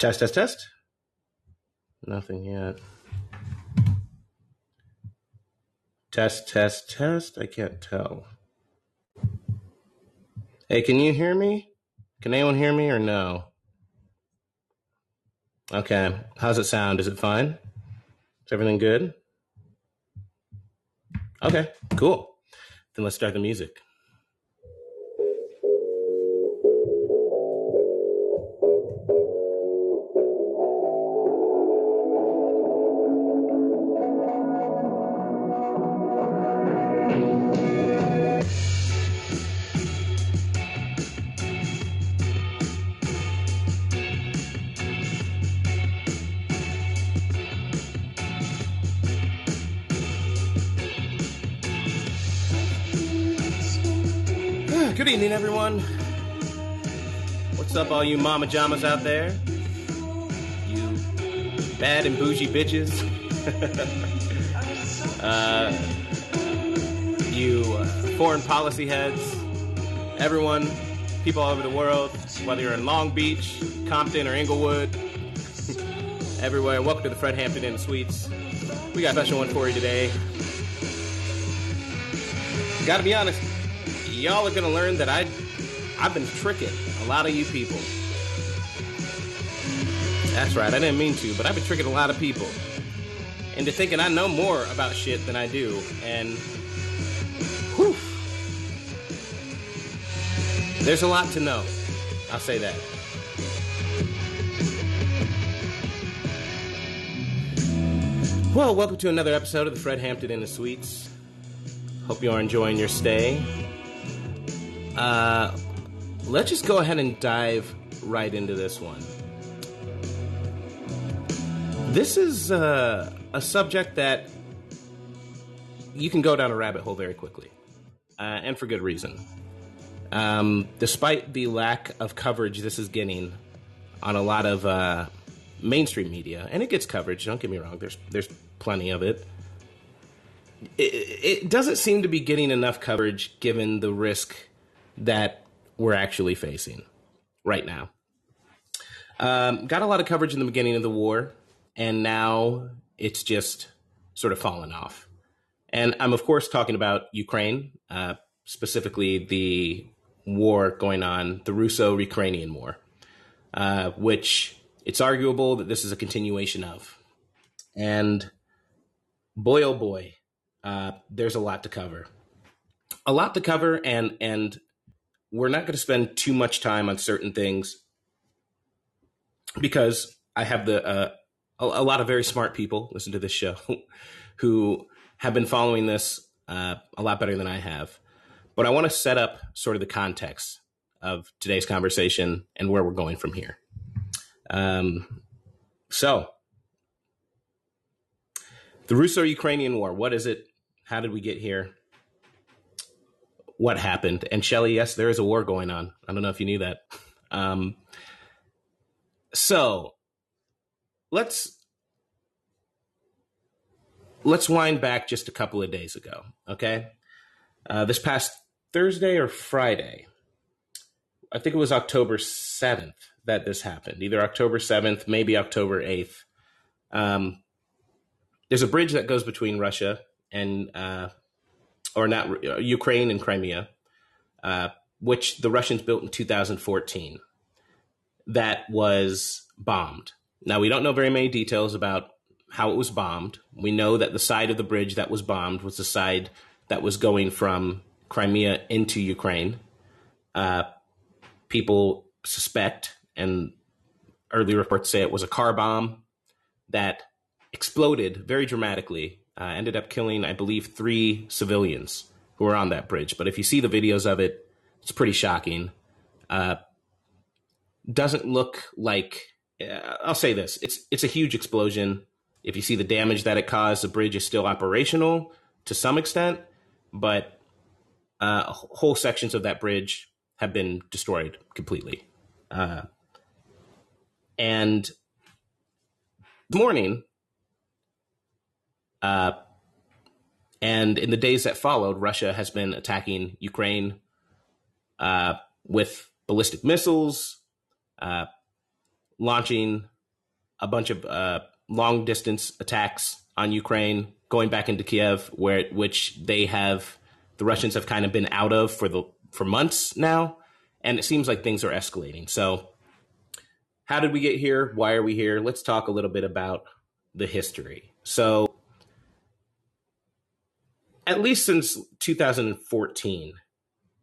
Test, test, test. Nothing yet. Test, test, test. I can't tell. Hey, can you hear me? Can anyone hear me or no? Okay. How's it sound? Is it fine? Is everything good? Okay, cool. Then let's start the music. All you mama jamas out there? You bad and bougie bitches. uh, you uh, foreign policy heads. Everyone, people all over the world, whether you're in Long Beach, Compton, or Inglewood, everywhere. Welcome to the Fred Hampton Inn Suites. We got a special one for you today. Gotta be honest, y'all are gonna learn that I, I've been tricking a lot of you people. That's right, I didn't mean to, but I've been tricking a lot of people into thinking I know more about shit than I do, and whew, there's a lot to know. I'll say that. Well, welcome to another episode of the Fred Hampton in the Suites. Hope you are enjoying your stay. Uh, let's just go ahead and dive right into this one. This is uh, a subject that you can go down a rabbit hole very quickly, uh, and for good reason. Um, despite the lack of coverage this is getting on a lot of uh, mainstream media, and it gets coverage. Don't get me wrong. There's there's plenty of it. It, it doesn't seem to be getting enough coverage given the risk that we're actually facing right now. Um, got a lot of coverage in the beginning of the war, and now it's just sort of fallen off. And I'm, of course, talking about Ukraine, uh, specifically the war going on, the Russo Ukrainian war, uh, which it's arguable that this is a continuation of. And boy, oh boy, uh, there's a lot to cover. A lot to cover, and and we're not going to spend too much time on certain things because I have the uh, a, a, lot of very smart people listen to this show who have been following this uh, a lot better than I have. But I want to set up sort of the context of today's conversation and where we're going from here. Um, so, the Russo-Ukrainian War. What is it? How did we get here? What happened. And Shelly, yes, there is a war going on. I don't know if you knew that. Um, so let's let's wind back just a couple of days ago. Okay, uh, this past Thursday or Friday, I think it was October seventh that this happened. Either October seventh, maybe October eighth. Um, there's a bridge that goes between Russia and uh, or not uh, Ukraine and Crimea, uh, which the Russians built in 2014, that was bombed. Now we don't know very many details about how it was bombed. We know that the side of the bridge that was bombed was the side that was going from Crimea into Ukraine. Uh, people suspect, and early reports say it was a car bomb that exploded very dramatically uh, ended up killing, I believe, three civilians who were on that bridge. But if you see the videos of it, it's pretty shocking. Uh, doesn't look like. Uh, I'll say this: it's it's a huge explosion. If you see the damage that it caused, the bridge is still operational to some extent, but uh, whole sections of that bridge have been destroyed completely. Uh, and morning, uh, and in the days that followed, Russia has been attacking Ukraine uh, with ballistic missiles, uh, launching a bunch of uh, long distance attacks on Ukraine, going back into Kiev, where which they have the Russians have kind of been out of for the for months now, and it seems like things are escalating. So, how did we get here? Why are we here? Let's talk a little bit about the history. So, at least since 2014,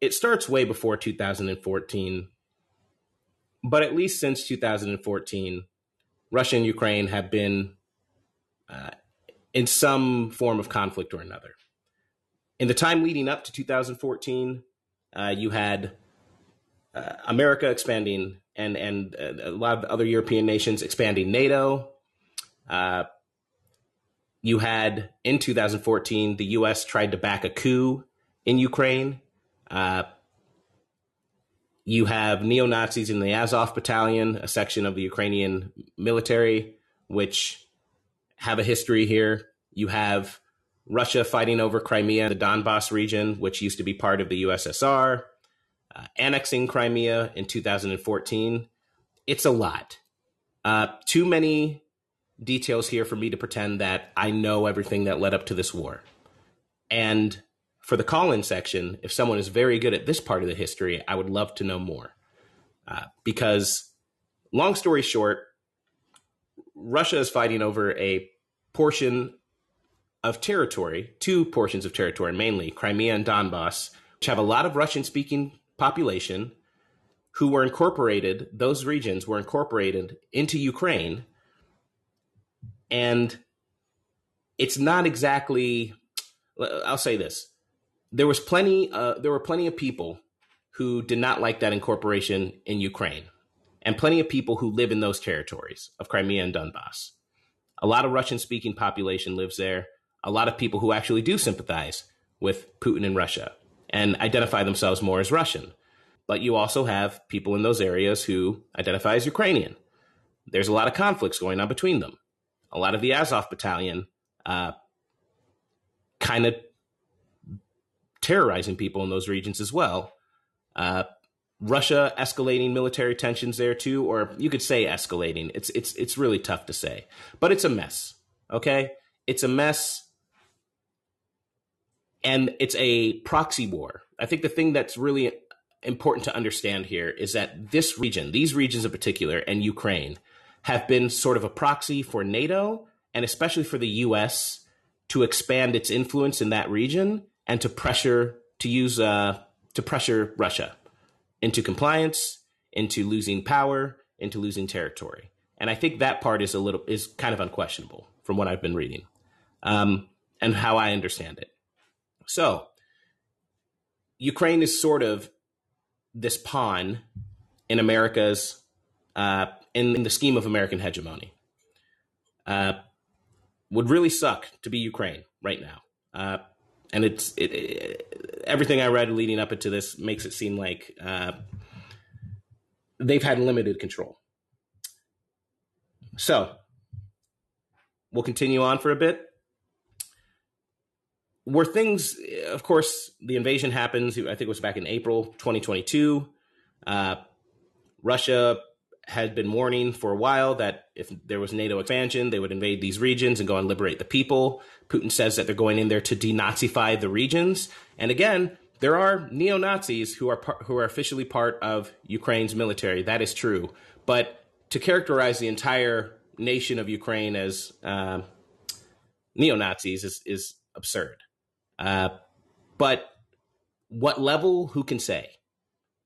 it starts way before 2014, but at least since 2014, Russia and Ukraine have been uh, in some form of conflict or another. In the time leading up to 2014, uh, you had uh, America expanding and and uh, a lot of other European nations expanding NATO. Uh, you had in 2014 the U.S. tried to back a coup in Ukraine. Uh, you have neo Nazis in the Azov Battalion, a section of the Ukrainian military, which have a history here. You have Russia fighting over Crimea, the Donbass region, which used to be part of the USSR, uh, annexing Crimea in 2014. It's a lot. Uh, too many details here for me to pretend that I know everything that led up to this war. And for the call in section, if someone is very good at this part of the history, I would love to know more. Uh, because, long story short, Russia is fighting over a portion of territory, two portions of territory, mainly Crimea and Donbass, which have a lot of Russian speaking population who were incorporated, those regions were incorporated into Ukraine. And it's not exactly, I'll say this there was plenty uh, there were plenty of people who did not like that incorporation in Ukraine and plenty of people who live in those territories of Crimea and Donbass. A lot of Russian speaking population lives there. A lot of people who actually do sympathize with Putin and Russia and identify themselves more as Russian. But you also have people in those areas who identify as Ukrainian. There's a lot of conflicts going on between them. A lot of the Azov battalion uh, kind of terrorizing people in those regions as well. Uh, Russia escalating military tensions there too, or you could say escalating. It's it's it's really tough to say, but it's a mess. Okay, it's a mess, and it's a proxy war. I think the thing that's really important to understand here is that this region, these regions in particular, and Ukraine, have been sort of a proxy for NATO and especially for the U.S. to expand its influence in that region and to pressure to use uh, to pressure Russia into compliance, into losing power, into losing territory. And I think that part is a little is kind of unquestionable from what I've been reading um, and how I understand it. So Ukraine is sort of this pawn in America's uh, in, in, the scheme of American hegemony. Uh, would really suck to be Ukraine right now. Uh, and it's it, it, everything I read leading up into this makes it seem like uh, they've had limited control. So we'll continue on for a bit. Where things, of course, the invasion happens. I think it was back in April 2022. Uh, Russia had been warning for a while that if there was NATO expansion, they would invade these regions and go and liberate the people. Putin says that they're going in there to denazify the regions. And again, there are neo Nazis who are par- who are officially part of Ukraine's military. That is true, but to characterize the entire nation of Ukraine as uh, neo Nazis is is absurd. Uh, but what level? Who can say?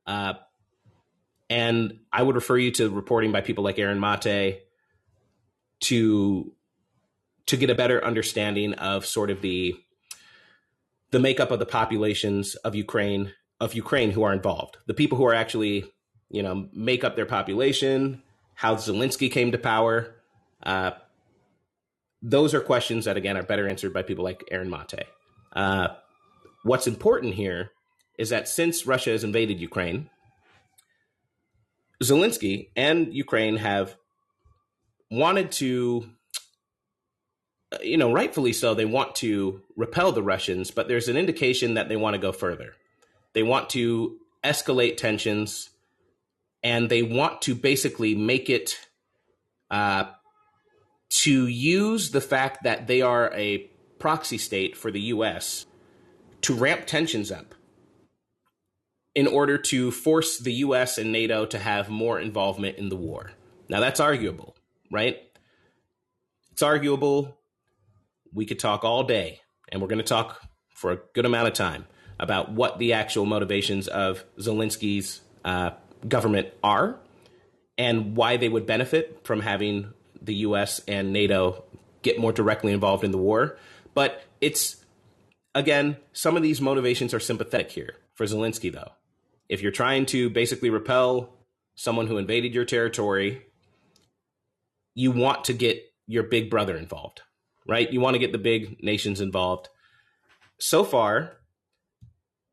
Uh, and I would refer you to reporting by people like Aaron Mate to to get a better understanding of sort of the the makeup of the populations of Ukraine of Ukraine who are involved. The people who are actually, you know, make up their population, how Zelensky came to power. Uh, those are questions that again are better answered by people like Aaron Mate. Uh, what's important here is that since Russia has invaded Ukraine, Zelensky and Ukraine have wanted to, you know, rightfully so, they want to repel the Russians, but there's an indication that they want to go further. They want to escalate tensions and they want to basically make it uh, to use the fact that they are a proxy state for the US to ramp tensions up in order to force the US and NATO to have more involvement in the war. Now, that's arguable, right? It's arguable. We could talk all day, and we're going to talk for a good amount of time about what the actual motivations of Zelensky's uh, government are and why they would benefit from having the US and NATO get more directly involved in the war. But it's, again, some of these motivations are sympathetic here for Zelensky, though if you're trying to basically repel someone who invaded your territory, you want to get your big brother involved, right? You want to get the big nations involved. So far,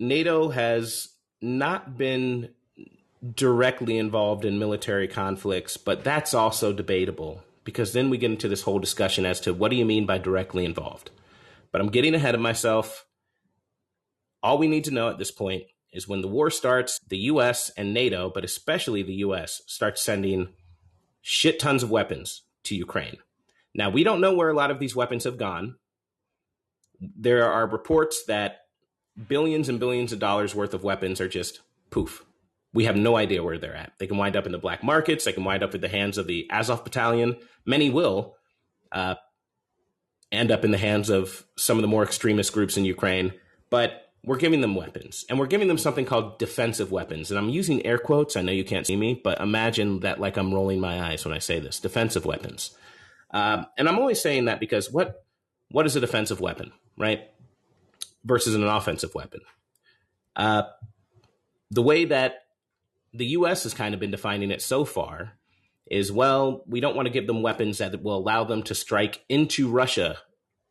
NATO has not been directly involved in military conflicts, but that's also debatable because then we get into this whole discussion as to what do you mean by directly involved. But I'm getting ahead of myself. All we need to know at this point is when the war starts, the US and NATO, but especially the US, start sending shit tons of weapons to Ukraine. Now, we don't know where a lot of these weapons have gone. There are reports that billions and billions of dollars worth of weapons are just poof. We have no idea where they're at. They can wind up in the black markets. They can wind up in the hands of the Azov battalion. Many will uh, end up in the hands of some of the more extremist groups in Ukraine. But we're giving them weapons and we're giving them something called defensive weapons. And I'm using air quotes. I know you can't see me, but imagine that like I'm rolling my eyes when I say this defensive weapons. Um, and I'm only saying that because what, what is a defensive weapon, right? Versus an offensive weapon. Uh, the way that the U.S. has kind of been defining it so far is well, we don't want to give them weapons that will allow them to strike into Russia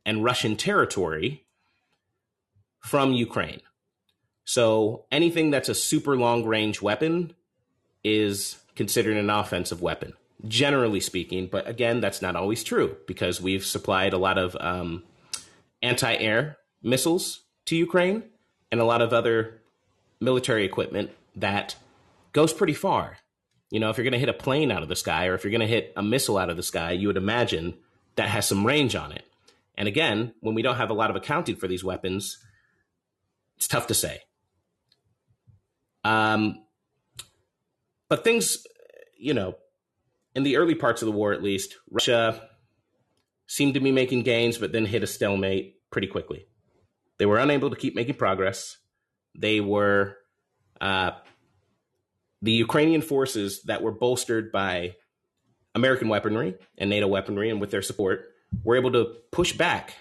and Russian territory from Ukraine. So anything that's a super long range weapon is considered an offensive weapon, generally speaking. But again, that's not always true because we've supplied a lot of um, anti air missiles to Ukraine and a lot of other military equipment that goes pretty far. You know, if you're going to hit a plane out of the sky or if you're going to hit a missile out of the sky, you would imagine that has some range on it. And again, when we don't have a lot of accounting for these weapons, it's tough to say. Um, but things, you know, in the early parts of the war, at least, Russia seemed to be making gains, but then hit a stalemate pretty quickly. They were unable to keep making progress. They were uh, the Ukrainian forces that were bolstered by American weaponry and NATO weaponry, and with their support, were able to push back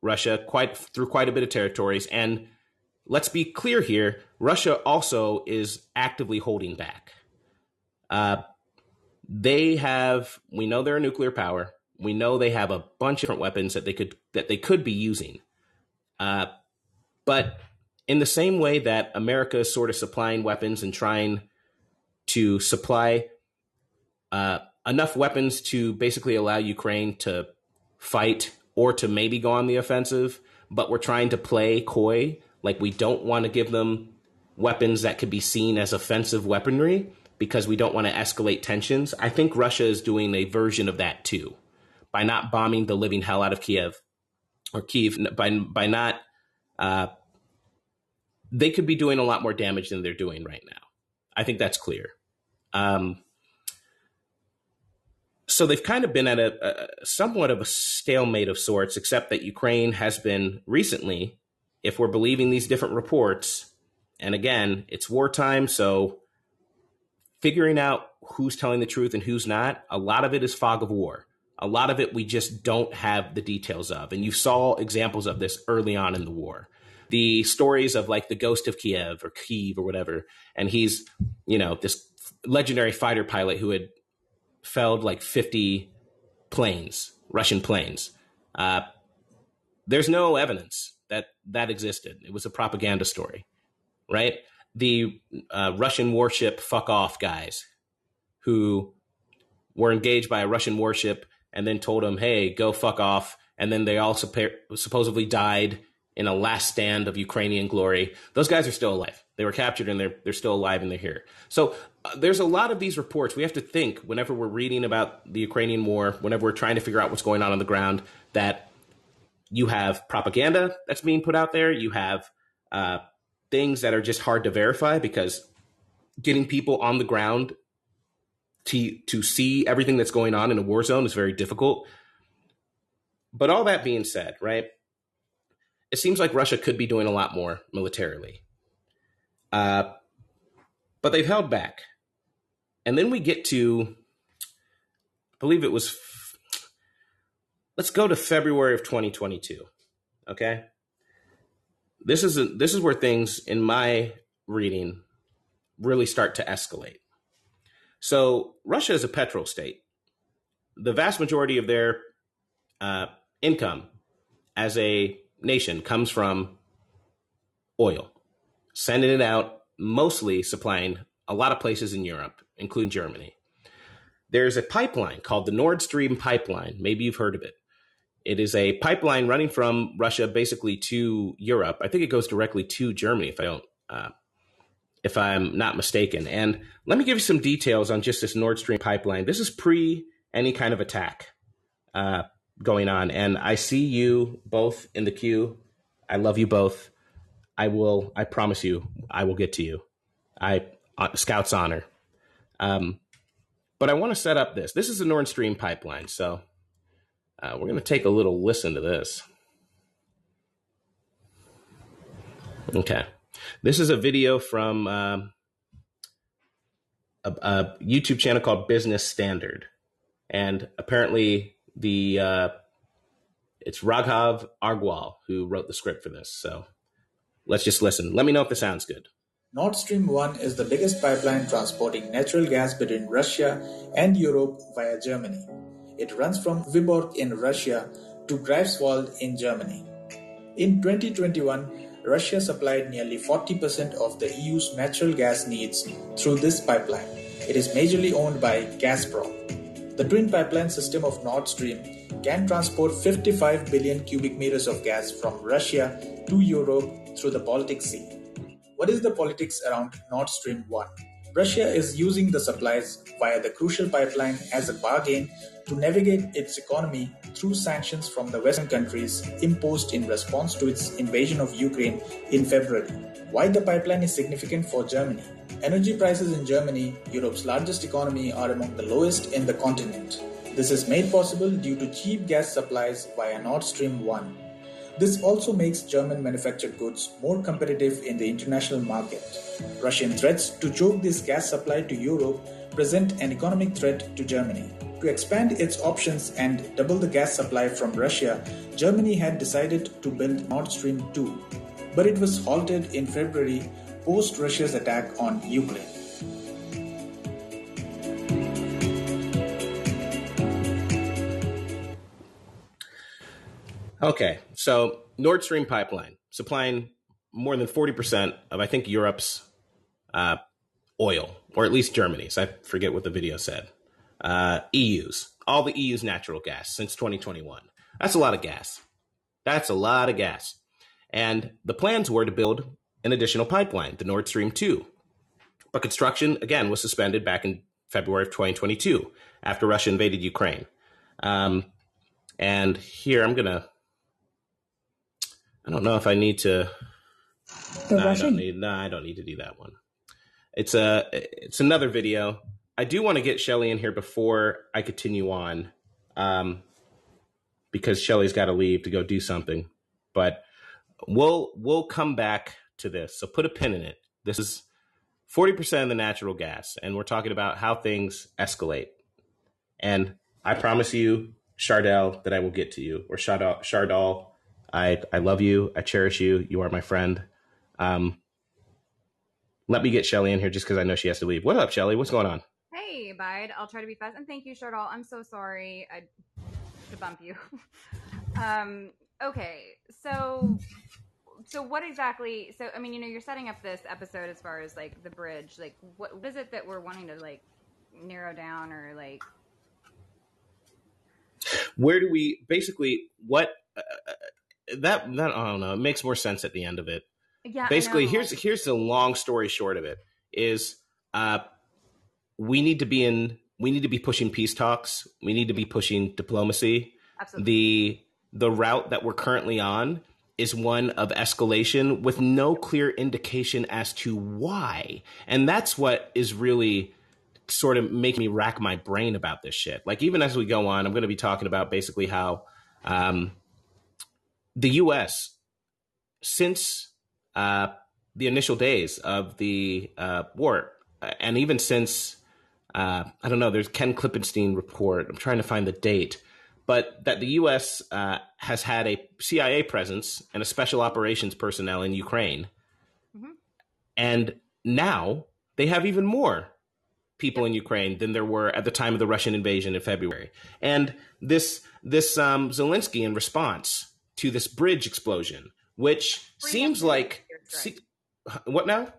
Russia quite through quite a bit of territories and let's be clear here Russia also is actively holding back. Uh, they have, we know they're a nuclear power. We know they have a bunch of different weapons that they could that they could be using. Uh, but in the same way that America is sort of supplying weapons and trying to supply uh, enough weapons to basically allow Ukraine to fight or to maybe go on the offensive, but we're trying to play coy like we don't want to give them weapons that could be seen as offensive weaponry because we don't want to escalate tensions. I think Russia is doing a version of that too by not bombing the living hell out of Kiev or Kyiv by by not uh, they could be doing a lot more damage than they're doing right now. I think that's clear. Um, so they've kind of been at a, a, somewhat of a stalemate of sorts, except that Ukraine has been recently if we're believing these different reports, and again, it's wartime, so figuring out who's telling the truth and who's not, a lot of it is fog of war. A lot of it we just don't have the details of. And you saw examples of this early on in the war. The stories of like the ghost of Kiev or Kyiv or whatever. And he's, you know, this legendary fighter pilot who had felled like 50 planes, Russian planes. Uh, there's no evidence that that existed. It was a propaganda story, right? The uh, Russian warship fuck off guys who were engaged by a Russian warship and then told them, "Hey, go fuck off," and then they all supposedly died in a last stand of Ukrainian glory. Those guys are still alive. They were captured and they're they're still alive and they're here. So uh, there's a lot of these reports. We have to think whenever we're reading about the Ukrainian war, whenever we're trying to figure out what's going on on the ground, that you have propaganda that's being put out there. You have uh, things that are just hard to verify because getting people on the ground to to see everything that's going on in a war zone is very difficult. But all that being said, right? It seems like Russia could be doing a lot more militarily. Uh, but they've held back. And then we get to, I believe it was, let's go to February of 2022. Okay. This is a, this is where things in my reading really start to escalate. So Russia is a petrol state. The vast majority of their uh, income as a nation comes from oil, sending it out, mostly supplying a lot of places in Europe, including Germany. There's a pipeline called the Nord Stream pipeline. Maybe you've heard of it. It is a pipeline running from Russia basically to Europe. I think it goes directly to Germany, if I don't, uh, if I'm not mistaken. And let me give you some details on just this Nord Stream pipeline. This is pre any kind of attack uh, going on, and I see you both in the queue. I love you both. I will. I promise you, I will get to you. I uh, Scout's honor. Um, but I want to set up this. This is the Nord Stream pipeline, so uh, we're going to take a little listen to this. Okay, this is a video from um, a, a, YouTube channel called Business Standard, and apparently the uh, it's Raghav Agrawal who wrote the script for this. So let's just listen. Let me know if this sounds good. Nord Stream 1 is the biggest pipeline transporting natural gas between Russia and Europe via Germany. It runs from Vyborg in Russia to Greifswald in Germany. In 2021, Russia supplied nearly 40% of the EU's natural gas needs through this pipeline. It is majorly owned by Gazprom. The twin pipeline system of Nord Stream can transport 55 billion cubic meters of gas from Russia to Europe through the Baltic Sea. What is the politics around Nord Stream 1? Russia is using the supplies via the crucial pipeline as a bargain to navigate its economy through sanctions from the Western countries imposed in response to its invasion of Ukraine in February. Why the pipeline is significant for Germany? Energy prices in Germany, Europe's largest economy, are among the lowest in the continent. This is made possible due to cheap gas supplies via Nord Stream 1. This also makes German manufactured goods more competitive in the international market. Russian threats to choke this gas supply to Europe present an economic threat to Germany. To expand its options and double the gas supply from Russia, Germany had decided to build Nord Stream 2, but it was halted in February post Russia's attack on Ukraine. Okay, so Nord Stream pipeline supplying more than 40% of, I think, Europe's uh, oil, or at least Germany's. I forget what the video said. Uh, EU's, all the EU's natural gas since 2021. That's a lot of gas. That's a lot of gas. And the plans were to build an additional pipeline, the Nord Stream 2. But construction, again, was suspended back in February of 2022 after Russia invaded Ukraine. Um, and here I'm going to I don't know if I need to. No, I don't need. No, I don't need to do that one. It's a. It's another video. I do want to get Shelly in here before I continue on, um, because Shelly's got to leave to go do something. But we'll we'll come back to this. So put a pin in it. This is forty percent of the natural gas, and we're talking about how things escalate. And I promise you, Chardell, that I will get to you, or Chardell, Chardell I I love you. I cherish you. You are my friend. Um, let me get Shelly in here just because I know she has to leave. What up, Shelly? What's going on? Hey, Bide. I'll try to be fast. And thank you, Shardal. I'm so sorry I to bump you. um, okay, so so what exactly? So I mean, you know, you're setting up this episode as far as like the bridge. Like, what, what is it that we're wanting to like narrow down or like? Where do we basically what? Uh, that that I don't know. It makes more sense at the end of it. Yeah. Basically, here's here's the long story short of it is uh we need to be in we need to be pushing peace talks. We need to be pushing diplomacy. Absolutely. The the route that we're currently on is one of escalation with no clear indication as to why. And that's what is really sort of making me rack my brain about this shit. Like even as we go on, I'm going to be talking about basically how um, the U.S. since uh, the initial days of the uh, war, and even since uh, I don't know, there's Ken Klippenstein report. I'm trying to find the date, but that the U.S. Uh, has had a CIA presence and a special operations personnel in Ukraine, Mhm. and now they have even more people in Ukraine than there were at the time of the Russian invasion in February. And this this um, Zelensky in response to this bridge explosion, which seems like what now?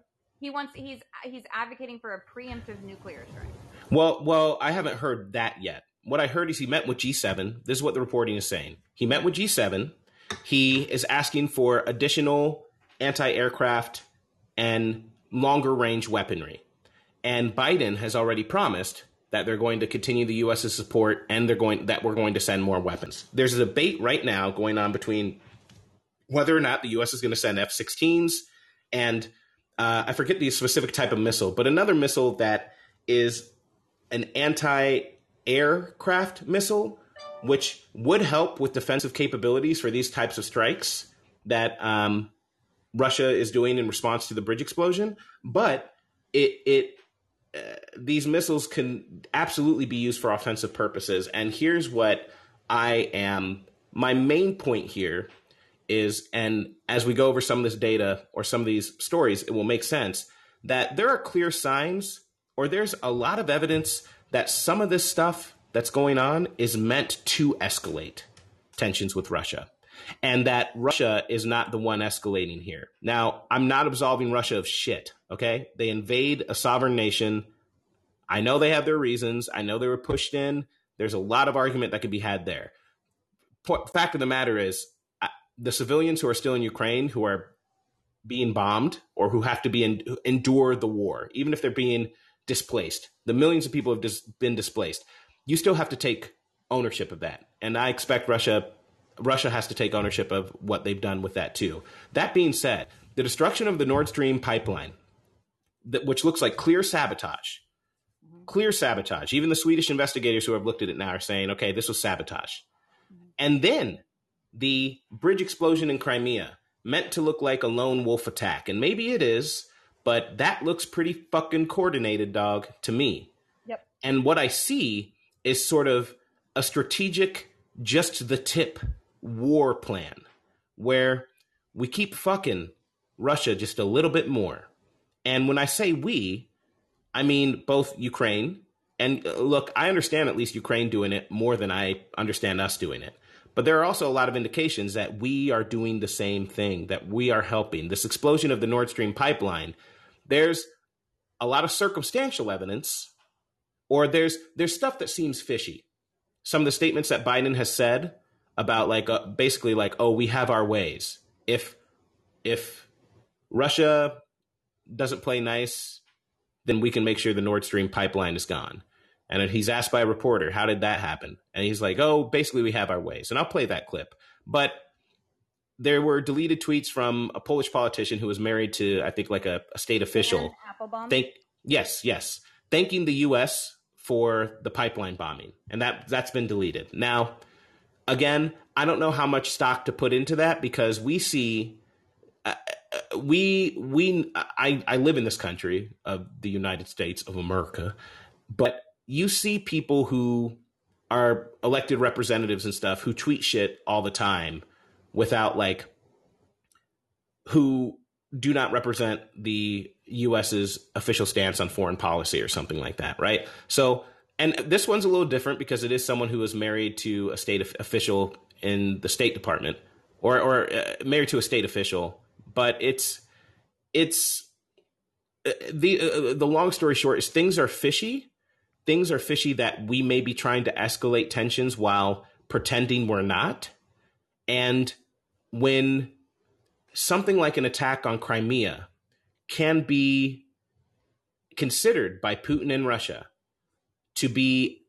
he wants he's he's advocating for a preemptive nuclear strike. Well, well, I haven't heard that yet. What I heard is he met with G7. This is what the reporting is saying. He met with G7. He is asking for additional anti-aircraft and longer range weaponry. And Biden has already promised that they're going to continue the U.S.'s support and they're going that we're going to send more weapons. There's a debate right now going on between whether or not the U.S. is going to send F-16s and uh, I forget the specific type of missile, but another missile that is an anti-aircraft missile, which would help with defensive capabilities for these types of strikes that um, Russia is doing in response to the bridge explosion. But it it these missiles can absolutely be used for offensive purposes. And here's what I am. My main point here is, and as we go over some of this data or some of these stories, it will make sense that there are clear signs or there's a lot of evidence that some of this stuff that's going on is meant to escalate tensions with Russia. And that Russia is not the one escalating here. Now, I'm not absolving Russia of shit, okay? They invade a sovereign nation. I know they have their reasons. I know they were pushed in. There's a lot of argument that could be had there. Fact of the matter is, the civilians who are still in Ukraine, who are being bombed or who have to be in, endure the war, even if they're being displaced, the millions of people have dis- been displaced. You still have to take ownership of that, and I expect Russia Russia has to take ownership of what they've done with that too. That being said, the destruction of the Nord Stream pipeline, that, which looks like clear sabotage, clear sabotage. Even the Swedish investigators who have looked at it now are saying, okay, this was sabotage. And then the bridge explosion in Crimea, meant to look like a lone wolf attack. And maybe it is, but that looks pretty fucking coordinated, dog, to me. Yep. And what I see is sort of a strategic, just the tip war plan where we keep fucking Russia just a little bit more. And when I say we, I mean both Ukraine and uh, look, I understand at least Ukraine doing it more than I understand us doing it. But there are also a lot of indications that we are doing the same thing, that we are helping. This explosion of the Nord Stream pipeline, there's a lot of circumstantial evidence or there's there's stuff that seems fishy. Some of the statements that Biden has said about like uh, basically like oh we have our ways. If if Russia doesn't play nice, then we can make sure the Nord Stream pipeline is gone. And he's asked by a reporter, how did that happen? And he's like, oh, basically, we have our ways. And I'll play that clip. But there were deleted tweets from a Polish politician who was married to, I think, like a, a state official. Applebaum. Thank, yes, yes. Thanking the U.S. for the pipeline bombing. And that, that's been deleted. Now, again, I don't know how much stock to put into that because we see uh, uh, we we I, I live in this country of the United States of America, but you see people who are elected representatives and stuff who tweet shit all the time without like who do not represent the US's official stance on foreign policy or something like that, right? So, and this one's a little different because it is someone who is married to a state official in the State Department or or uh, married to a state official, but it's it's uh, the uh, the long story short is things are fishy. Things are fishy that we may be trying to escalate tensions while pretending we're not. And when something like an attack on Crimea can be considered by Putin and Russia to be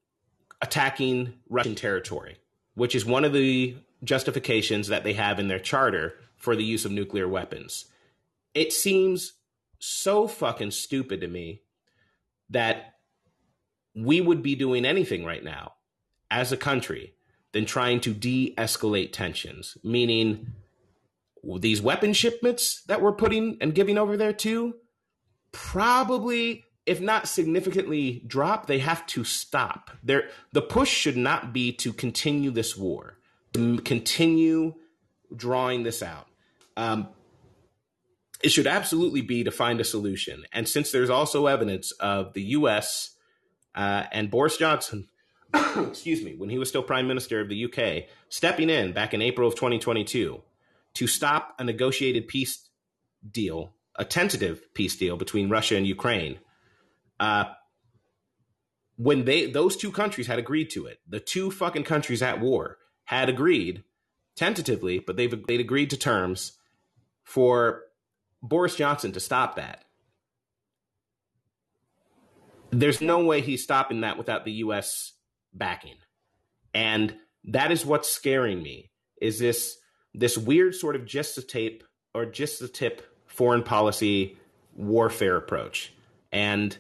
attacking Russian territory, which is one of the justifications that they have in their charter for the use of nuclear weapons. It seems so fucking stupid to me that we would be doing anything right now as a country than trying to de escalate tensions, meaning these weapon shipments that we're putting and giving over there too, probably, if not significantly drop, they have to stop. The push should not be to continue this war, continue drawing this out. Um, it should absolutely be to find a solution. And since there's also evidence of the U.S. Uh, and Boris Johnson, excuse me, when he was still Prime Minister of the UK, stepping in back in April of 2022 to stop a negotiated peace deal, a tentative peace deal between Russia and Ukraine. Uh, when they those two countries had agreed to it, the two fucking countries at war had agreed tentatively, but they've they'd agreed to terms for Boris Johnson to stop that. There's no way he's stopping that without the U.S. backing, and that is what's scaring me. Is this this weird sort of just the tape or just a tip foreign policy warfare approach. And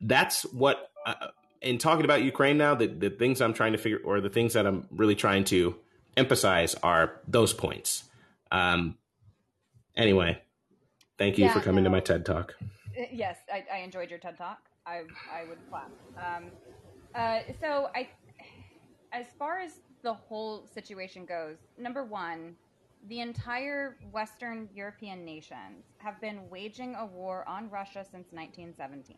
that's what, uh, in talking about Ukraine now, the, the things I'm trying to figure, or the things that I'm really trying to emphasize are those points. Um, anyway, thank you yeah, for coming no, to my TED Talk. Uh, yes, I, I, enjoyed your TED Talk. I, I would clap. Um, uh, so I, as far as the whole situation goes, number one, the entire Western European nations have been waging a war on Russia since 1917.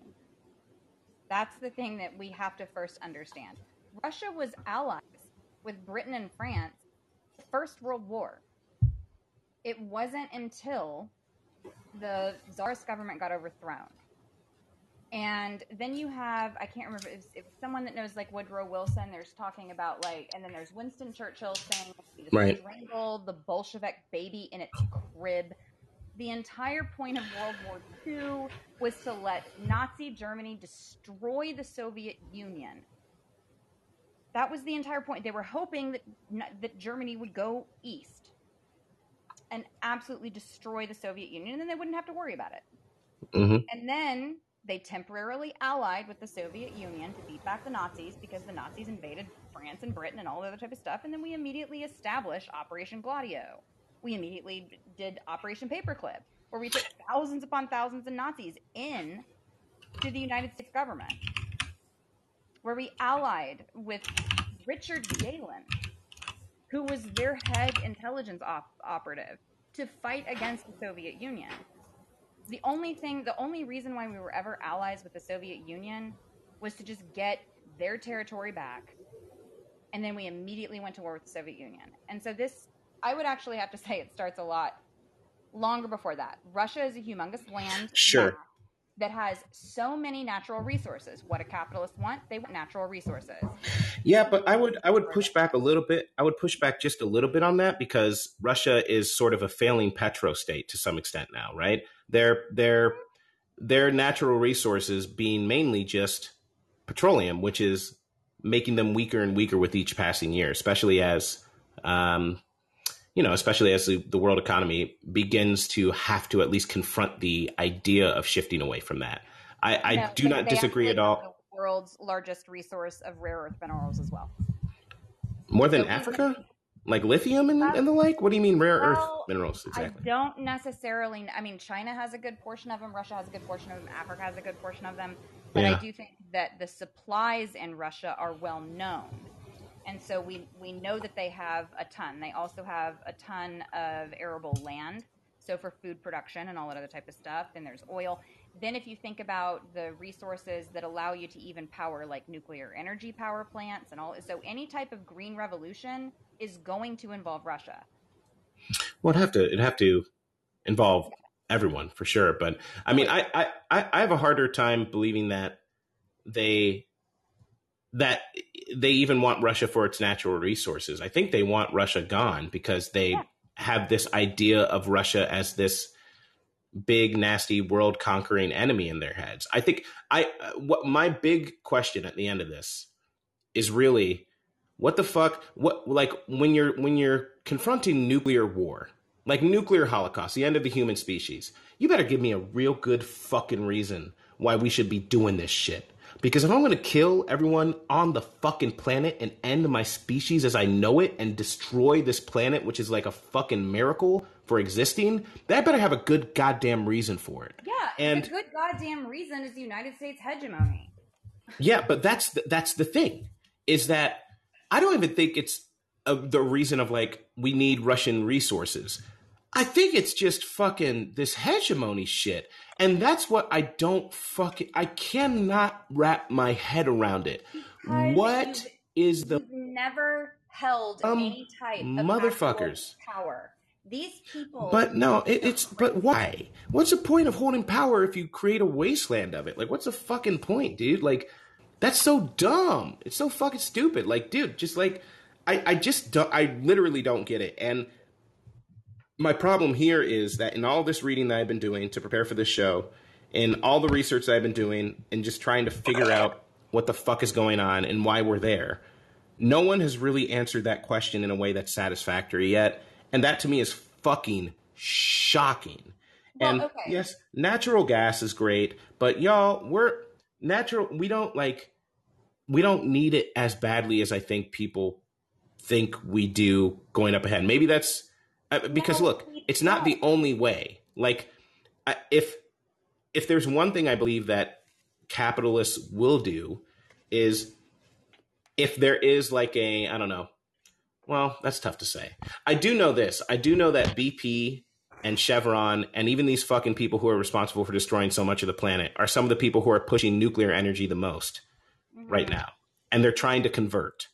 That's the thing that we have to first understand. Russia was allies with Britain and France the First World War. It wasn't until the Tsarist government got overthrown and then you have I can't remember if, if someone that knows like Woodrow Wilson. There's talking about like, and then there's Winston Churchill saying right. strangle the Bolshevik baby in its crib. The entire point of World War II was to let Nazi Germany destroy the Soviet Union. That was the entire point. They were hoping that that Germany would go east and absolutely destroy the Soviet Union, and then they wouldn't have to worry about it. Mm-hmm. And then they temporarily allied with the Soviet Union to beat back the Nazis because the Nazis invaded France and Britain and all the other type of stuff. And then we immediately established Operation Gladio. We immediately did Operation Paperclip, where we took thousands upon thousands of Nazis in to the United States government, where we allied with Richard Gehlen, who was their head intelligence op- operative, to fight against the Soviet Union the only thing, the only reason why we were ever allies with the Soviet Union was to just get their territory back. And then we immediately went to war with the Soviet Union. And so this, I would actually have to say it starts a lot longer before that. Russia is a humongous land. Sure. That has so many natural resources. What a capitalist want? They want natural resources. Yeah, but I would I would push back a little bit. I would push back just a little bit on that because Russia is sort of a failing petro state to some extent now, right? their their their natural resources being mainly just petroleum, which is making them weaker and weaker with each passing year, especially as um, you know, especially as the, the world economy begins to have to at least confront the idea of shifting away from that. I, I no, do not disagree at all. The world's largest resource of rare earth minerals as well. More than so Africa? like lithium and, uh, and the like? What do you mean rare well, earth minerals exactly? I don't necessarily. I mean, China has a good portion of them. Russia has a good portion of them. Africa has a good portion of them. But yeah. I do think that the supplies in Russia are well known, and so we we know that they have a ton. They also have a ton of arable land, so for food production and all that other type of stuff. Then there's oil. Then, if you think about the resources that allow you to even power like nuclear energy power plants and all, so any type of green revolution is going to involve Russia. Well, it'd have to it'd have to involve everyone for sure. But I mean, I I I have a harder time believing that they that they even want Russia for its natural resources. I think they want Russia gone because they yeah. have this idea of Russia as this big nasty world conquering enemy in their heads. I think I what my big question at the end of this is really what the fuck what like when you're when you're confronting nuclear war, like nuclear holocaust, the end of the human species, you better give me a real good fucking reason why we should be doing this shit. Because if I'm going to kill everyone on the fucking planet and end my species as I know it and destroy this planet, which is like a fucking miracle for existing, that better have a good goddamn reason for it. Yeah, and the good goddamn reason is the United States hegemony. Yeah, but that's the, that's the thing is that I don't even think it's a, the reason of like we need Russian resources. I think it's just fucking this hegemony shit. And that's what I don't fucking I cannot wrap my head around it. Because what is the never held um, any type of motherfuckers power. These people But no, it, it's but why? What's the point of holding power if you create a wasteland of it? Like what's the fucking point, dude? Like that's so dumb. It's so fucking stupid. Like, dude, just like I, I just don't I literally don't get it. And my problem here is that in all this reading that I've been doing to prepare for this show, in all the research that I've been doing, and just trying to figure out what the fuck is going on and why we're there, no one has really answered that question in a way that's satisfactory yet. And that to me is fucking shocking. Well, and okay. yes, natural gas is great, but y'all, we're natural. We don't like, we don't need it as badly as I think people think we do going up ahead. Maybe that's because look, it's not the only way. Like, if if there's one thing I believe that capitalists will do is if there is like a I don't know. Well, that's tough to say. I do know this. I do know that BP and Chevron and even these fucking people who are responsible for destroying so much of the planet are some of the people who are pushing nuclear energy the most mm-hmm. right now. And they're trying to convert.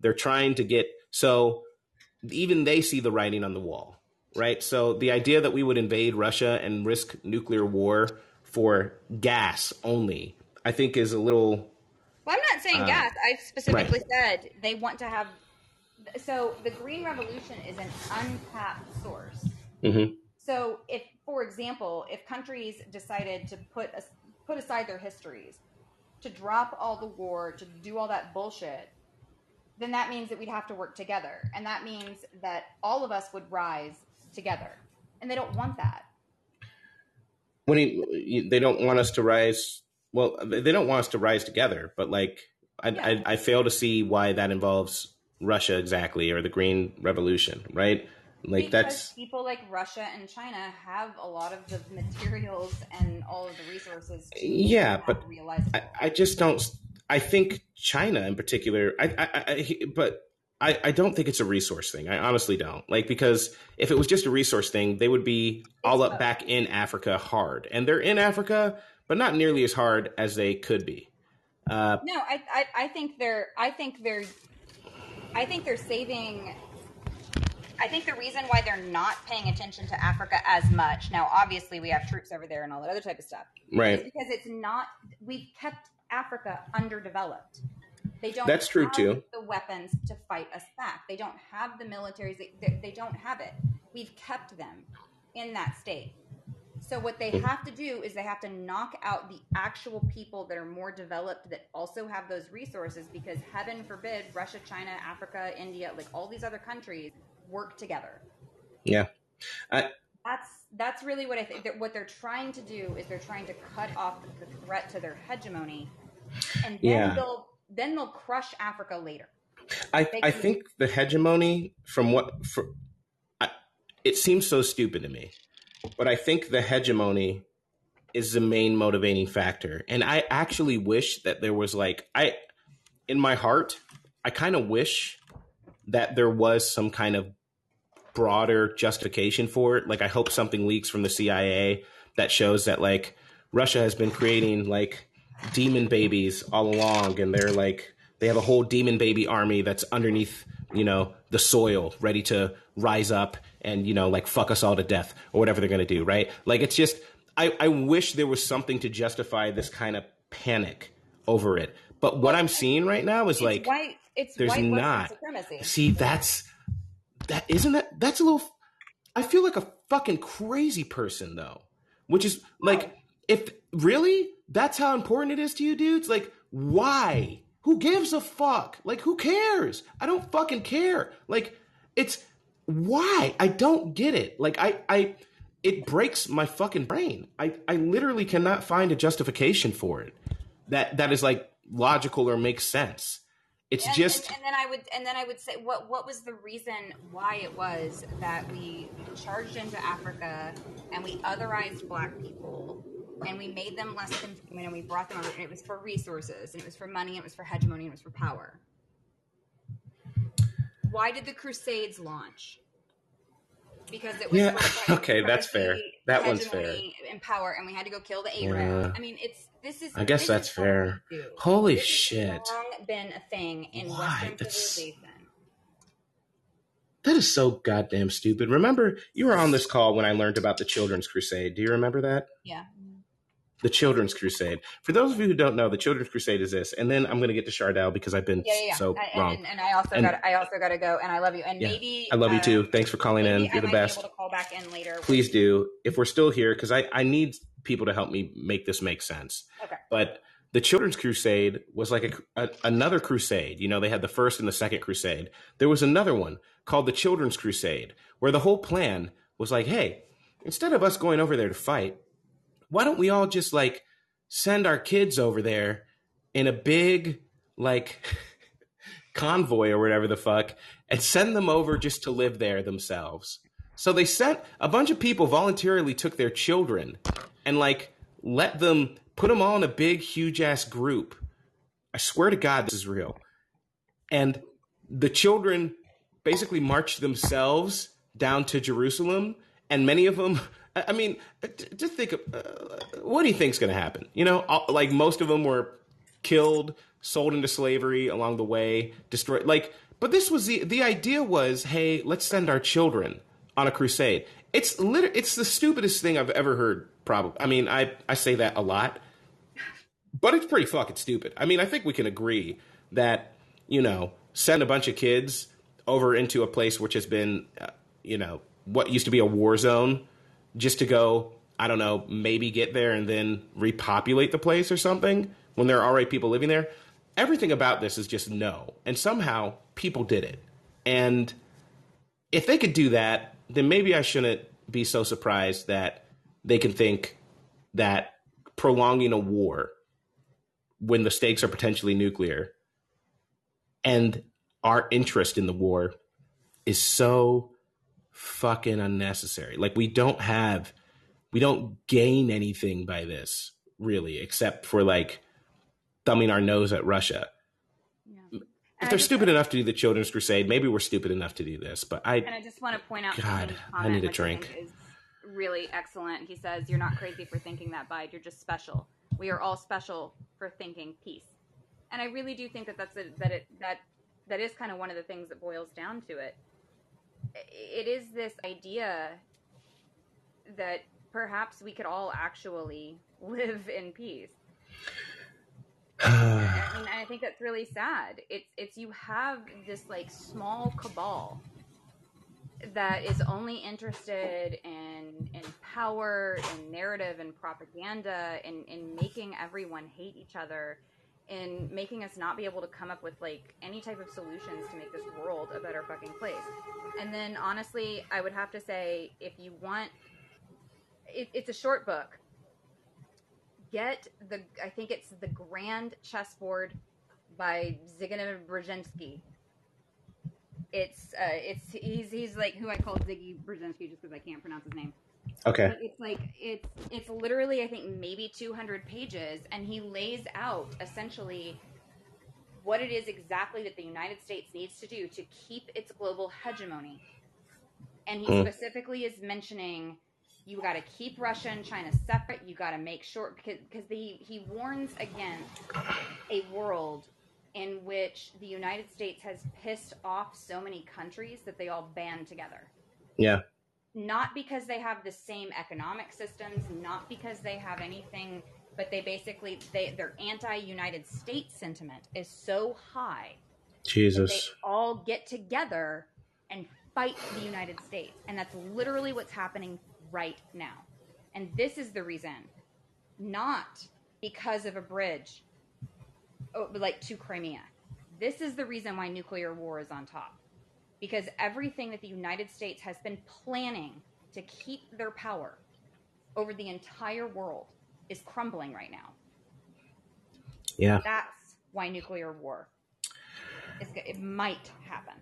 They're trying to get so even they see the writing on the wall, right? So the idea that we would invade Russia and risk nuclear war for gas only, I think, is a little. Well, I'm not saying uh, gas. I specifically right. said they want to have. So the green revolution is an untapped source. Mm-hmm. So if, for example, if countries decided to put a, put aside their histories, to drop all the war, to do all that bullshit, then that means that we'd have to work together. And that means that all of us would rise together. And they don't want that. When you, they don't want us to rise, well, they don't want us to rise together, but like, I, yeah. I, I fail to see why that involves Russia exactly or the Green Revolution, right? Like because that's people like Russia and China have a lot of the materials and all of the resources. yeah, but I, I, just don't. I think China in particular, I, I, I but I, I don't think it's a resource thing. I honestly don't. Like because if it was just a resource thing, they would be all up back in Africa hard, and they're in Africa, but not nearly as hard as they could be. Uh, no, I, I I think they're I think they're I think they're saving. I think the reason why they're not paying attention to Africa as much now, obviously, we have troops over there and all that other type of stuff, right? Because it's not. We've kept Africa underdeveloped. They don't. That's true too. The weapons to fight us back. They don't have the militaries. They, they, don't have it. We've kept them in that state. So what they hmm. have to do is they have to knock out the actual people that are more developed that also have those resources because heaven forbid Russia, China, Africa, India, like all these other countries work together. Yeah. I, that's that's really what I think. That what they're trying to do is they're trying to cut off the threat to their hegemony, and then yeah. they'll then they'll crush Africa later. I I think the hegemony from what for, I, it seems so stupid to me, but I think the hegemony is the main motivating factor, and I actually wish that there was like I in my heart I kind of wish that there was some kind of broader justification for it. Like I hope something leaks from the CIA that shows that like Russia has been creating like demon babies all along and they're like they have a whole demon baby army that's underneath, you know, the soil ready to rise up and, you know, like fuck us all to death or whatever they're going to do, right? Like it's just I I wish there was something to justify this kind of panic over it. But what I'm seeing right now is it's like white, it's there's not. See, that's that isn't that that's a little I feel like a fucking crazy person though. which is like, if really that's how important it is to you, dudes, like, why? Who gives a fuck? Like, who cares? I don't fucking care. Like, it's why? I don't get it. Like, I, I, it breaks my fucking brain. I, I literally cannot find a justification for it that that is like logical or makes sense. It's and, just and, and, then I would and then I would say what what was the reason why it was that we charged into Africa and we otherized black people and we made them less than you know we brought them over and it was for resources and it was for money and it was for hegemony and it was for power. Why did the Crusades launch? Because it was yeah. okay, that's fair. That one's fair. And power, and we had to go kill the Arab. Yeah. I mean, it's this is. I guess that's fair. Holy this shit! been a thing in Why? Western. That is so goddamn stupid. Remember, you were on this call when I learned about the Children's Crusade. Do you remember that? Yeah the Children's Crusade. For those of you who don't know, the Children's Crusade is this, and then I'm going to get to Chardell because I've been yeah, yeah, yeah. so I, wrong. And, and, I also got I also got to go, and I love you, and maybe I love uh, you too. Thanks for calling in. You're I the best. able to call back in later. Please do if we're still here because I I need people to help me make this make sense. Okay, but. The Children's Crusade was like a, a, another crusade. You know, they had the first and the second crusade. There was another one called the Children's Crusade, where the whole plan was like, hey, instead of us going over there to fight, why don't we all just like send our kids over there in a big like convoy or whatever the fuck and send them over just to live there themselves. So they sent a bunch of people voluntarily took their children and like let them put them all in a big huge ass group. I swear to god this is real. And the children basically marched themselves down to Jerusalem and many of them I mean, just think of uh, what do you think's going to happen? You know, like most of them were killed, sold into slavery along the way, destroyed. Like, but this was the the idea was, hey, let's send our children on a crusade. It's liter- it's the stupidest thing I've ever heard. Probably, I mean, I I say that a lot, but it's pretty fucking stupid. I mean, I think we can agree that you know, send a bunch of kids over into a place which has been, uh, you know, what used to be a war zone just to go, I don't know, maybe get there and then repopulate the place or something when there are already people living there. Everything about this is just no. And somehow people did it. And if they could do that, then maybe I shouldn't be so surprised that they can think that prolonging a war when the stakes are potentially nuclear and our interest in the war is so fucking unnecessary. Like we don't have we don't gain anything by this really except for like thumbing our nose at Russia. Yeah. If they're stupid enough to do the Children's Crusade, maybe we're stupid enough to do this. But I and I just want to point out, God, I need a drink. Really excellent. He says, "You're not crazy for thinking that, bide. You're just special. We are all special for thinking peace." And I really do think that that's a, that it that that is kind of one of the things that boils down to it it is this idea that perhaps we could all actually live in peace. I mean, I think that's really sad. It's it's you have this like small cabal that is only interested in in power and narrative and propaganda and in making everyone hate each other in making us not be able to come up with like any type of solutions to make this world a better fucking place. And then honestly, I would have to say if you want it, it's a short book. Get the I think it's the Grand Chessboard by Zygmunt Brzezinski. It's uh, it's he's he's like who I call Ziggy Brzezinski just because I can't pronounce his name. Okay. But it's like it's it's literally I think maybe 200 pages and he lays out essentially what it is exactly that the United States needs to do to keep its global hegemony. And he mm. specifically is mentioning you got to keep Russia and China separate. You got to make sure because because he he warns against a world in which the United States has pissed off so many countries that they all band together. Yeah not because they have the same economic systems, not because they have anything, but they basically they their anti-United States sentiment is so high. Jesus. They all get together and fight the United States, and that's literally what's happening right now. And this is the reason, not because of a bridge oh, like to Crimea. This is the reason why nuclear war is on top. Because everything that the United States has been planning to keep their power over the entire world is crumbling right now. Yeah. That's why nuclear war is it might happen.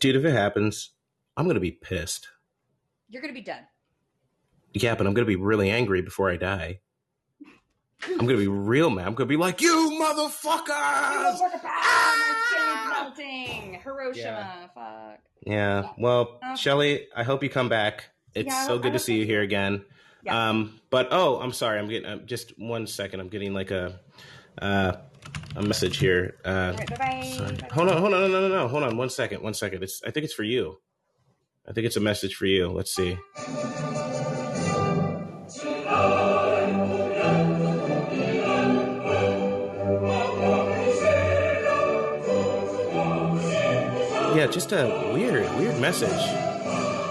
Dude, if it happens, I'm going to be pissed. You're going to be dead. Yeah, but I'm going to be really angry before I die. I'm going to be real man. I'm going to be like, you motherfuckers! Ah! melting. Hiroshima. Yeah. Fuck. Yeah. Well, Oh. Shelly, I hope you come back. It's Yeah, so good to see you here again. Yeah. Um, but oh, I'm sorry. I'm getting um, just one second. I'm getting like a uh, a message here. Uh, All right, bye sorry. bye. Hold on, hold on, no, no, no, no. Hold on, one second, one second. It's I think it's for you. I think it's a message for you. Let's see. Yeah, just a weird, weird message.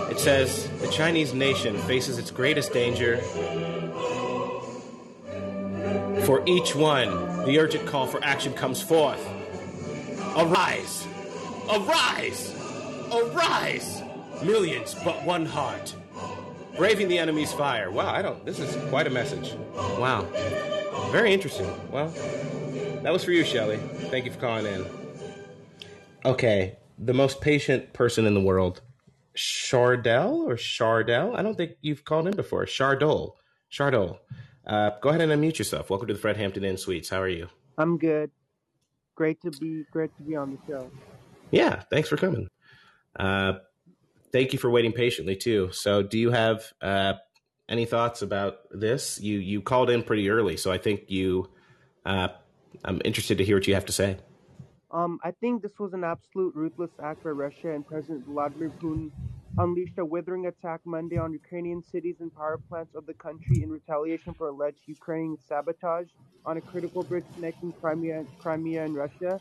It says the Chinese nation faces its greatest danger. For each one, the urgent call for action comes forth. Arise! Arise! Arise! Millions, but one heart. Braving the enemy's fire. Wow, I don't. This is quite a message. Wow. Very interesting. Well, that was for you, Shelley. Thank you for calling in. Okay, the most patient person in the world, Chardell or Chardell? I don't think you've called in before. Chardol. Chardol. Uh, go ahead and unmute yourself. Welcome to the Fred Hampton Inn Suites. How are you? I'm good. Great to be great to be on the show. Yeah, thanks for coming. Uh, thank you for waiting patiently too. So, do you have uh, any thoughts about this? You you called in pretty early, so I think you. Uh, I'm interested to hear what you have to say. Um, I think this was an absolute ruthless act by Russia and President Vladimir Putin unleashed a withering attack Monday on Ukrainian cities and power plants of the country in retaliation for alleged Ukrainian sabotage on a critical bridge connecting Crimea, Crimea and Russia.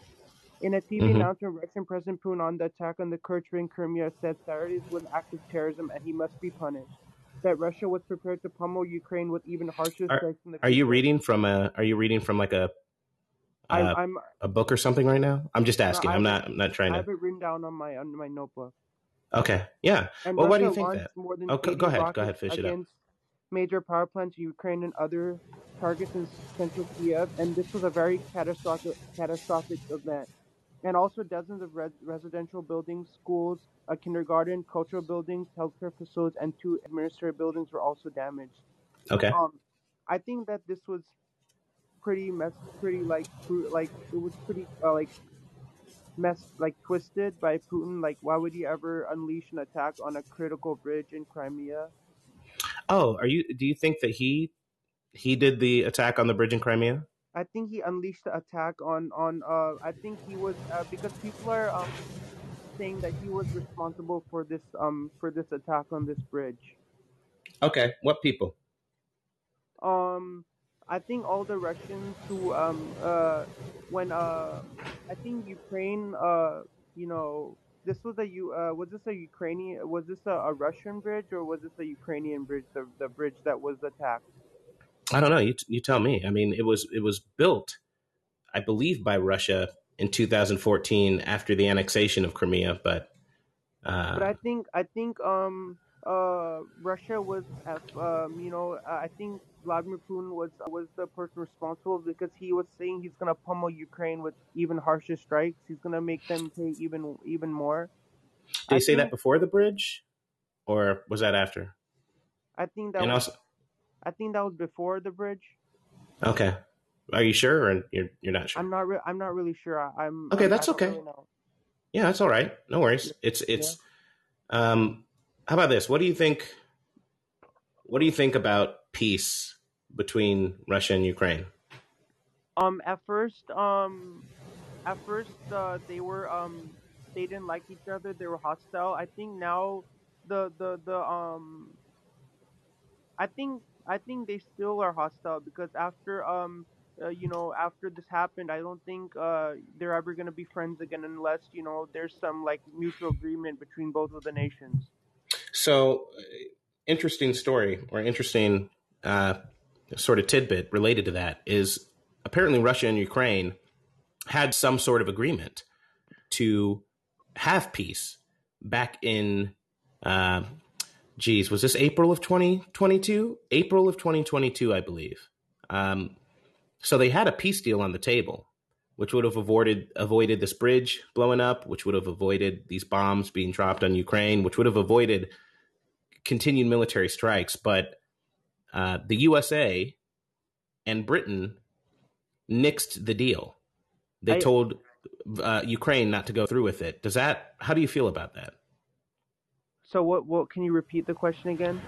In a TV Mhm. announcement, Russian President Putin on the attack on the Kerch in Crimea said Saturdays was an act of terrorism and he must be punished. That Russia was prepared to pummel Ukraine with even harsher Are- strikes from the Are you reading from a? Are you reading from like a I'm, uh, I'm a book or something right now? I'm just asking. I I'm not. I'm not trying to. I have it written down on my on my notebook. Okay. Yeah. And Well, why do you think that? More than Oh, go- 80 go ahead, go ahead, finish it up. major power plants, in Ukraine, and other targets in central Kyiv. And this was a very catastrophic catastrophic event. And also, dozens of res- residential buildings, schools, a kindergarten, cultural buildings, healthcare facilities, and two administrative buildings were also damaged. Okay. Um, I think that this was pretty mess, pretty like, like it was pretty uh, like mess, like twisted by Putin. Like, why would he ever unleash an attack on a critical bridge in Crimea? Oh, are you? Do you think that he he did the attack on the bridge in Crimea? I think he unleashed the attack on on. Uh, I think he was uh, because people are um, saying that he was responsible for this um for this attack on this bridge. Okay. What people? Um, I think all the Russians who um uh when uh I think Ukraine uh you know this was a U uh was this a Ukrainian was this a, a Russian bridge or was this a Ukrainian bridge the the bridge that was attacked? I don't know. You you tell me. I mean, it was it was built, I believe, by Russia in 2014 after the annexation of Crimea, but. Uh, But I think I think um uh Russia was uh, um you know uh, I think Vladimir Putin was was the person responsible because he was saying he's gonna pummel Ukraine with even harsher strikes. He's gonna make them pay even even more. did he say that before the bridge, or was that after? I think that and was also, I think that was before the bridge. okay, are you sure, or you're you're not sure? I'm not re- I'm not really sure. I, I'm Okay, I'm- that's I okay. really. Yeah, that's all right. No worries. It's it's. Um, how about this? What do you think? What do you think about peace between Russia and Ukraine? Um, at first, um, at first, uh, they were um, they didn't like each other. They were hostile. I think now, the the the um, I think I think they still are hostile because after um, uh, you know, after this happened, I don't think uh they're ever gonna be friends again unless you know there's some like mutual agreement between both of the nations. So, interesting story or interesting uh, sort of tidbit related to that is apparently Russia and Ukraine had some sort of agreement to have peace back in, uh, geez, was this April of 2022? April of 2022, I believe. Um, so they had a peace deal on the table, which would have avoided avoided this bridge blowing up, which would have avoided these bombs being dropped on Ukraine, which would have avoided continued military strikes. But uh, the USA and Britain nixed the deal. They I, told uh, Ukraine not to go through with it. Does that? How do you feel about that? So what? What can you repeat the question again?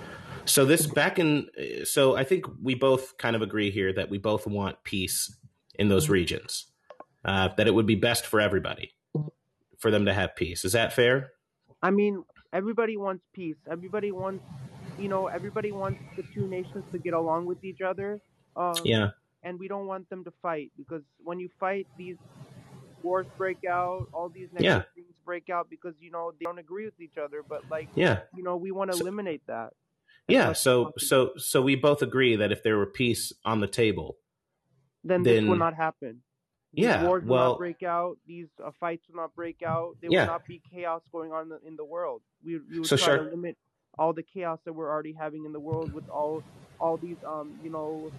So this back in. So I think we both kind of agree here that we both want peace in those Mm-hmm. regions. Uh, that it would be best for everybody for them to have peace. Is that fair? I mean, everybody wants peace. Everybody wants, you know, everybody wants the two nations to get along with each other. Um, Yeah. and we don't want them to fight because when you fight, these wars break out, all these negative Yeah. things break out because you know they don't agree with each other. But like, Yeah. you know, we want to So- eliminate that. Yeah. So so so we both agree that if there were peace on the table, then this will not happen. These Yeah, wars will well- not break out. These uh, fights will not break out. There Yeah. will not be chaos going on in the, in the world. We, we would So try Shar- to limit all the chaos that we're already having in the world with all all these um you know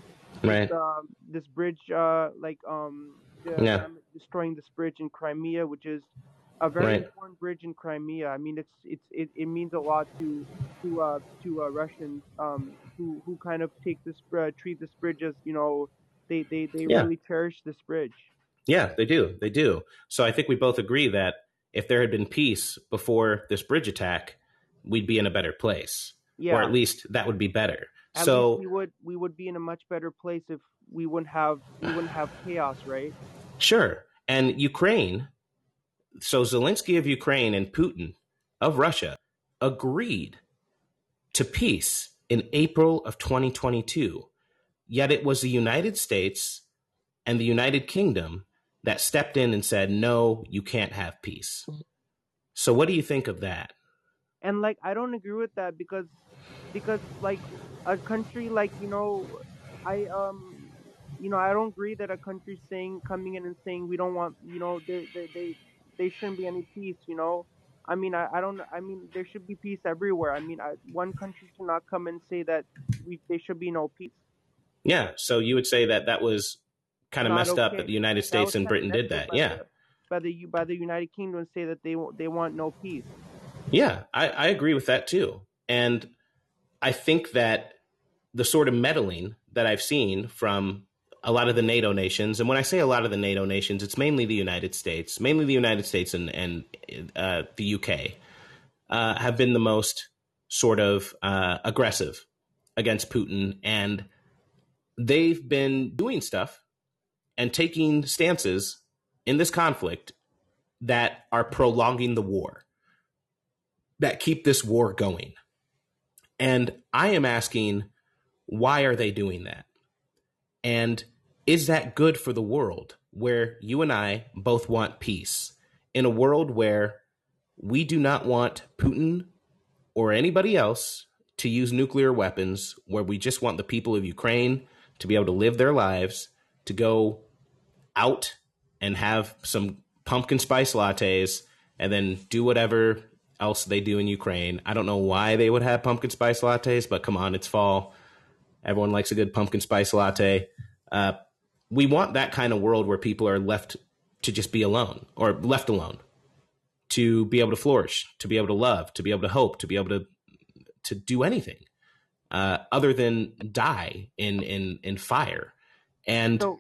right? this, um, this bridge uh like um the, Yeah. um, destroying this bridge in Crimea, which is a very Right. important bridge in Crimea. I mean, it's it's it, it means a lot to to uh to uh, Russians um who who kind of take this uh, treat this bridge as you know they they they Yeah. really cherish this bridge. Yeah, they do. They do. So I think we both agree that if there had been peace before this bridge attack, we'd be in a better place, Yeah. or at least that would be better. At so we would we would be in a much better place if we wouldn't have we wouldn't have chaos, right? Sure. And Ukraine, so Zelensky of Ukraine and Putin of Russia agreed to peace in April of 2022. Yet it was the United States and the United Kingdom that stepped in and said, no, you can't have peace. So, what do you think of that? and like I don't agree with that because because like a country like you know I um you know I don't agree that a country saying coming in and saying we don't want you know they they they, they shouldn't be any peace you know I mean I, I don't I mean there should be peace everywhere I mean I, one country should not come and say that we there should be no peace Yeah. So, you would say that that was kind of messed up that the United States and Britain did that. Yeah. the, by the by the United Kingdom say that they they want no peace Yeah, I, I agree with that too. And I think that the sort of meddling that I've seen from a lot of the NATO nations, and when I say a lot of the NATO nations, it's mainly the United States, mainly the United States and, and uh, the UK, uh, have been the most sort of uh, aggressive against Putin. And they've been doing stuff and taking stances in this conflict that are prolonging the war that keep this war going. And I am asking, why are they doing that? And is that good for the world where you and I both want peace? In a world where we do not want Putin or anybody else to use nuclear weapons, where we just want the people of Ukraine to be able to live their lives, to go out and have some pumpkin spice lattes and then do whatever else they do in Ukraine. I don't know why they would have pumpkin spice lattes, but come on, it's fall. Everyone likes a good pumpkin spice latte. Uh, we want that kind of world where people are left to just be alone or left alone, to be able to flourish, to be able to love, to be able to hope, to be able to to do anything uh, other than die in in in fire. And so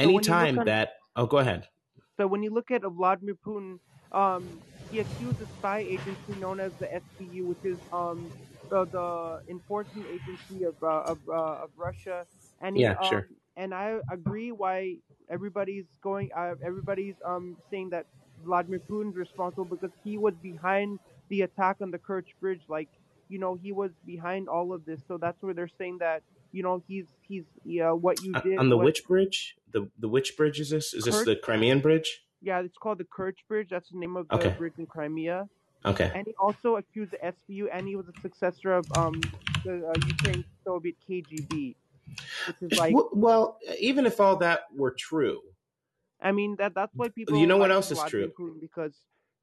so anytime on- that oh, go ahead. So when you look at Vladimir Putin, um, he accused a spy agency known as the SBU, which is um, the, the enforcement agency of uh, of, uh, of Russia. And he, Yeah, um, sure. And I agree why everybody's going. Uh, everybody's um, saying that Vladimir Putin's responsible because he was behind the attack on the Kerch Bridge. Like you know, he was behind all of this. So that's where they're saying that you know he's he's yeah what you Uh, did on the was- which bridge? The the which bridge is this? Is this the Crimean bridge? Yeah, it's called the Kerch Bridge. That's the name of the Okay. bridge in Crimea. Okay. and he also accused the SBU, and he was a successor of um the uh, Ukraine Soviet KGB, which is like, well, even if all that were true, I mean that that's why people. You know what else is true? Because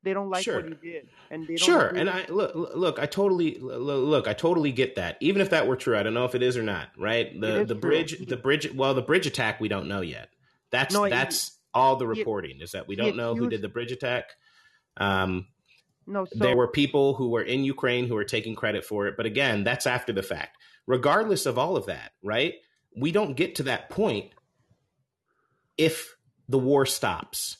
they don't like Sure. what he did, and they don't sure. And I look, look, I totally look, I totally get that. Even if that were true, I don't know if it is or not. Right? The the true. bridge, the bridge. Well, the bridge attack, we don't know yet. That's No, that's all the he- reporting is that we don't know who did the bridge attack. Um, no, so there were people who were in Ukraine who were taking credit for it, but again, that's after the fact. Regardless of all of that, right? We don't get to that point if the war stops.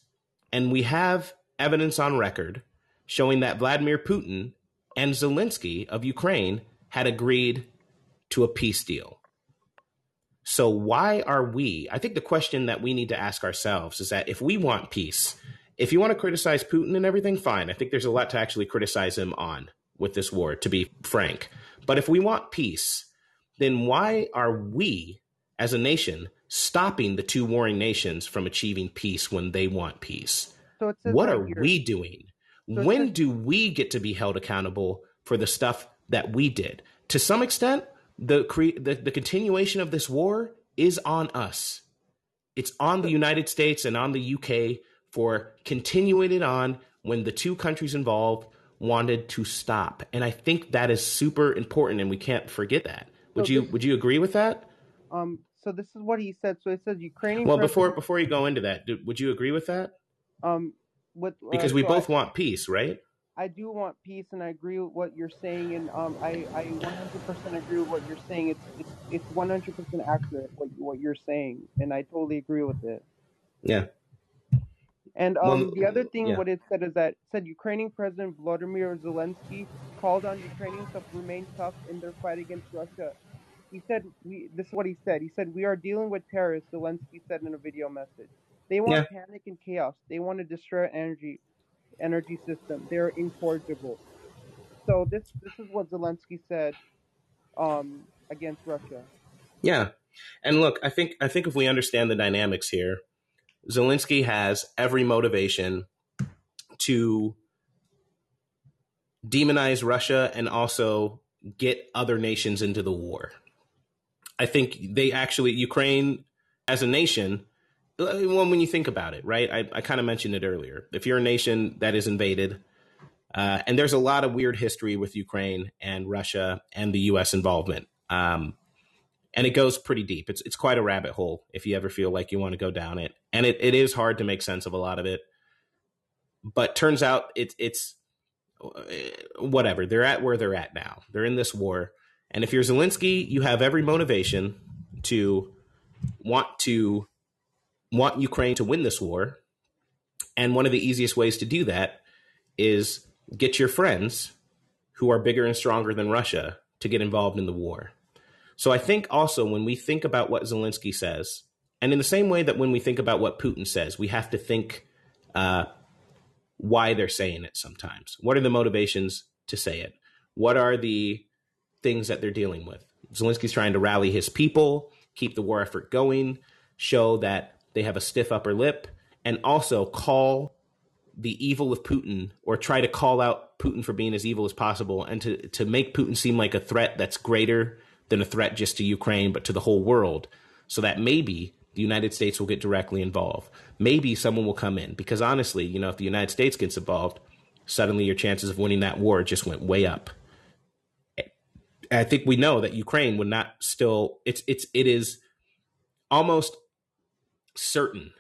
And we have evidence on record showing that Vladimir Putin and Zelensky of Ukraine had agreed to a peace deal. So, why are we? I think the question that we need to ask ourselves is that if we want peace, if you want to criticize Putin and everything, fine. I think there's a lot to actually criticize him on with this war, to be frank. But if we want peace, then why are we as a nation stopping the two warring nations from achieving peace when they want peace? So What are we doing? So when says- do we get to be held accountable for the stuff that we did? To some extent, the cre- the, the continuation of this war is on us. It's on the United States and on the UK for continuing it on when the two countries involved wanted to stop. And I think that is super important and we can't forget that. Would So you this- would you agree with that? Um, so this is what he said. So it says Ukrainian. Well, before before you go into that, do- would you agree with that? Um, what uh, Because we so both I, want peace, right? I do want peace, and I agree with what you're saying, and um, I I 100% agree with what you're saying. It's it's it's 100% accurate what what you're saying, and I totally agree with it. Yeah. And um, Well, the other thing, yeah. what it said is that said Ukrainian President Volodymyr Zelensky called on Ukrainians to remain tough in their fight against Russia. He said, "We." This is what he said. He said, "We are dealing with terrorists." Zelensky said in a video message. They want panic and chaos. They want to destroy energy, energy system. They're incorrigible. So this this is what Zelensky said um, against Russia. Yeah. And look, I think I think if we understand the dynamics here, Zelensky has every motivation to demonize Russia and also get other nations into the war. I think they actually Ukraine as a nation well, when you think about it, right? I, I kind of mentioned it earlier. If you're a nation that is invaded, uh, and there's a lot of weird history with Ukraine and Russia and the U.S. involvement. Um, and it goes pretty deep. It's it's quite a rabbit hole if you ever feel like you want to go down it, and it, it is hard to make sense of a lot of it. But turns out it's it's uh, whatever they're at where they're at now. They're in this war, and if you're Zelensky, you have every motivation to want to want Ukraine to win this war, and one of the easiest ways to do that is get your friends who are bigger and stronger than Russia to get involved in the war. So I think also when we think about what Zelensky says, and in the same way that when we think about what Putin says, we have to think uh, why they're saying it sometimes. What are the motivations to say it? What are the things that they're dealing with? Zelensky's trying to rally his people, keep the war effort going, show that they have a stiff upper lip, and also call the evil of Putin or try to call out Putin for being as evil as possible and to, to make Putin seem like a threat that's greater than a threat just to Ukraine, but to the whole world, so that maybe the United States will get directly involved. Maybe someone will come in. Because honestly, you know, if the United States gets involved, suddenly your chances of winning that war just went way up. I think we know that Ukraine would not still it's it's it is almost certain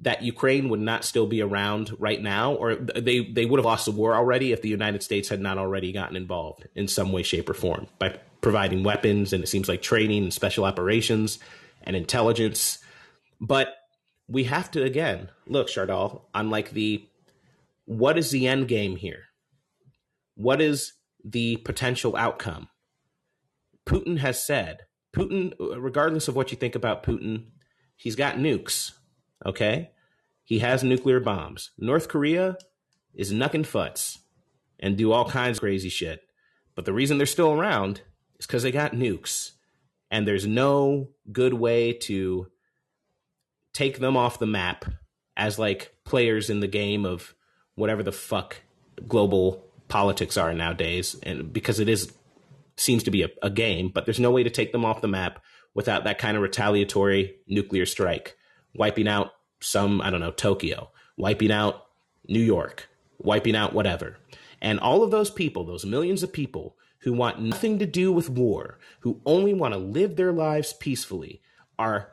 that Ukraine would not still be around right now, or they they would have lost the war already if the United States had not already gotten involved in some way, shape, or form by providing weapons and it seems like training and special operations and intelligence. But we have to again look, Chardal, on like the what is the end game here? What is the potential outcome? Putin has said, Putin, regardless of what you think about Putin, he's got nukes. Okay? He has nuclear bombs. North Korea is knucking futs and do all kinds of crazy shit. But the reason they're still around is because they got nukes. And there's no good way to take them off the map as like players in the game of whatever the fuck global politics are nowadays, and because it is seems to be a, a game, but there's no way to take them off the map without that kind of retaliatory nuclear strike, wiping out some, I don't know, Tokyo, wiping out New York, wiping out whatever. And all of those people, those millions of people who want nothing to do with war, who only want to live their lives peacefully, are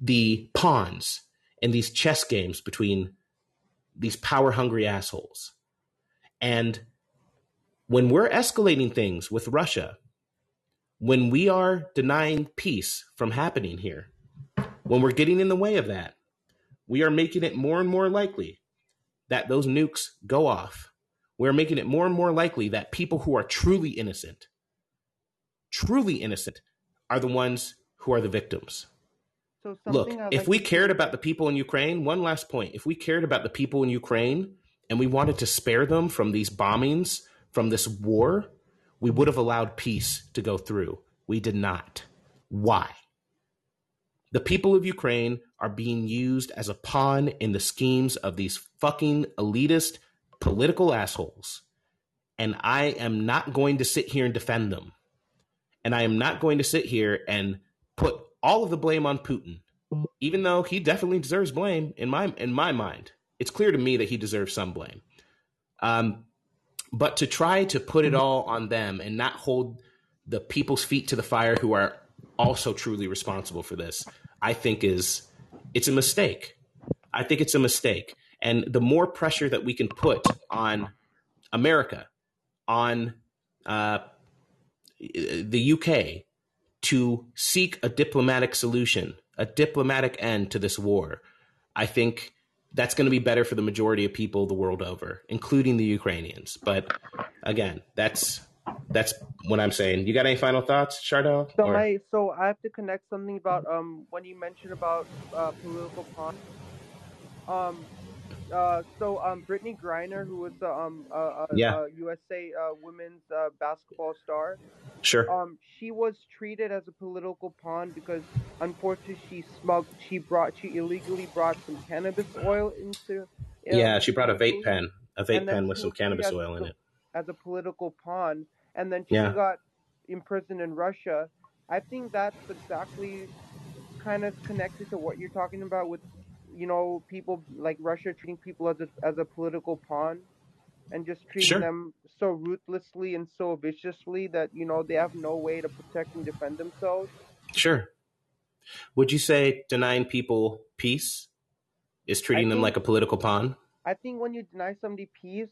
the pawns in these chess games between these power hungry assholes. And when we're escalating things with Russia, when we are denying peace from happening here, when we're getting in the way of that, we are making it more and more likely that those nukes go off. We're making it more and more likely that people who are truly innocent, truly innocent, are the ones who are the victims. So Look, if we cared about the people in Ukraine, one last point. If we cared about the people in Ukraine and we wanted to spare them from these bombings from this war, we would have allowed peace to go through. We did not. Why? The people of Ukraine are being used as a pawn in the schemes of these fucking elitist political assholes. And I am not going to sit here and defend them. And I am not going to sit here and put all of the blame on Putin, even though he definitely deserves blame in my in my mind. It's clear to me that he deserves some blame. Um, but to try to put it all on them and not hold the people's feet to the fire who are also truly responsible for this, I think is it's a mistake. I think it's a mistake. And the more pressure that we can put on America, on uh, the UK, to seek a diplomatic solution, a diplomatic end to this war, I think that's going to be better for the majority of people the world over, including the Ukrainians. But again, that's that's what I'm saying. You got any final thoughts, Chardell? So or? I so I have to connect something about um when you mentioned about uh, political con. Um, uh, so um Brittney Griner, who was the um uh, uh, yeah. uh USA uh, women's uh, basketball star. Sure. Um, she was treated as a political pawn because unfortunately she smuggled, she brought, she illegally brought some cannabis oil into. yeah, she brought a vape pen, a vape pen with some cannabis oil in it. As a political pawn, and then she yeah. got imprisoned in Russia. I think that's exactly kind of connected to what you're talking about with, you know, people like Russia treating people as a as a political pawn, and just treating sure. them so ruthlessly and so viciously that you know they have no way to protect and defend themselves. Sure. Would you say denying people peace is treating think, them like a political pawn? I think when you deny somebody peace,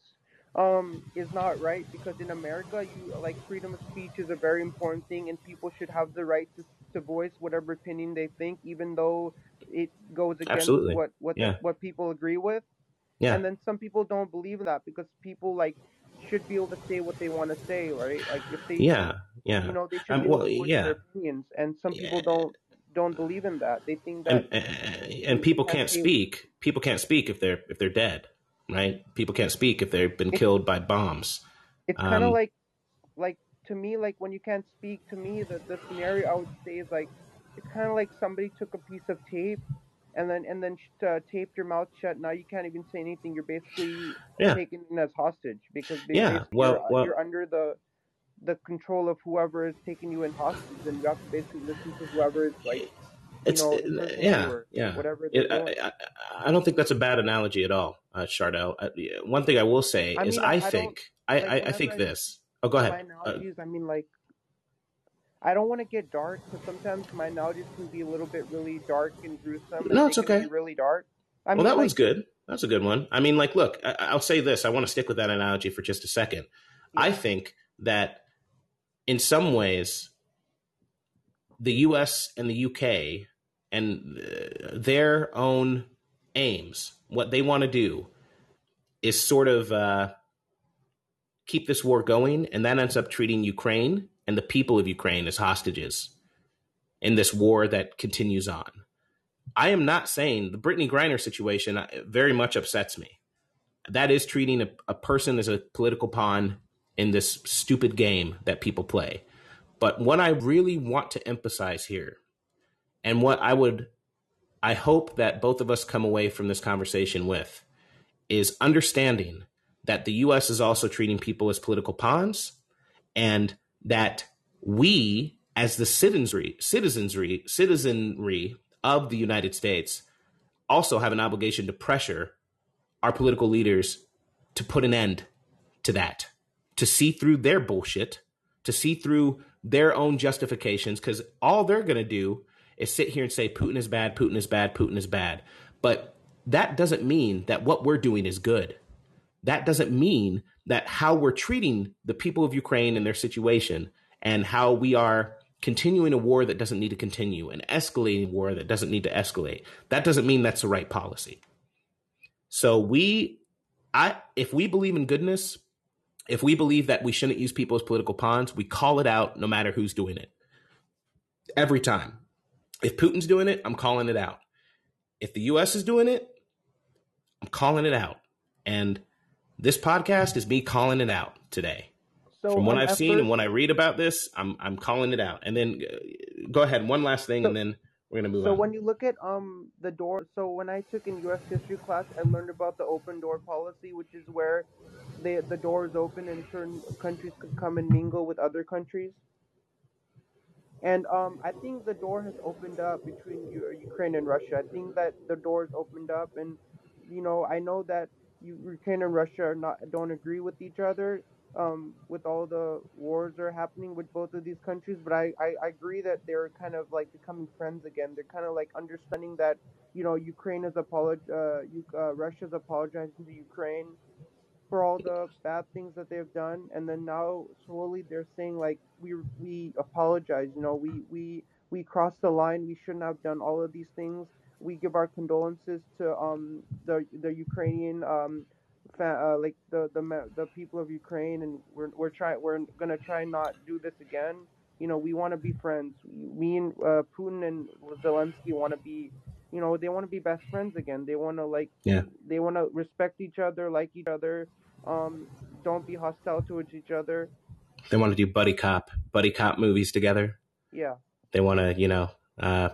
um, is not right because in America, you like freedom of speech is a very important thing, and people should have the right to, to voice whatever opinion they think, even though it goes against Absolutely. what what yeah. what people agree with. Yeah. And then some people don't believe in that because people like should be able to say what they want to say, right? Like if they yeah yeah you know they should um, be able well, yeah. their opinions, and some yeah. people don't don't believe in that. They think that and, and, and people can't speak. People can't speak if they're if they're dead right? People can't speak if they've been killed by bombs. It's kind of um, like, like to me, like when you can't speak. To me, the the scenario I would say is like, it's kind of like somebody took a piece of tape, and then and then uh, taped your mouth shut. Now you can't even say anything. You're basically yeah. taken as hostage because yeah, well, you're, well, you're under the the control of whoever is taking you in hostage, and you have to basically listen to whoever is like it's know, yeah, yeah. Whatever. It, I, I, I, don't think that's a bad analogy at all, uh, Chardell. Uh, one thing I will say I is mean, I, think I, like, I, think this. Oh, go ahead. Uh, analogies, uh, I mean, like, I don't want to get dark because sometimes my analogies can be a little bit really dark and gruesome. No, it's okay. really dark. I mean, well, that like, one's good. That's a good one. I mean, like, look, I, will say this. I want to stick with that analogy for just a second. Yeah. I think that in some ways, the U.S. and the U.K. and uh, their own aims, what they want to do, is sort of uh, keep this war going, and that ends up treating Ukraine and the people of Ukraine as hostages in this war that continues on. I am not saying the Brittney Griner situation uh, very much upsets me. That is treating a, a person as a political pawn in this stupid game that people play. But what I really want to emphasize here, and what I would, I hope that both of us come away from this conversation with, is understanding that the US is also treating people as political pawns and that we as the citizenry citizenry citizenry of the United States also have an obligation to pressure our political leaders to put an end to that, to see through their bullshit, to see through their own justifications, because all they're going to do is sit here and say Putin is bad, Putin is bad, Putin is bad. But that doesn't mean that what we're doing is good. That doesn't mean that how we're treating the people of Ukraine and their situation and how we are continuing a war that doesn't need to continue and escalating war that doesn't need to escalate. That doesn't mean that's the right policy. So we I if we believe in goodness, if we believe that we shouldn't use people as political pawns, we call it out no matter who's doing it. Every time. If Putin's doing it, I'm calling it out. If the US is doing it, I'm calling it out. And this podcast is me calling it out today. So From what I've effort, seen and when I read about this, I'm I'm calling it out. And then uh, go ahead, one last thing, so, and then we're gonna move so on. So when you look at um the door, so when I took in U.S. history class, I learned about the open door policy, which is where the the door is open and certain countries could come and mingle with other countries. And um, I think the door has opened up between Ukraine and Russia. I think that the door has opened up, and you know, I know that Ukraine and Russia are not don't agree with each other um, with all the wars that are happening with both of these countries, but I, I, I agree that they're kind of like becoming friends again. They're kind of like understanding that you know Ukraine is apolog- uh, uh, Russia's apologizing to Ukraine for all the bad things that they've done, and then now slowly they're saying like we we apologize. You know, we we we crossed the line. We shouldn't have done all of these things. We give our condolences to um the the Ukrainian um uh, like the the the people of Ukraine, and we're we're trying we're gonna try not do this again. You know, we want to be friends. Me and uh, Putin and Zelensky want to be, you know, they want to be best friends again. They want to like, yeah, they want to respect each other, like each other. Um, don't be hostile towards each other. They want to do buddy cop, buddy cop movies together. Yeah. They want to, you know, uh,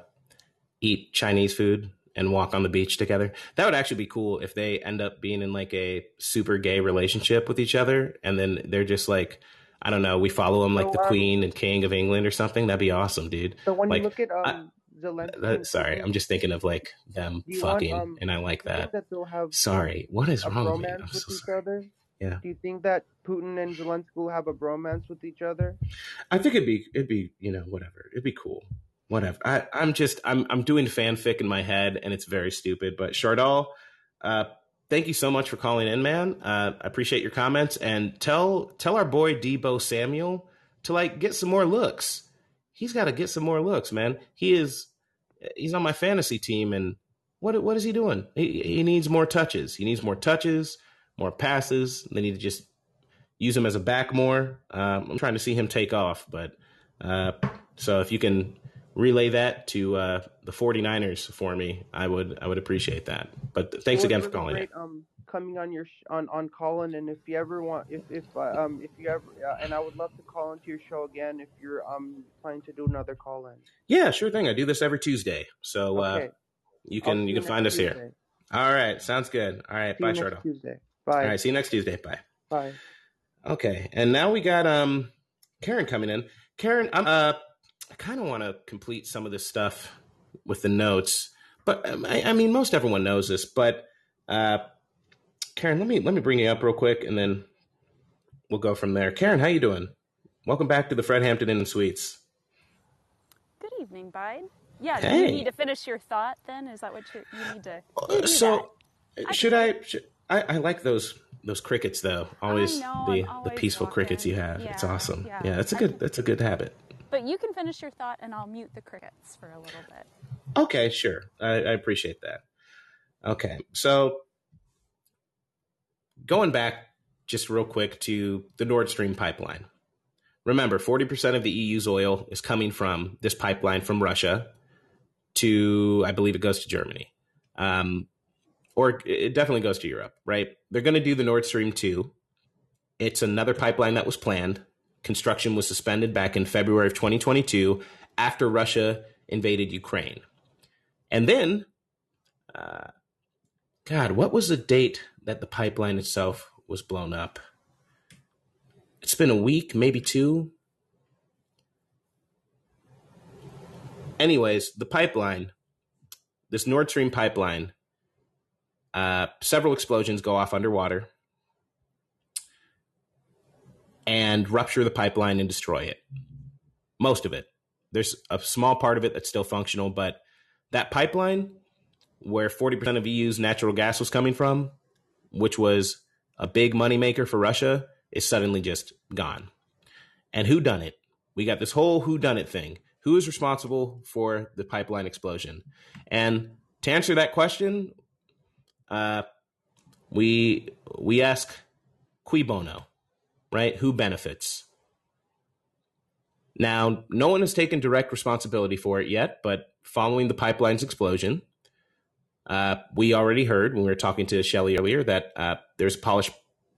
eat Chinese food and walk on the beach together. That would actually be cool if they end up being in like a super gay relationship with each other, and then they're just like, I don't know, we follow them like so, the um, Queen and King of England or something. That'd be awesome, dude. So when like, you look at um, Zelensky, that, sorry, I'm just thinking of like them fucking, want, um, and I like that. that sorry, what is wrong with with so each sorry. other. Yeah. Do you think that Putin and Zelensky will have a bromance with each other? I think it'd be it'd be you know whatever it'd be cool whatever. I, I'm just I'm I'm doing fanfic in my head, and it's very stupid. But Shardal, uh, thank you so much for calling in, man. Uh, I appreciate your comments, and tell tell our boy Deebo Samuel to like get some more looks. He's got to get some more looks, man. He is he's on my fantasy team, and what what is he doing? He, he needs more touches. He needs more touches, more passes. They need to just use him as a back more. Um, I'm trying to see him take off, but uh, so if you can relay that to uh, the 49ers for me, I would I would appreciate that. But thanks again for calling great, Um, coming on your sh- on on Callin, and if you ever want, if if uh, um if you ever, uh, and I would love to call into your show again if you're um planning to do another call in. Yeah, sure thing. I do this every Tuesday, so uh, okay. uh, you can you can find us Tuesday. here. All right, sounds good. All right, see bye, Chardo. Tuesday. Bye. All right, see you next Tuesday. Bye. Bye. Okay, and now we got um Karen coming in. Karen, I'm uh I kind of want to complete some of this stuff with the notes, but um, I, I mean, most everyone knows this. But uh, Karen, let me let me bring you up real quick, and then we'll go from there. Karen, how you doing? Welcome back to the Fred Hampton Inn and Suites. Good evening, Bide. Yeah, do you need to finish your thought? Then is that what you you need to? Uh, so, I should I, should I? I like those those crickets though. Always know, the always peaceful crickets you have. Yeah, it's awesome. Yeah, yeah that's a good that's a good habit. But you can finish your thought, and I'll mute the crickets for a little bit. Okay, sure. I, I appreciate that. Okay, so going back just real quick to the Nord Stream pipeline. Remember, 40% of the EU's oil is coming from this pipeline from Russia to, I believe it goes to Germany. Um, or it definitely goes to Europe, right? They're going to do the Nord Stream 2. It's another pipeline that was planned construction was suspended back in February of 2022 after Russia invaded Ukraine. And then, uh, God, what was the date that the pipeline itself was blown up. It's been a week, maybe two. Anyways, the pipeline, this Nord Stream pipeline, uh, several explosions go off underwater and rupture the pipeline and destroy it. Most of it. There's a small part of it that's still functional, but that pipeline, where 40% of EU's natural gas was coming from, which was a big moneymaker for Russia, is suddenly just gone. And who done it? We got this whole who done it thing. Who is responsible for the pipeline explosion? And to answer that question, uh, we we ask cui bono, right? Who benefits? Now, no one has taken direct responsibility for it yet, but following the pipeline's explosion, uh, we already heard when we were talking to Shelley earlier that uh, there's a Polish,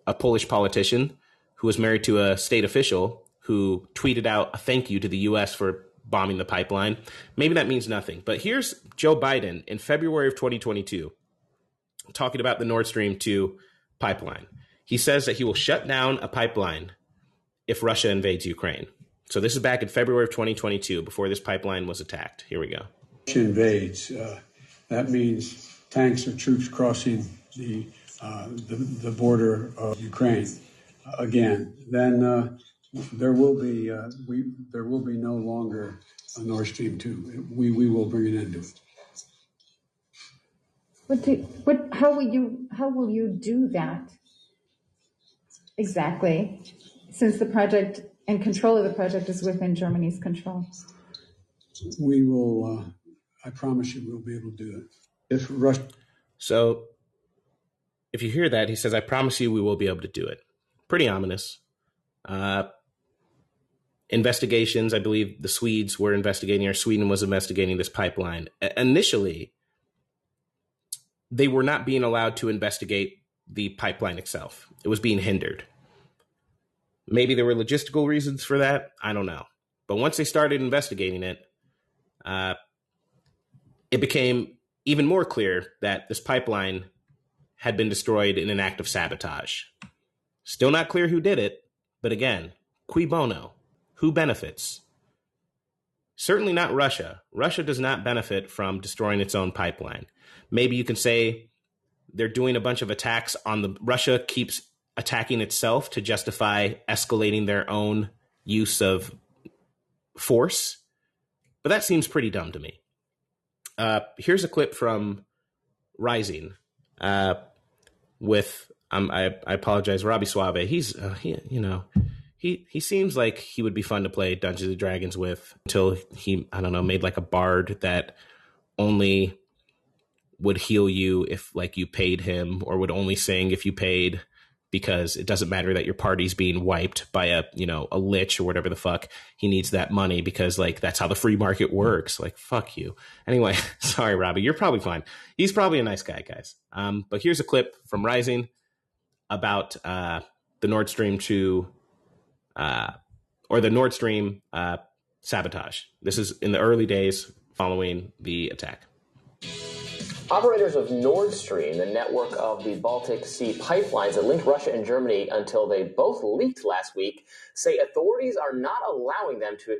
a Polish politician who was married to a state official who tweeted out a thank you to the U.S. for bombing the pipeline. Maybe that means nothing, but here's Joe Biden in February of 2022 talking about the Nord Stream 2 pipeline. He says that he will shut down a pipeline if Russia invades Ukraine. So this is back in February of 2022, before this pipeline was attacked. Here we go. Invades. Uh, that means tanks or troops crossing the, uh, the, the border of Ukraine again. Then uh, there will be uh, we there will be no longer a Nord Stream two. We we will bring an end to it. What do, what, how will you, how will you do that? Exactly, since the project and control of the project is within Germany's control. We will, uh, I promise you, we'll be able to do it. If Russia. So, if you hear that, he says, I promise you we will be able to do it. Pretty ominous. Uh, investigations, I believe the Swedes were investigating, or Sweden was investigating this pipeline. initially, they were not being allowed to investigate the pipeline itself. It was being hindered. Maybe there were logistical reasons for that. I don't know. But once they started investigating it, uh, it became even more clear that this pipeline had been destroyed in an act of sabotage. Still not clear who did it, but again, cui bono? Who benefits? Certainly not Russia. Russia does not benefit from destroying its own pipeline. Maybe you can say they're doing a bunch of attacks on the Russia keeps attacking itself to justify escalating their own use of force. But that seems pretty dumb to me. Uh, here's a clip from Rising uh, with um, I, I apologize, Robby Soave. He's uh, he, you know he he seems like he would be fun to play Dungeons and Dragons with until he I don't know made like a bard that only would heal you if like you paid him or would only sing if you paid because it doesn't matter that your party's being wiped by a you know a lich or whatever the fuck he needs that money because like that's how the free market works. Like fuck you. Anyway sorry robby. You're probably fine. He's probably a nice guy guys. Um, but here's a clip from rising about uh, the nord stream 2 uh, or the nord stream uh, sabotage. This is in the early days following the attack Operators of Nord Stream, the network of the Baltic Sea pipelines that link Russia and Germany until they both leaked last week, say authorities are not allowing them to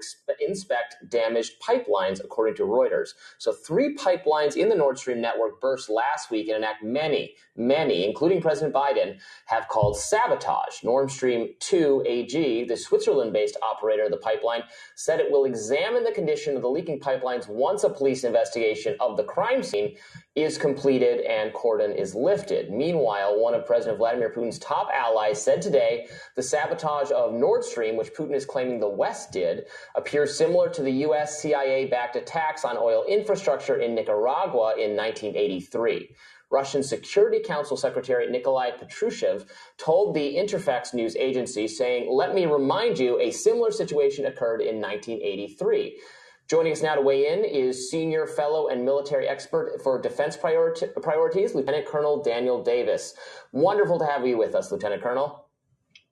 inspect damaged pipelines, according to Reuters. So, three pipelines in the Nord Stream network burst last week, and an act many, many, including President Biden, have called sabotage. Nord Stream 2 AG, the Switzerland based operator of the pipeline, said it will examine the condition of the leaking pipelines once a police investigation of the crime scene is completed and cordon is lifted. Meanwhile, one of President Vladimir Putin's top allies said today the sabotage of Nord Stream, which Putin is claiming the West did, appears similar to the U.S. CIA backed attacks on oil infrastructure in Nicaragua in 1983. Russian Security Council Secretary Nikolai Patrushev told the Interfax news agency, saying, Let me remind you, a similar situation occurred in 1983. Joining us now to weigh in is senior fellow and military expert for defense priority, priorities, Lieutenant Colonel Daniel Davis. Wonderful to have you with us, Lieutenant Colonel.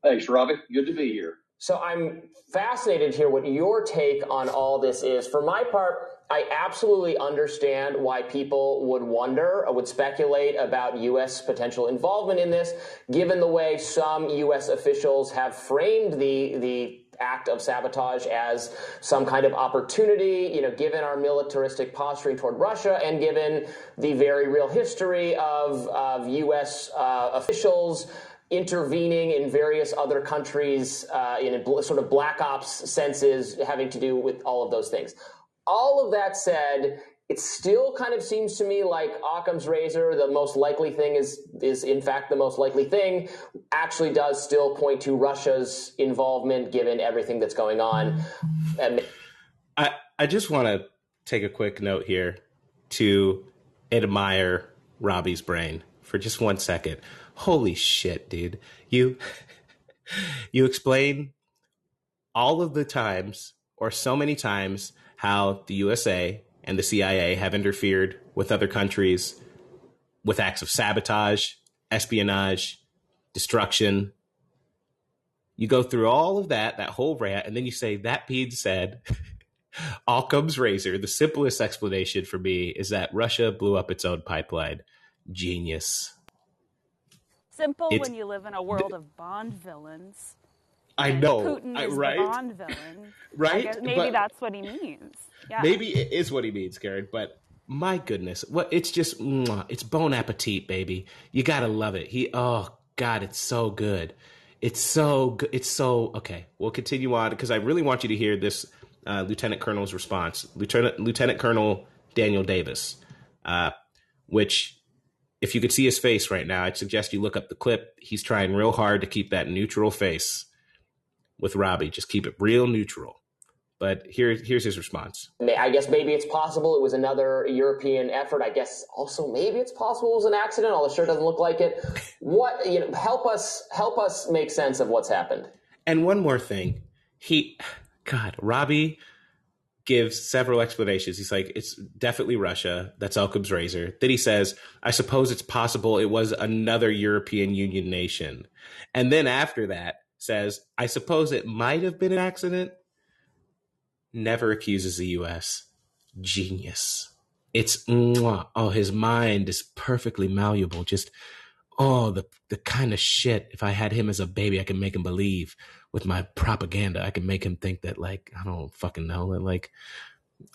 Thanks, Robby. Good to be here. So I'm fascinated to hear what your take on all this is. For my part, I absolutely understand why people would wonder would speculate about U.S. potential involvement in this, given the way some U.S. officials have framed the the act of sabotage as some kind of opportunity, you know, given our militaristic posturing toward Russia and given the very real history of, of U.S. Uh, officials intervening in various other countries uh, in sort of black ops senses having to do with all of those things. All of that said, it still kind of seems to me like Occam's razor, the most likely thing is is in fact the most likely thing, actually does still point to Russia's involvement given everything that's going on. And I I just want to take a quick note here to admire Robby's brain for just one second. Holy shit, dude. You you explain all of the times or so many times how the USA and the CIA have interfered with other countries with acts of sabotage, espionage, destruction. You go through all of that, that whole rant, and then you say, that being said, Occam's razor, the simplest explanation for me is that Russia blew up its own pipeline. Genius. Simple it's, when you live in a world of Bond villains. I know, Putin I, is right? the Bond villain. right? maybe but that's what he means. Yeah. Maybe it is what he means, Karen. But my goodness, what it's just it's bon appetit, baby. You gotta love it. He, oh God, it's so good. It's so good. It's so okay. We'll continue on because I really want you to hear this uh, Lieutenant Colonel's response. Lieutenant Lieutenant Colonel Daniel Davis, uh, which if you could see his face right now, I'd suggest you look up the clip. He's trying real hard to keep that neutral face with Robby. Just keep it real neutral. But here, here's his response. I guess maybe it's possible it was another European effort. I guess also maybe it's possible it was an accident, although sure doesn't look like it. What you know, help us help us make sense of what's happened. And one more thing, he, God, Robby gives several explanations. He's like, it's definitely Russia. That's Occam's razor. Then he says, I suppose it's possible it was another European Union nation. And then after that says, I suppose it might have been an accident never accuses the U.S. Genius. It's mwah. oh, his mind is perfectly malleable. Just oh, the the kind of shit. If I had him as a baby, I could make him believe with my propaganda. I can make him think that like I don't fucking know like.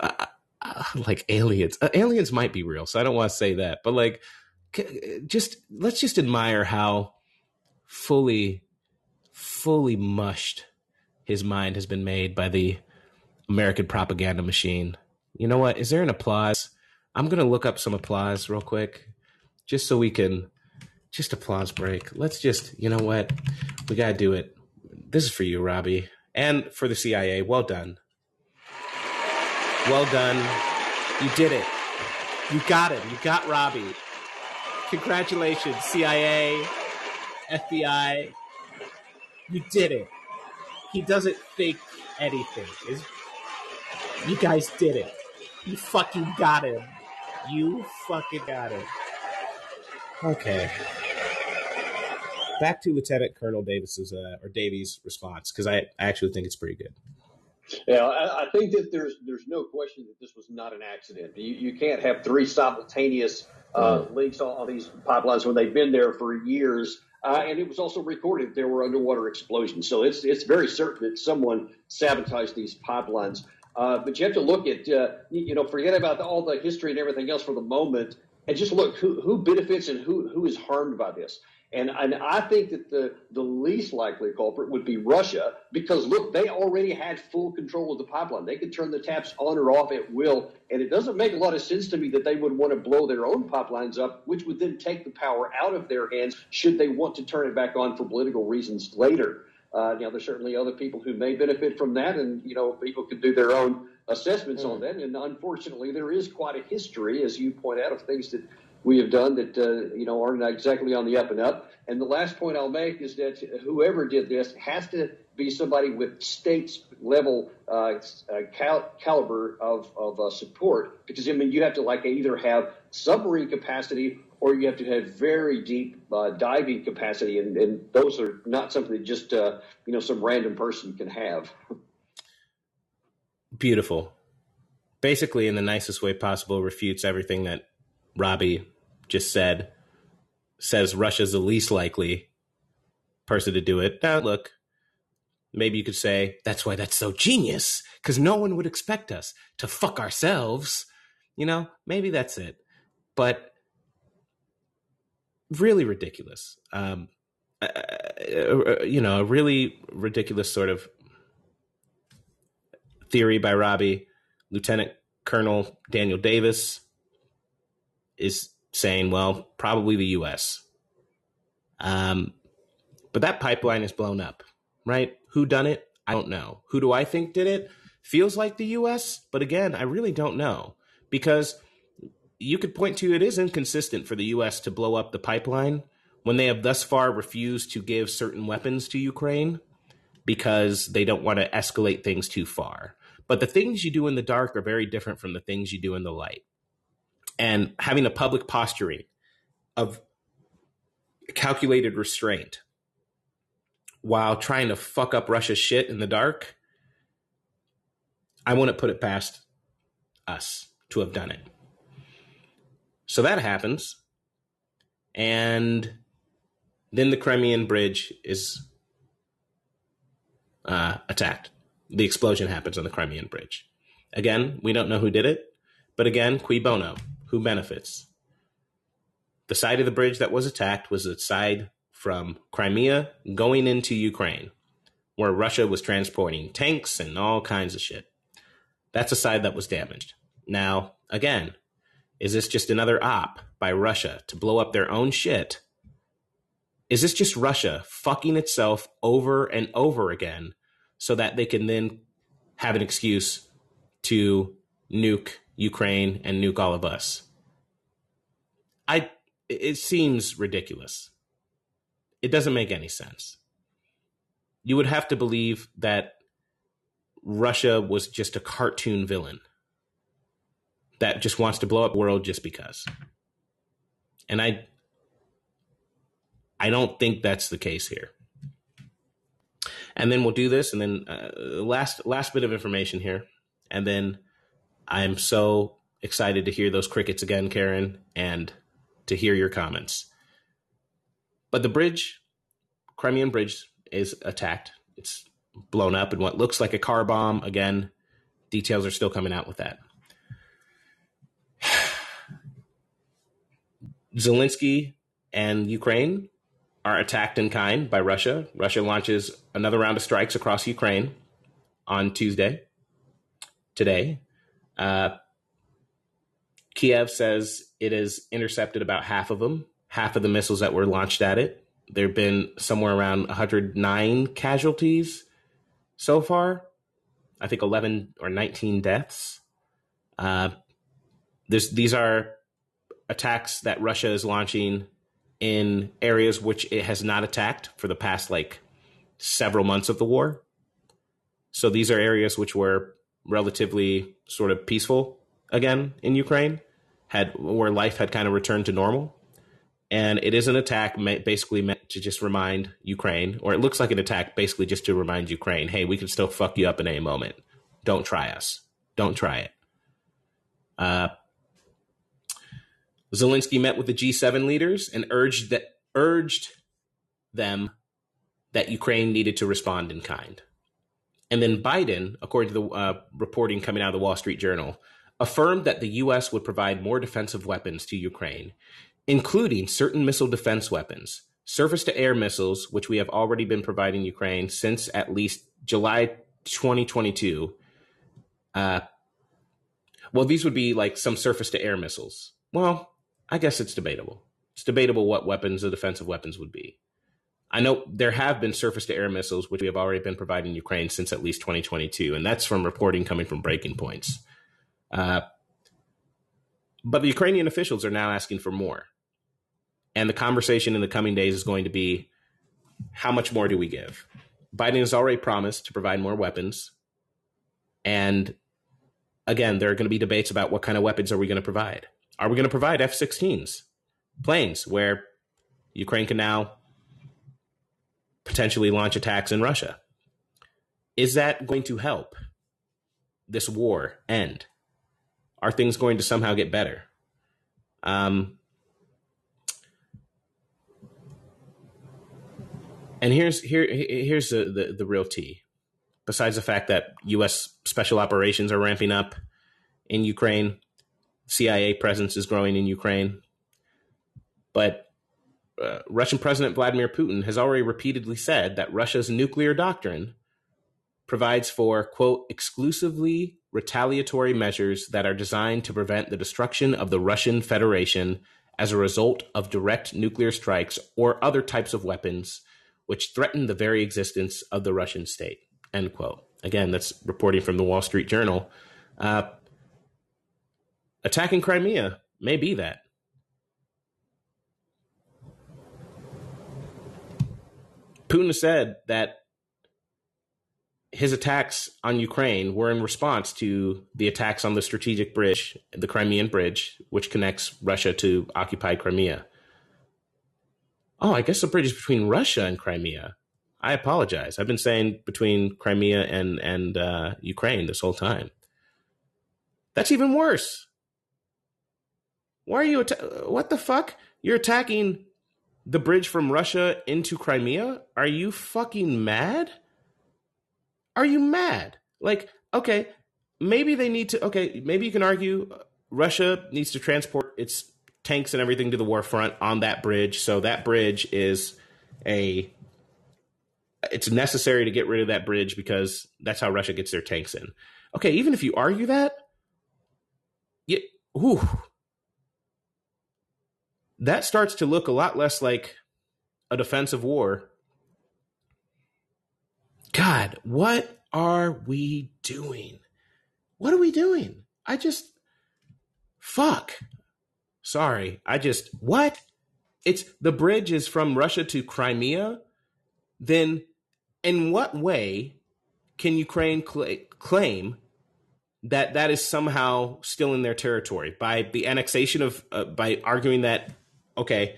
Uh, uh, like aliens, uh, aliens might be real, so I don't want to say that, but like, just let's just admire how fully, fully mushed his mind has been made by the American propaganda machine. You know what? Is there an applause? I'm going to look up some applause real quick just so we can just applause break. Let's just, you know what? We got to do it. This is for you, Robby, and for the CIA. Well done. Well done. You did it. You got it. You got Robby. Congratulations, CIA, FBI. You did it. He doesn't think anything. Is you guys did it. You fucking got him. You fucking got him. Okay. Back to Lieutenant Colonel Davis's uh, or Davies' response because I, I actually think it's pretty good. Yeah, I, I, think that there's there's no question that this was not an accident. You, you can't have three simultaneous uh, mm. leaks on, on, these pipelines when they've been there for years. Uh, and it was also recorded there were underwater explosions. So it's it's very certain that someone sabotaged these pipelines. Uh, but you have to look at, uh, you know, forget about all the history and everything else for the moment, and just look who, who benefits and who, who is harmed by this. And, and I think that the, the least likely culprit would be Russia because, look, they already had full control of the pipeline. They could turn the taps on or off at will. And it doesn't make a lot of sense to me that they would want to blow their own pipelines up, which would then take the power out of their hands should they want to turn it back on for political reasons later. Uh, you know, there's certainly other people who may benefit from that, and you know, people can do their own assessments on that. And unfortunately, there is quite a history, as you point out, of things that we have done that uh, you know aren't exactly on the up and up. And the last point I'll make is that whoever did this has to be somebody with states level uh, uh, cal- caliber of, of uh, support, because I mean you have to like either have submarine capacity or you have to have very deep uh, diving capacity, and, and, those are not something that just uh, you know some random person can have. Beautiful. Basically, in the nicest way possible, refutes everything that Robby just said. Says Russia's the least likely person to do it. Now, look, maybe you could say that's why that's so genius because no one would expect us to fuck ourselves. You know, maybe that's it. But really ridiculous. Um, uh, uh, you know, a really ridiculous sort of theory by Robby. Lieutenant Colonel Daniel Davis is saying, well, probably the U.S. Um, but that pipeline is blown up, right? Who done it? I don't know. Who do I think did it? Feels like the U.S., but again, I really don't know because you could point to it is inconsistent for the U.S. to blow up the pipeline when they have thus far refused to give certain weapons to Ukraine because they don't want to escalate things too far. But the things you do in the dark are very different from the things you do in the light. And having a public posturing of calculated restraint while trying to fuck up Russia's shit in the dark, I wouldn't put it past us to have done it. So that happens. And then the Crimean Bridge is uh, attacked. The explosion happens on the Crimean Bridge. Again, we don't know who did it, but again, cui bono? Who benefits? The side of the bridge that was attacked was the side from Crimea going into Ukraine, where Russia was transporting tanks and all kinds of shit. That's a side that was damaged. Now, again, is this just another op by Russia to blow up their own shit? Is this just Russia fucking itself over and over again so that they can then have an excuse to nuke Ukraine and nuke all of us? I it seems ridiculous. It doesn't make any sense. You would have to believe that Russia was just a cartoon villain that just wants to blow up the world just because. And I I don't think that's the case here. And then we'll do this and then uh, last last bit of information here and then I'm so excited to hear those crickets again Karen and to hear your comments. But the bridge Crimean bridge is attacked. It's blown up in what looks like a car bomb again. Details are still coming out with that. Zelensky and Ukraine are attacked in kind by Russia. Russia launches another round of strikes across Ukraine on Tuesday, today. Uh, Kyiv says it has intercepted about half of them, half of the missiles that were launched at it. There have been somewhere around 109 casualties so far. I think 11 or 19 deaths. Uh, these are attacks that Russia is launching in areas which it has not attacked for the past like several months of the war. So these are areas which were relatively sort of peaceful again in Ukraine, had where life had kind of returned to normal. And it is an attack basically meant to just remind Ukraine, or it looks like an attack basically just to remind Ukraine, hey, we can still fuck you up in any moment. Don't try us. Don't try it. Uh, Zelensky met with the G7 leaders and urged that urged them that Ukraine needed to respond in kind. And then Biden, according to the uh, reporting coming out of the Wall Street Journal, affirmed that the U.S. would provide more defensive weapons to Ukraine, including certain missile defense weapons, surface to air missiles, which we have already been providing Ukraine since at least July 2022. Uh, well, these would be like some surface to air missiles. Well, I guess it's debatable. It's debatable what weapons the defensive weapons would be. I know there have been surface to air missiles, which we have already been providing Ukraine since at least 2022, and that's from reporting coming from Breaking Points. Uh, but the Ukrainian officials are now asking for more. And the conversation in the coming days is going to be how much more do we give? Biden has already promised to provide more weapons. And again, there are going to be debates about what kind of weapons are we going to provide. Are we going to provide F 16s? planes where Ukraine can now potentially launch attacks in Russia. Is that going to help this war end? Are things going to somehow get better? Um, and here's here here's the, the the real tea. Besides the fact that U.S. special operations are ramping up in Ukraine, CIA presence is growing in Ukraine, but uh, Russian President Vladimir Putin has already repeatedly said that Russia's nuclear doctrine provides for, quote, exclusively retaliatory measures that are designed to prevent the destruction of the Russian Federation as a result of direct nuclear strikes or other types of weapons which threaten the very existence of the Russian state, end quote. Again, that's reporting from the Wall Street Journal. Uh, attacking Crimea may be that. Putin said that his attacks on Ukraine were in response to the attacks on the strategic bridge, the Crimean Bridge, which connects Russia to occupied Crimea. Oh, I guess the bridge is between Russia and Crimea. I apologize. I've been saying between Crimea and and uh, Ukraine this whole time. That's even worse. Why are you? What the fuck? You're attacking the bridge from Russia into Crimea? Are you fucking mad? Are you mad? Like, okay, maybe they need to. Okay, maybe you can argue Russia needs to transport its tanks and everything to the war front on that bridge. So that bridge is a. It's necessary to get rid of that bridge because that's how Russia gets their tanks in. Okay, even if you argue that, yeah, whew, that starts to look a lot less like a defensive war God, what are we doing? What are we doing? I just, fuck. Sorry. I just, what? It's the bridge is from Russia to Crimea. Then, in what way can Ukraine cl- claim that that is somehow still in their territory by the annexation of, uh, by arguing that, okay,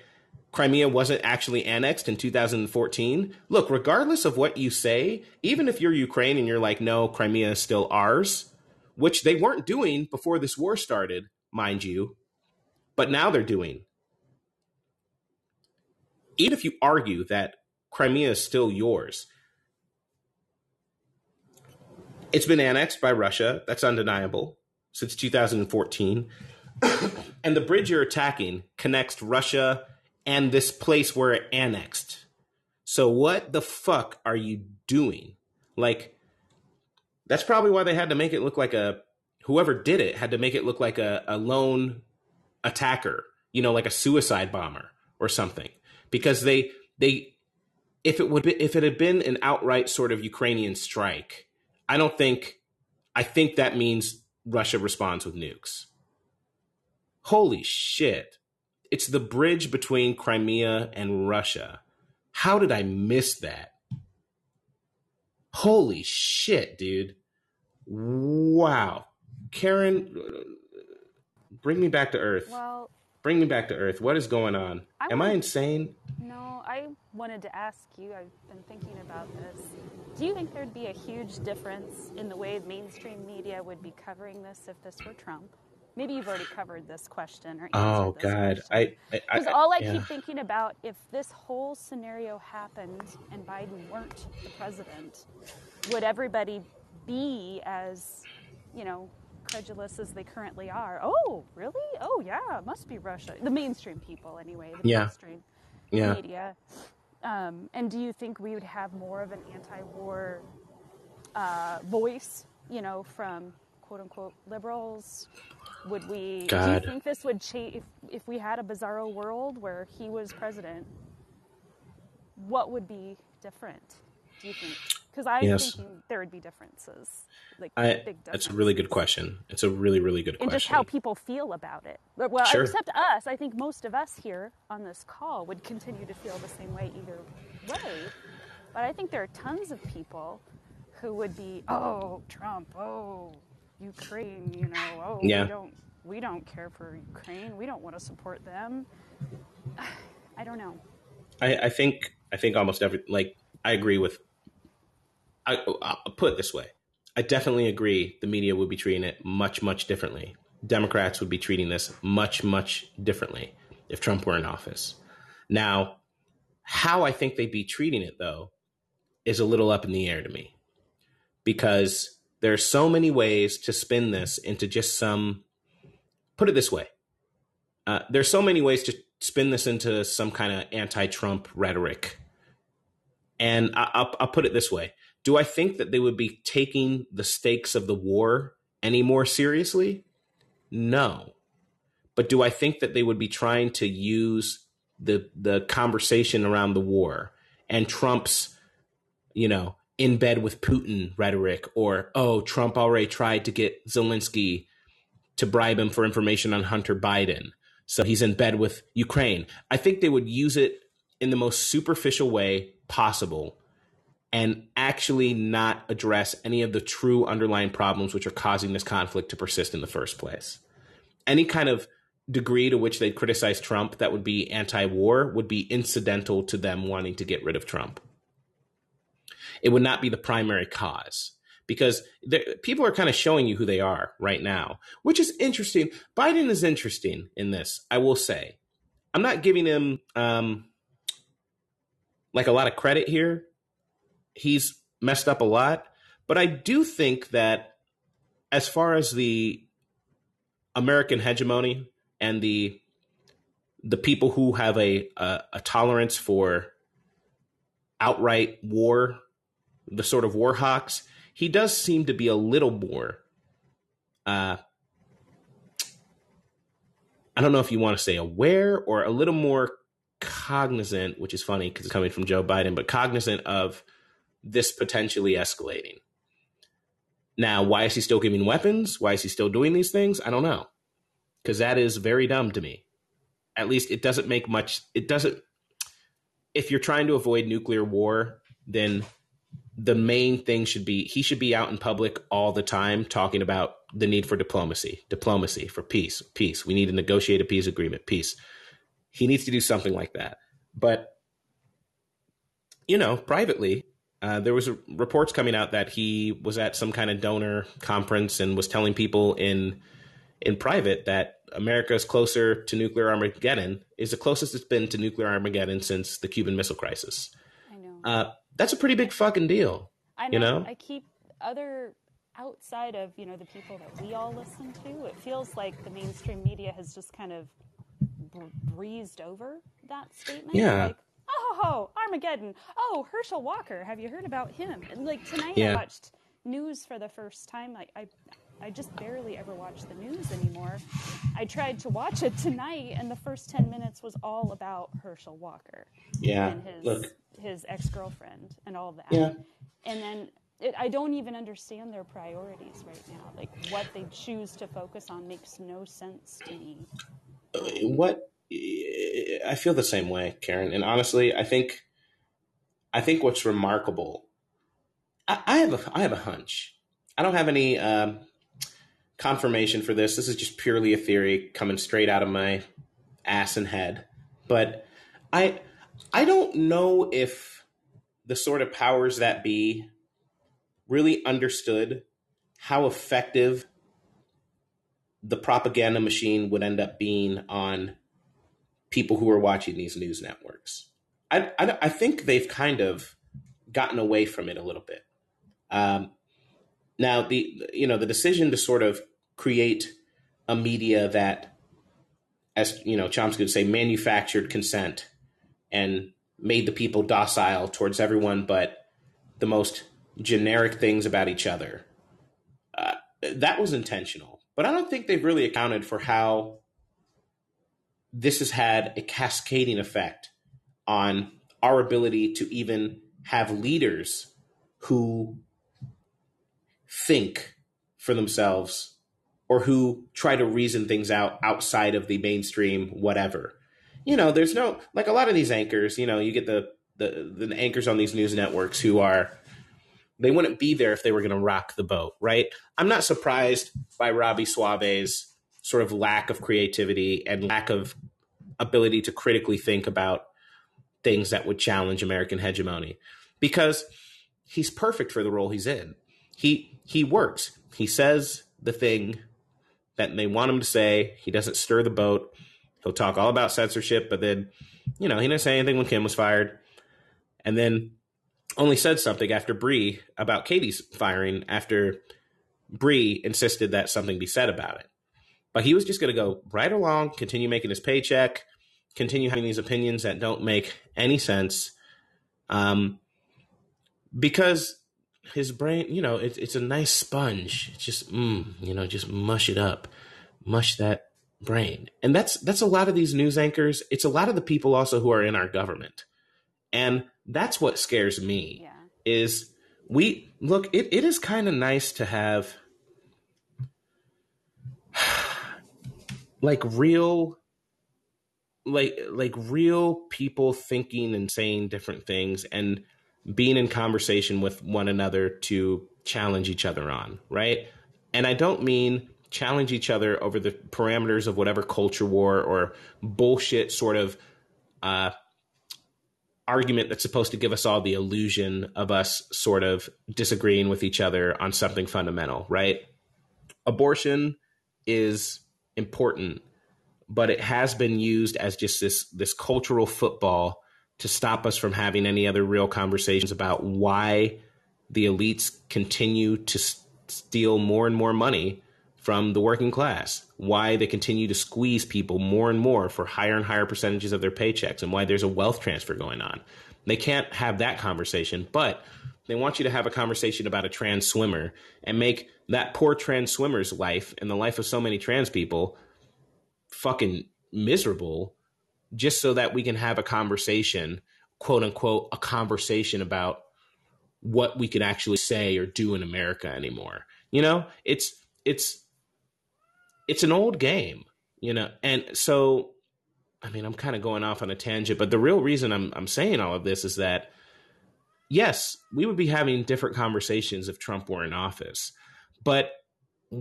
Crimea wasn't actually annexed in 2014. Look, regardless of what you say, even if you're Ukraine and you're like, no, Crimea is still ours, which they weren't doing before this war started, mind you, but now they're doing. Even if you argue that Crimea is still yours, it's been annexed by Russia. That's undeniable since 2014. and the bridge you're attacking connects Russia and this place where it annexed. So what the fuck are you doing? Like that's probably why they had to make it look like a whoever did it had to make it look like a, a lone attacker, you know, like a suicide bomber or something. Because they they if it would be, if it had been an outright sort of Ukrainian strike, I don't think I think that means Russia responds with nukes. Holy shit. It's the bridge between Crimea and Russia. How did I miss that? Holy shit, dude. Wow. Karen, bring me back to Earth. Well, bring me back to Earth. What is going on? I Am I insane? No, I wanted to ask you. I've been thinking about this. Do you think there'd be a huge difference in the way mainstream media would be covering this if this were Trump? Maybe you've already covered this question or oh god question. i because all I yeah. keep thinking about if this whole scenario happened and biden weren't the president would everybody be as you know credulous as they currently are oh really oh yeah it must be russia the mainstream people anyway the yeah. mainstream yeah. media um, and do you think we would have more of an anti-war uh, voice you know from quote unquote liberals would we? God. Do you think this would change if if we had a bizarro world where he was president? What would be different? Do you think? Because I'm yes. thinking there would be differences. Like I, big That's a really good question. It's a really, really good and question. And just how people feel about it. Well, sure. except us. I think most of us here on this call would continue to feel the same way either way. But I think there are tons of people who would be, oh, Trump, oh, Ukraine, you know, oh, yeah. we don't we don't care for Ukraine. We don't want to support them. I don't know. I, I think I think almost every like I agree with. I, I'll put it this way: I definitely agree the media would be treating it much much differently. Democrats would be treating this much much differently if Trump were in office. Now, how I think they'd be treating it though is a little up in the air to me because there are so many ways to spin this into just some. Put it this way: uh, there's so many ways to spin this into some kind of anti-Trump rhetoric. And I, will I'll put it this way: Do I think that they would be taking the stakes of the war any more seriously? No. But do I think that they would be trying to use the the conversation around the war and Trump's, you know, in bed with Putin rhetoric, or oh, Trump already tried to get Zelensky to bribe him for information on Hunter Biden, so he's in bed with Ukraine. I think they would use it in the most superficial way possible and actually not address any of the true underlying problems which are causing this conflict to persist in the first place. Any kind of degree to which they'd criticize Trump that would be anti war would be incidental to them wanting to get rid of Trump. It would not be the primary cause because people are kind of showing you who they are right now, which is interesting. Biden is interesting in this, I will say. I'm not giving him um, like a lot of credit here. He's messed up a lot, but I do think that as far as the American hegemony and the the people who have a, a, a tolerance for outright war, the sort of Warhawks, he does seem to be a little more uh I don't know if you want to say aware or a little more cognizant, which is funny because it's coming from Joe Biden, but cognizant of this potentially escalating. Now, why is he still giving weapons? Why is he still doing these things? I don't know. Because that is very dumb to me. At least it doesn't make much, it doesn't. If you're trying to avoid nuclear war, then the main thing should be he should be out in public all the time talking about the need for diplomacy, diplomacy for peace, peace. We need to negotiate a peace agreement, peace. He needs to do something like that. But you know, privately, uh, there was a, reports coming out that he was at some kind of donor conference and was telling people in in private that America is closer to nuclear Armageddon, is the closest it's been to nuclear Armageddon since the Cuban Missile Crisis. I know. Uh, that's a pretty big fucking deal. I know. You know? I keep other outside of you know the people that we all listen to. It feels like the mainstream media has just kind of breezed over that statement. Yeah. Like, oh, ho ho, Armageddon. Oh, Herschel Walker. Have you heard about him? And like tonight, yeah. I watched news for the first time. Like I, I just barely ever watch the news anymore. I tried to watch it tonight, and the first ten minutes was all about Herschel Walker. Yeah. And his Look. his ex girlfriend and all that. Yeah. And then it, I don't even understand their priorities right now. Like what they choose to focus on makes no sense to me. What I feel the same way, Karen. And honestly, I think I think what's remarkable. I, I have a I have a hunch. I don't have any um, confirmation for this. This is just purely a theory coming straight out of my ass and head. But I I don't know if the sort of powers that be really understood how effective the propaganda machine would end up being on people who are watching these news networks. I, I, I think they've kind of gotten away from it a little bit. Um, now, the you know the decision to sort of create a media that, as you know, Chomsky would say, manufactured consent and made the people docile towards everyone but the most generic things about each other. Uh, that was intentional, but I don't think they've really accounted for how this has had a cascading effect on our ability to even have leaders who think for themselves or who try to reason things out outside of the mainstream whatever you know there's no like a lot of these anchors you know you get the the, the anchors on these news networks who are they wouldn't be there if they were going to rock the boat right i'm not surprised by robby soave's sort of lack of creativity and lack of ability to critically think about things that would challenge American hegemony because he's perfect for the role he's in. He he works. He says the thing that they want him to say. He doesn't stir the boat. He'll talk all about censorship, but then, you know, he didn't say anything when Kim was fired. And then only said something after Bree about Katie's firing after Bree insisted that something be said about it. But he was just going to go right along, continue making his paycheck, continue having these opinions that don't make any sense. Um, because his brain, you know, it, it's a nice sponge. It's just, mm, you know, just mush it up, mush that brain. And that's that's a lot of these news anchors. It's a lot of the people also who are in our government, and that's what scares me. Yeah. Is we look? It, it is kind of nice to have like real like like real people thinking and saying different things and being in conversation with one another to challenge each other on, right? And I don't mean challenge each other over the parameters of whatever culture war or bullshit sort of uh, argument that's supposed to give us all the illusion of us sort of disagreeing with each other on something fundamental, right? Abortion is important, but it has been used as just this this cultural football to stop us from having any other real conversations about why the elites continue to steal more and more money from the working class, why they continue to squeeze people more and more for higher and higher percentages of their paychecks, and why there's a wealth transfer going on. They can't have that conversation, but they want you to have a conversation about a trans swimmer and make that poor trans swimmer's life and the life of so many trans people fucking miserable just so that we can have a conversation, quote unquote, a conversation about what we could actually say or do in America anymore. You know, it's it's it's an old game, you know. And so I mean, I'm kind of going off on a tangent, but the real reason I'm I'm saying all of this is that yes, we would be having different conversations if Trump were in office. But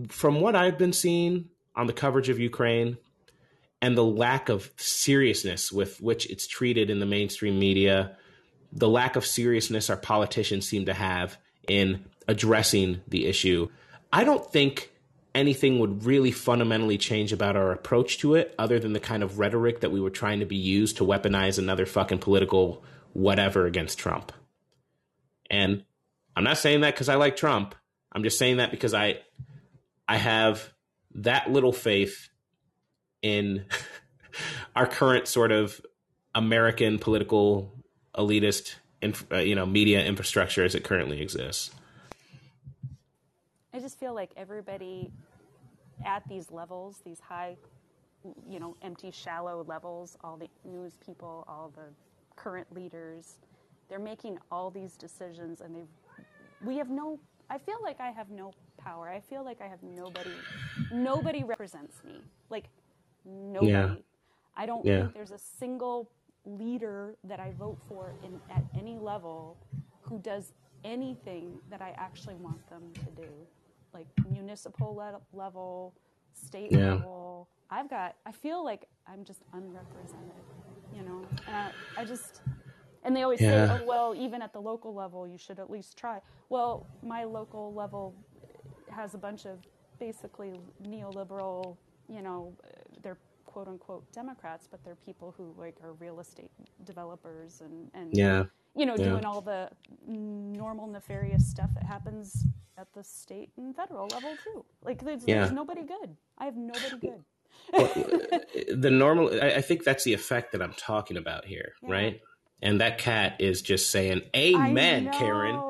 from what I've been seeing on the coverage of Ukraine, and the lack of seriousness with which it's treated in the mainstream media, the lack of seriousness our politicians seem to have in addressing the issue. I don't think anything would really fundamentally change about our approach to it other than the kind of rhetoric that we were trying to be used to weaponize another fucking political whatever against Trump. And I'm not saying that because I like Trump. I'm just saying that because I I have that little faith in our current sort of American political elitist, inf- uh, you know, media infrastructure as it currently exists. I just feel like everybody at these levels, these high, you know, empty, shallow levels, all the news people, all the current leaders, they're making all these decisions, and they, we have no. I feel like I have no power. I feel like I have nobody. Nobody represents me. Like Nobody. Yeah. I don't yeah. think there's a single leader that I vote for in, at any level who does anything that I actually want them to do, like municipal le- level, state yeah. level. I've got. I feel like I'm just unrepresented, you know. And I, I just. And they always yeah. say, "Oh well, even at the local level, you should at least try." Well, my local level has a bunch of basically neoliberal, you know, quote unquote Democrats, but they're people who like are real estate developers and, and yeah. you know, yeah. doing all the normal nefarious stuff that happens at the state and federal level too. Like there's, yeah. there's nobody good. I have nobody good. well, the normal, I, I, think that's the effect that I'm talking about here, right? And that cat is just saying, "Amen, Karen."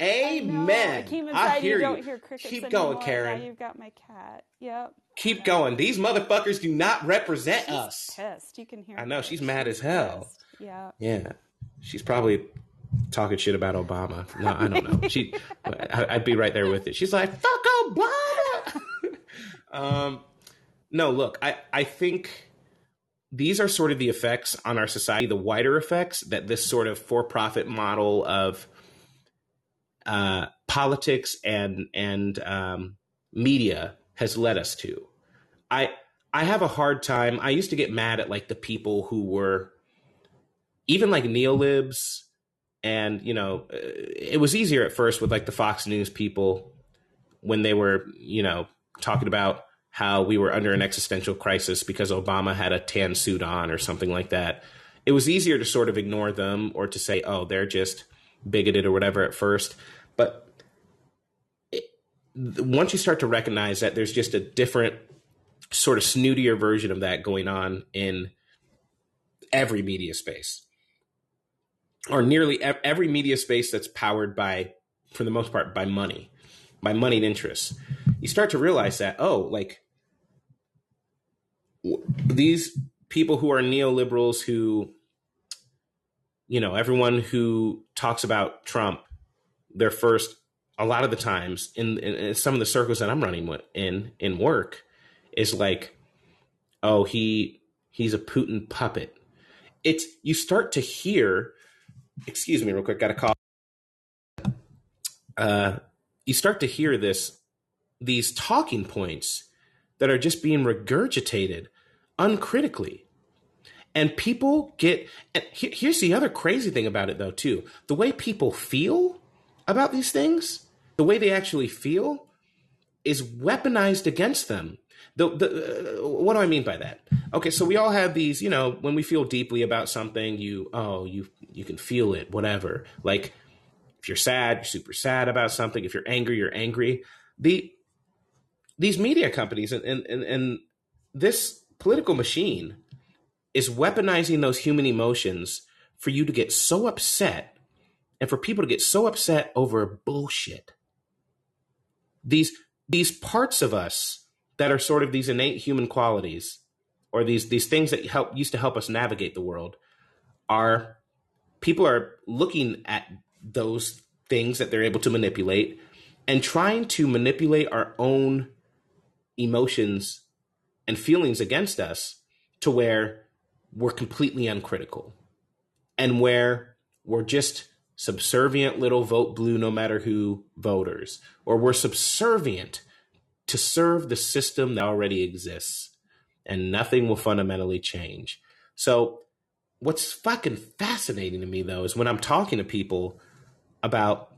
Amen. I, I hear you. Hear Keep going, Karen. Now you've got my cat. Yep. Keep going. These motherfuckers do not represent she's us. Pissed. You can hear. I know she's mad as hell. Pissed. Yeah. Yeah. She's probably talking shit about Obama. No, I don't know. She, I'd be right there with it. She's like, "Fuck Obama." um, no, look, I, I think these are sort of the effects on our society, the wider effects that this sort of for-profit model of uh, politics and and um, media has led us to. I I have a hard time. I used to get mad at like the people who were even like neolibs and you know uh, it was easier at first with like the Fox News people when they were, you know, talking about how we were under an existential crisis because Obama had a tan suit on or something like that. It was easier to sort of ignore them or to say, "Oh, they're just bigoted or whatever at first. But once you start to recognize that there's just a different sort of snootier version of that going on in every media space or nearly every media space that's powered by for the most part by money by moneyed interests you start to realize that oh like these people who are neoliberals who you know everyone who talks about trump their first a lot of the times in, in, some of the circles that i'm running in in work is like oh he he's a putin puppet. It's you start to hear excuse me real quick got a call. Uh you start to hear this these talking points that are just being regurgitated uncritically. And people get and here's the other crazy thing about it though too. The way people feel about these things the way they actually feel is weaponized against them. The, the uh, what do i mean by that? Okay so we all have these you know when we feel deeply about something you oh you you can feel it whatever. Like if you're sad you're super sad about something. If you're angry you're angry. The these media companies and and and, and this political machine is weaponizing those human emotions for you to get so upset and for people to get so upset over bullshit these these parts of us that are sort of these innate human qualities or these these things that help used to help us navigate the world are people are looking at those things that they're able to manipulate and trying to manipulate our own emotions and feelings against us to where we're completely uncritical and where we're just subservient little vote blue no matter who voters or we're subservient to serve the system that already exists and nothing will fundamentally change. So what's fucking fascinating to me though is when I'm talking to people about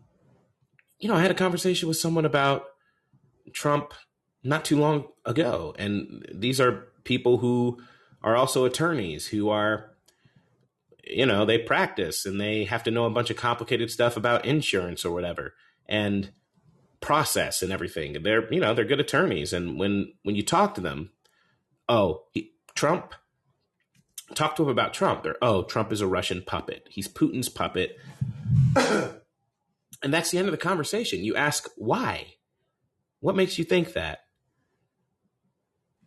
you know, I had a conversation with someone about Trump not too long ago and these are people who are also attorneys who are you know they practice and they have to know a bunch of complicated stuff about insurance or whatever and process and everything. They're you know they're good attorneys. And when when you talk to them oh he, trump talk to him about trump. They're oh trump is a russian puppet. He's putin's puppet. And that's the end of the conversation. You ask why? What makes you think that?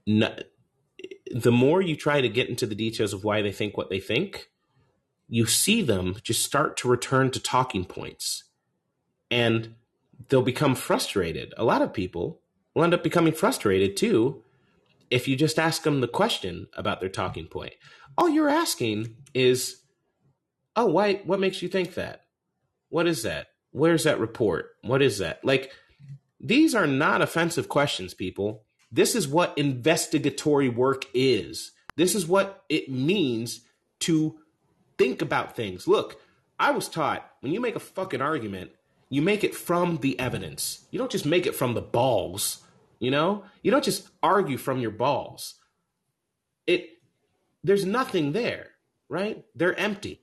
No, the more you try to get into the details of why they think what they think, you see them just start to return to talking points and they'll become frustrated. A lot of people will end up becoming frustrated too if you just ask them the question about their talking point. All you're asking is, oh, why? What makes you think that? What is that? Where's that report? What is that? Like, these are not offensive questions, people. This is what investigatory work is. This is what it means to think about things. Look, I was taught when you make a fucking argument, you make it from the evidence. You don't just make it from the balls, you know? You don't just argue from your balls. It there's nothing there, right? They're empty.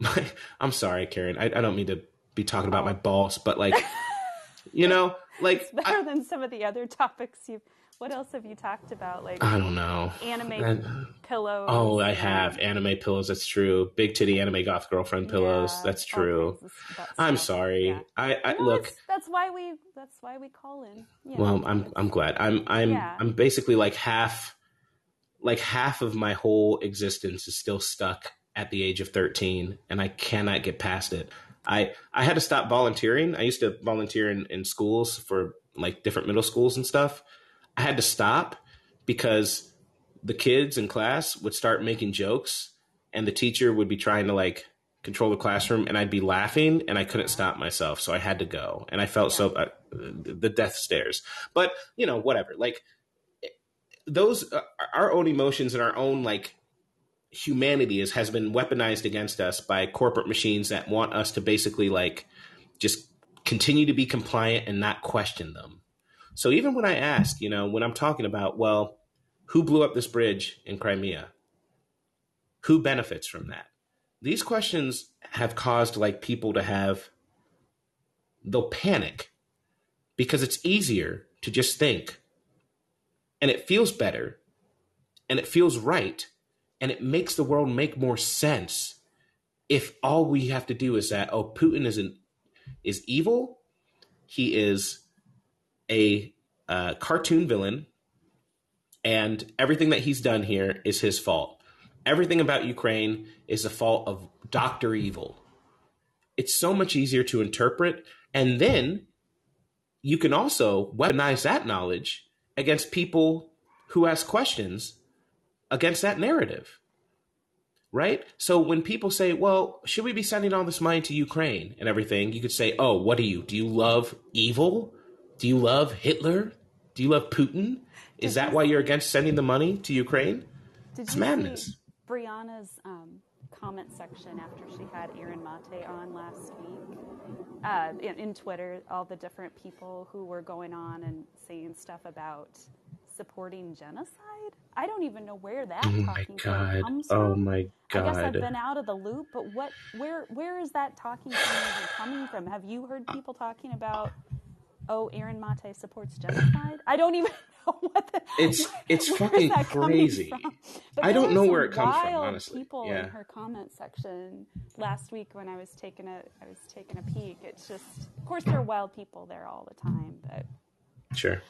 I'm sorry, Karen. I, I don't mean to be talking about my balls, but like, you know, like it's better I, than some of the other topics you've what else have you talked about? Like I don't know. Anime pillows. Oh, I have anime pillows. That's true. Big titty anime goth girlfriend pillows. Yeah, that's true. I'm sorry. Yeah. I, I no, look. That's why we. That's why we call in. Yeah, well, I'm I'm glad. I'm I'm I'm basically like half, like half of my whole existence is still stuck at the age of 13, and I cannot get past it. I I had to stop volunteering. I used to volunteer in, in schools for like different middle schools and stuff I had to stop because the kids in class would start making jokes and the teacher would be trying to like control the classroom and I'd be laughing and I couldn't stop myself. So I had to go and I felt yeah. so uh, the death stares. But, you know, whatever. Like those uh, our own emotions and our own like humanity is, has been weaponized against us by corporate machines that want us to basically like just continue to be compliant and not question them. So even when I ask, you know, when I'm talking about, well, who blew up this bridge in Crimea? Who benefits from that? These questions have caused like people to have they'll panic because it's easier to just think and it feels better and it feels right and it makes the world make more sense if all we have to do is that oh putin is an is evil he is a uh, cartoon villain and everything that he's done here is his fault everything about ukraine is the fault of dr evil it's so much easier to interpret and then you can also weaponize that knowledge against people who ask questions against that narrative. Right? So when people say, well, should we be sending all this money to Ukraine and everything? You could say, oh, what do you? Do you love evil? Do you love Hitler? Do you love Putin? Is that why you're against sending the money to Ukraine? Did it's madness. Briahna's um, comment section after she had Aaron Mate on last week uh, in, in, Twitter, all the different people who were going on and saying stuff about supporting genocide. I don't even know where that oh talking point comes from. Oh my god! I guess I've been out of the loop, but what, where, where is that talking point coming from? Have you heard people talking about? Oh, Aaron Mate supports genocide. I don't even know what the, it's it's fucking crazy. I don't know where it comes from. Honestly, people yeah. in her comment section last week when I was taking a I was taking a peek. It's just, of course, there are wild people there all the time, but sure.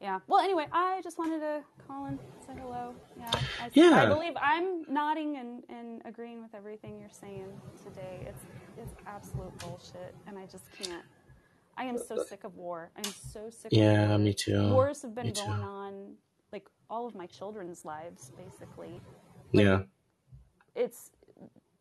Yeah. Well, anyway, I just wanted to call and say hello. Yeah. I, yeah. I believe I'm nodding and, and agreeing with everything you're saying today. It's it's absolute bullshit, and I just can't. I am so sick of war. I'm so sick. Yeah, of me too. Wars have been me going too. on like all of my children's lives, basically. Like, yeah. It's,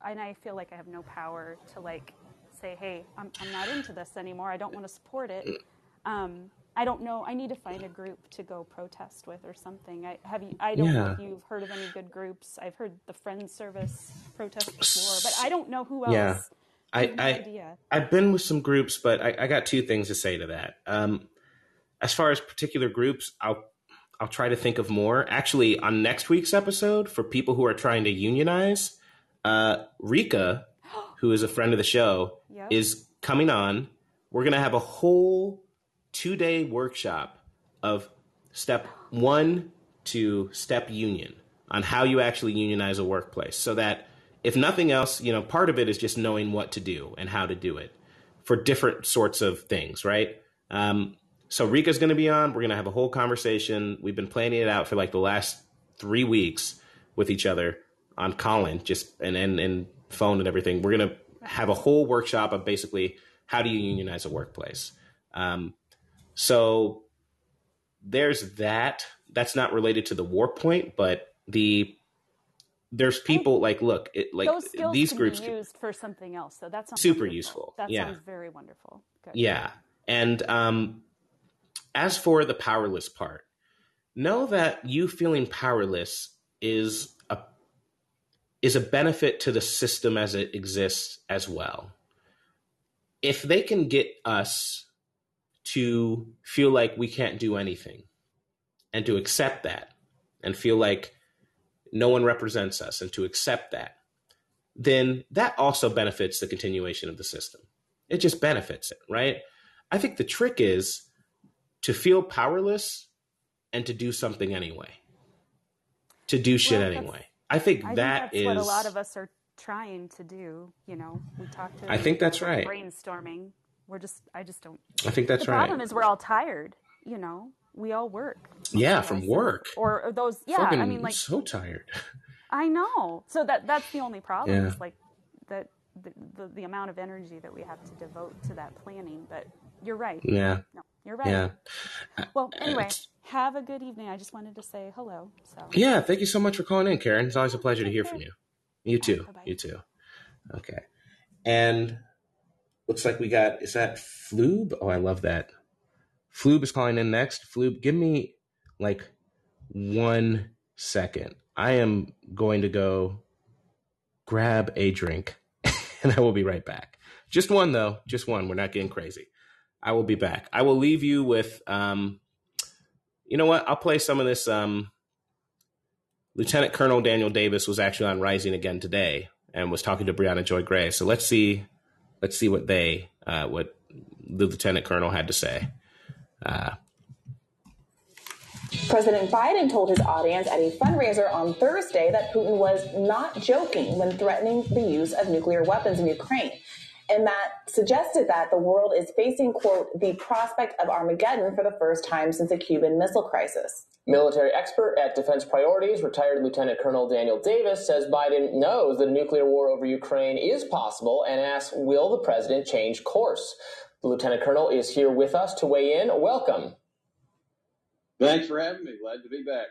and I feel like I have no power to like say, hey, I'm, I'm not into this anymore. I don't want to support it. Um, I don't know. I need to find a group to go protest with or something. I have you. I don't yeah. know if you've heard of any good groups. I've heard the Friends Service protest before, but I don't know who else. Yeah. I, I, I have been with some groups, but I, I, got two things to say to that. Um, as far as particular groups, I'll I'll try to think of more. Actually, on next week's episode, for people who are trying to unionize, uh, Rika, who is a friend of the show, yep. is coming on. We're gonna have a whole two day workshop of step one to step union on how you actually unionize a workplace, so that if nothing else, you know, part of it is just knowing what to do and how to do it for different sorts of things, right? Um, so Rika's going to be on. We're going to have a whole conversation. We've been planning it out for like the last three weeks with each other on Callin, just and and, and phone and everything. We're going to have a whole workshop of basically how do you unionize a workplace. Um, so there's that. That's not related to the war point, but the there's people like look it, like these can groups be used for something else so that's super wonderful. useful that yeah. sounds very wonderful Good. yeah and um as for the powerless part know that you feeling powerless is a is a benefit to the system as it exists as well if they can get us to feel like we can't do anything and to accept that and feel like no one represents us, and to accept that, then that also benefits the continuation of the system. It just benefits it, right? I think the trick is to feel powerless and to do something anyway. To do shit well, anyway. I think I that think is what a lot of us are trying to do. You know, we talk to. I think that's right. Brainstorming. We're just. I just don't. I think that's the right. The problem is we're all tired. You know, we all work. Yeah, from work. Or, those. Yeah, Fucking I mean, like so tired. I know. So that that's the only problem. Yeah. Is like that the, the, the amount of energy that we have to devote to that planning. But you're right. Yeah. No, you're right. Yeah. Well, uh, anyway, it's, have a good evening. I just wanted to say hello. So. Yeah, thank you so much for calling in, Karen. It's always a pleasure to hear from you. You too. Bye-bye. You too. Okay. And looks like we got is that Flube? Oh, I love that. Flube is calling in next. Flube, give me like one second. I am going to go grab a drink and I will be right back. Just one though, just one. We're not getting crazy. I will be back. I will leave you with um you know what? I'll play some of this um Lieutenant Colonel Daniel Davis was actually on Rising again today and was talking to Briahna Joy Gray. So let's see let's see what they uh what the lieutenant colonel had to say. Uh, President Biden told his audience at a fundraiser on Thursday that Putin was not joking when threatening the use of nuclear weapons in Ukraine. And that suggested that the world is facing, quote, the prospect of Armageddon for the first time since the Cuban Missile Crisis. Military expert at Defense Priorities, retired Lieutenant Colonel Daniel Davis, says Biden knows that a nuclear war over Ukraine is possible and asks, will the president change course? The Lieutenant Colonel is here with us to weigh in. Welcome. Thanks for having me. Glad to be back.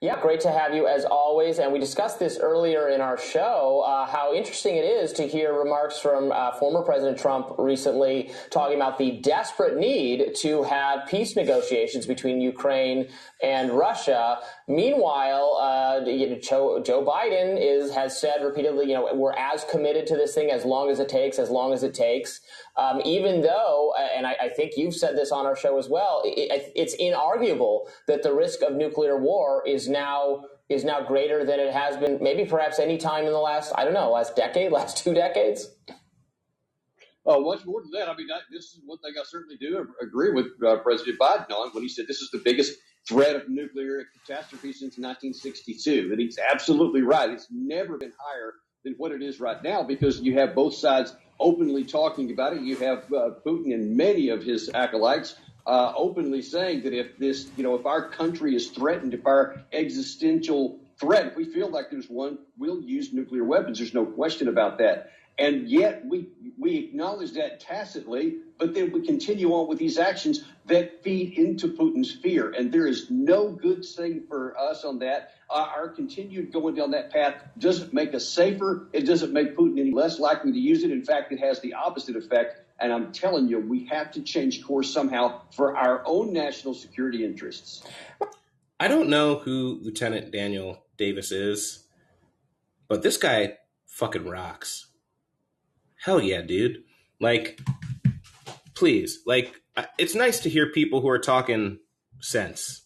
Yeah, great to have you as always. And we discussed this earlier in our show uh, how interesting it is to hear remarks from uh, former President Trump recently talking about the desperate need to have peace negotiations between Ukraine and Russia. Meanwhile, uh, you know, Joe, Joe, Biden is has said repeatedly, you know, we're as committed to this thing as long as it takes, as long as it takes. Um, even though, uh, and I, I, think you've said this on our show as well, it, it's inarguable that the risk of nuclear war is now is now greater than it has been, maybe perhaps any time in the last, I don't know, last decade, last two decades. Oh, much more than that. I mean, I, this is one thing I certainly do agree with uh, President Biden on when he said this is the biggest threat of nuclear catastrophe since 1962. And he's absolutely right. It's never been higher than what it is right now because you have both sides openly talking about it. You have uh, Putin and many of his acolytes uh, openly saying that if this, you know, if our country is threatened, if our existential threat, if we feel like there's one, we'll use nuclear weapons. There's no question about that. And yet we we acknowledge that tacitly, but then we continue on with these actions that feed into Putin's fear. And there is no good thing for us on that. Uh, our continued going down that path doesn't make us safer. It doesn't make Putin any less likely to use it. In fact, it has the opposite effect. And I'm telling you, we have to change course somehow for our own national security interests. I don't know who Lieutenant Daniel Davis is, but this guy fucking rocks hell yeah, dude. Like, please, like, it's nice to hear people who are talking sense.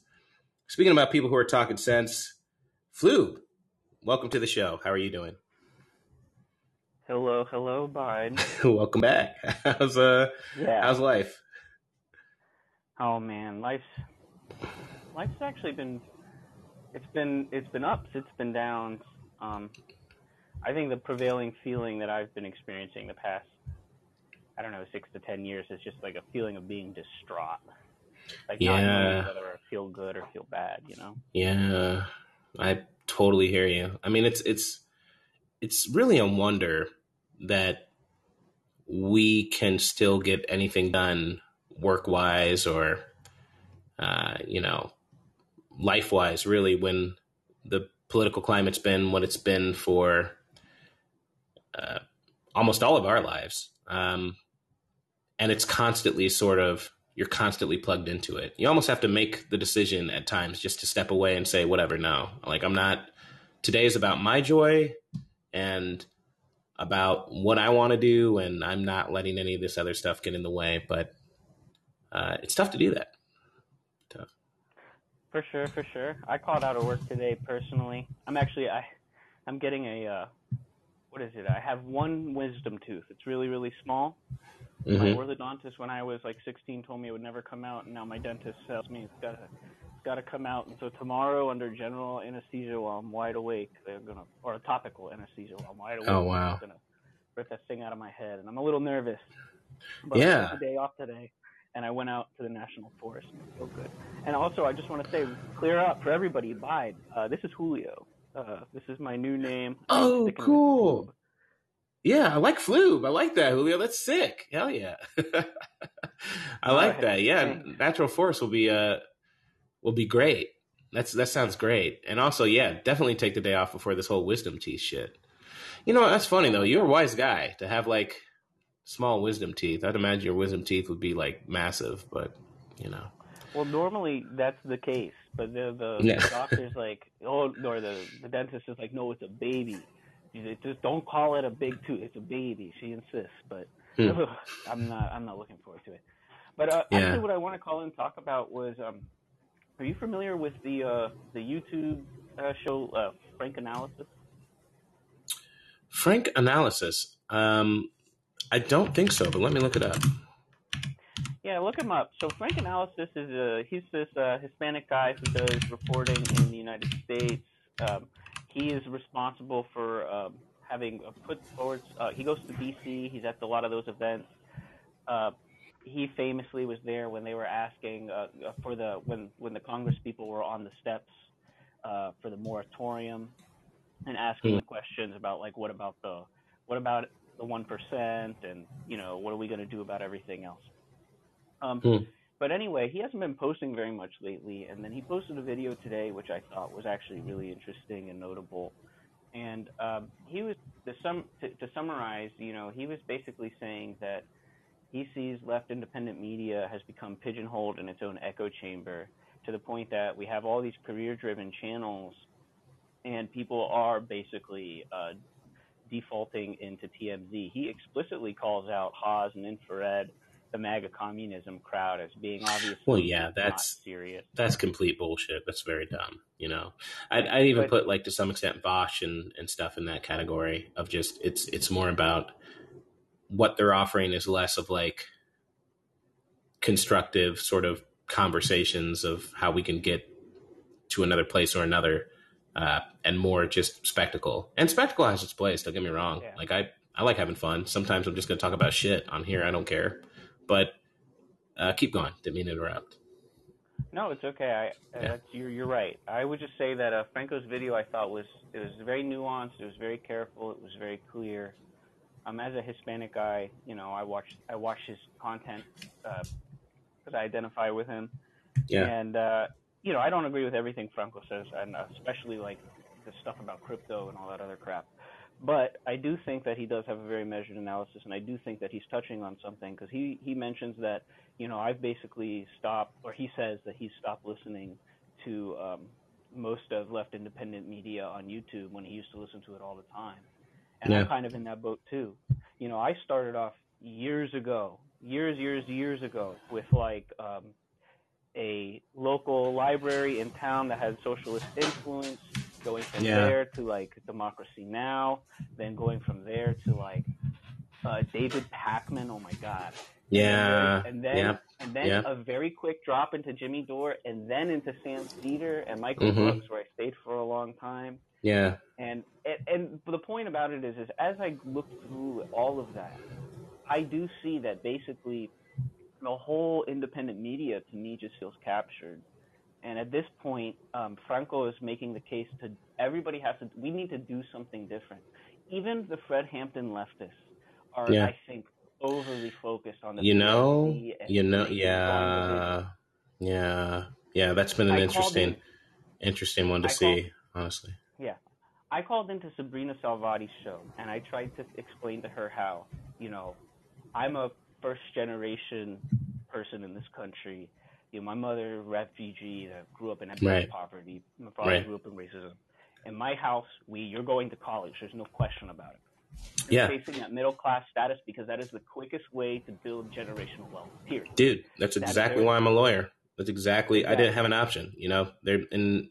Speaking about people who are talking sense, Floob, welcome to the show. How are you doing? Hello, hello, Biden. welcome back. How's uh, yeah. how's life? Oh man, life's life's actually been it's been it's been ups, it's been downs. Um, I think the prevailing feeling that I've been experiencing the past, I don't know, six to ten years is just like a feeling of being distraught. Like yeah. not knowing whether I feel good or feel bad, you know? Yeah. I totally hear you. I mean it's it's it's really a wonder that we can still get anything done work wise or uh, you know, life wise, really, when the political climate's been what it's been for uh, almost all of our lives. Um, and it's constantly sort of, you're constantly plugged into it. You almost have to make the decision at times just to step away and say, whatever, no. Like, I'm not, today is about my joy and about what I want to do, and I'm not letting any of this other stuff get in the way. But uh, it's tough to do that. Tough. For sure, for sure. I called out of work today personally. I'm actually I, I'm getting a uh, what is it? I have one wisdom tooth. It's really, really small. Mm-hmm. My orthodontist, when I was like 16, told me it would never come out, and now my dentist tells me it's got to, it's got to come out. And so tomorrow, under general anesthesia, while I'm wide awake, they're gonna, or a topical anesthesia while I'm wide awake, oh wow, they're gonna rip that thing out of my head, and I'm a little nervous. But yeah. I took a day off today, and I went out to the national forest. Felt good. And also, I just want to say, clear up for everybody. Bye. Uh, this is Julio. Uh, this is my new name. Oh, cool. Yeah, I like Floob. I like that, Julio. That's sick. Hell yeah. I like that. Yeah, natural force will be uh will be great. That's that sounds great. And also, yeah, definitely take the day off before this whole wisdom teeth shit. You know, that's funny though. You're a wise guy to have like small wisdom teeth. I'd imagine your wisdom teeth would be like massive, but you know. Well, normally that's the case but the the, Yeah. the doctor's like, oh, or the the dentist is like, no, it's a baby. Like, just don't call it a big tooth. It's a baby. She insists, but Hmm. I'm not I'm not looking forward to it. But uh, Yeah. actually, what I want to call and talk about was, um, are you familiar with the uh, the YouTube uh, show uh, Frank Analysis? Frank analysis. Um, I don't think so, but let me look it up. Yeah, look him up. So Frank Analysis is a he's this uh, Hispanic guy who does reporting in the United States. Um, he is responsible for um, having uh, put forward. Uh, he goes to DC. He's at a lot of those events. Uh, he famously was there when they were asking uh, for the when when the Congress people were on the steps uh, for the moratorium and asking Hmm. the questions about like what about the what about the one percent and you know what are we going to do about everything else. Um, Hmm. But anyway, he hasn't been posting very much lately, and then he posted a video today, which I thought was actually really interesting and notable. And um, he was to, sum, to, to summarize, you know, he was basically saying that he sees left independent media has become pigeonholed in its own echo chamber to the point that we have all these career-driven channels, and people are basically uh, defaulting into TMZ. He explicitly calls out Haz and Infrared, the MAGA communism crowd, as being obviously Well, yeah, not that's serious. that's complete bullshit. That's very dumb. You know, I'd, I'd even But- put like to some extent Vaush and, and stuff in that category of just it's it's more about what they're offering is less of like constructive sort of conversations of how we can get to another place or another, uh, and more just spectacle. And spectacle has its place. Don't get me wrong. Yeah. Like I I like having fun. Sometimes I'm just going to talk about shit on here. I don't care. But uh, keep going. Didn't mean to interrupt. No, it's okay. I, Yeah. that's, you're you're right. I would just say that uh, Franco's video I thought was it was very nuanced. It was very careful. It was very clear. Um, as a Hispanic guy, you know, I watch I watch his content because I identify with him. Yeah. And uh, you know, I don't agree with everything Franco says, and especially like the stuff about crypto and all that other crap. But I do think that he does have a very measured analysis, and I do think that he's touching on something because he he mentions that you know I've basically stopped, or he says that he's stopped listening to um, most of left independent media on YouTube when he used to listen to it all the time. And Yeah. I'm kind of in that boat too. You know, I started off years ago, years, years, years ago, with like um, a local library in town that had socialist influence, going from Yeah. there to like Democracy Now, then going from there to like uh, David Pakman. Oh my God. Yeah. And then, yeah. and then yeah. a very quick drop into Jimmy Dore, and then into Sam Seder and Michael Mhm. Brooks, where I stayed for a long time. Yeah. And, and and the point about it is, is as I look through all of that, I do see that basically the whole independent media to me just feels captured. And at this point, um, Franco is making the case to everybody has to. We need to do something different. Even the Fred Hampton leftists are, Yeah. I think, overly focused on the You know, you know, yeah, yeah, yeah. That's been an I interesting, in- interesting one to I see, honestly. Yeah. I called into Sabrina Salvati's show and I tried to explain to her how, you know, I'm a first generation person in this country. You know, my mother, refugee, that grew up in abject Right. poverty. My father Right. grew up in racism. In my house, we you're going to college. There's no question about it. Yeah. You're facing that middle class status because that is the quickest way to build generational wealth. Period. Dude, that's exactly why I'm a lawyer. That's exactly. I didn't have an option. You know, they're in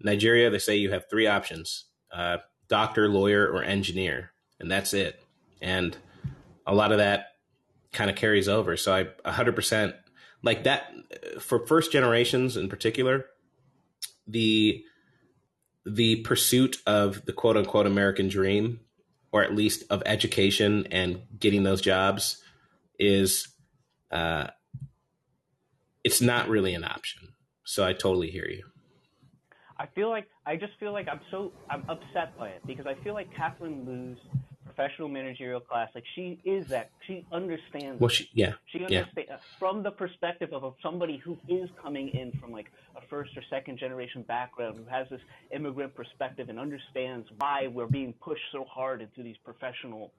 Nigeria. They say you have three options: uh, doctor, lawyer, or engineer, and that's it. And a lot of that kind of carries over. So I 100% like that for first generations in particular. The the pursuit of the quote unquote American dream, or at least of education and getting those jobs, is uh, it's not really an option. So I totally hear you. I feel like I just feel like I'm so I'm upset by it because I feel like Catherine Liu's professional managerial class, like she is that she understands. Well, she, yeah, She yeah, from the perspective of somebody who is coming in from like a first or second generation background, who has this immigrant perspective and understands why we're being pushed so hard into these professional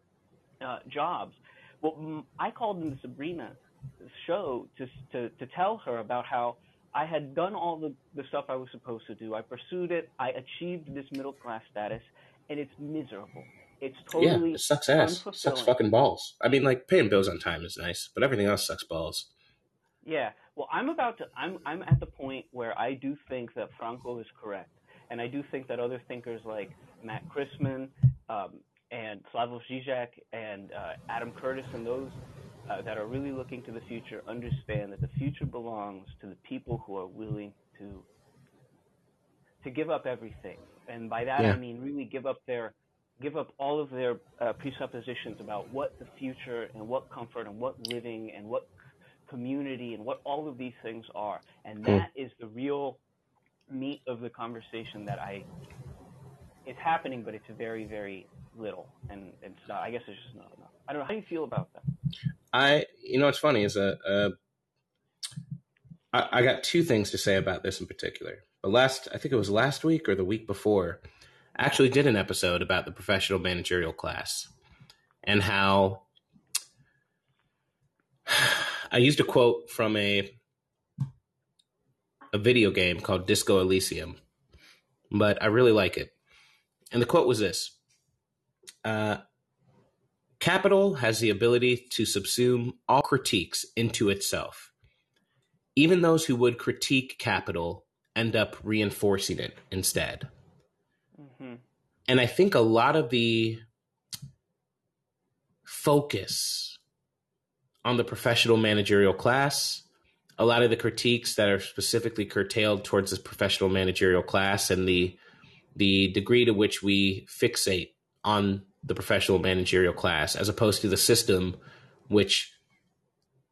uh, jobs. Well, I called into Sabrina show to, to to tell her about how I had done all the, the stuff I was supposed to do. I pursued it. I achieved this middle class status, and it's miserable. It's totally yeah, it sucks ass. Sucks fucking balls. I mean, like paying bills on time is nice, but everything else sucks balls. Yeah. Well, I'm about to. I'm I'm at the point where I do think that Franco is correct, and I do think that other thinkers like Matt Christman um, and Slavoj Žižek and uh, Adam Curtis and those uh, that are really looking to the future understand that the future belongs to the people who are willing to to give up everything, and by that yeah. I mean really give up their give up all of their uh, presuppositions about what the future and what comfort and what living and what community and what all of these things are, and that is the real meat of the conversation that I it's happening, but it's very very little, and it's not. I guess it's just not enough. I don't know how do you feel about that. I, you know, what's funny is that uh, I, I got two things to say about this in particular. But last, I think it was last week or the week before, actually did an episode about the professional managerial class and how I used a quote from a a video game called Disco Elysium, but I really like it. And the quote was this: uh, Capital has the ability to subsume all critiques into itself. Even those who would critique capital end up reinforcing it instead. Mm-hmm. And I think a lot of the focus on the professional managerial class, a lot of the critiques that are specifically curtailed towards this professional managerial class and the the degree to which we fixate on the professional managerial class as opposed to the system which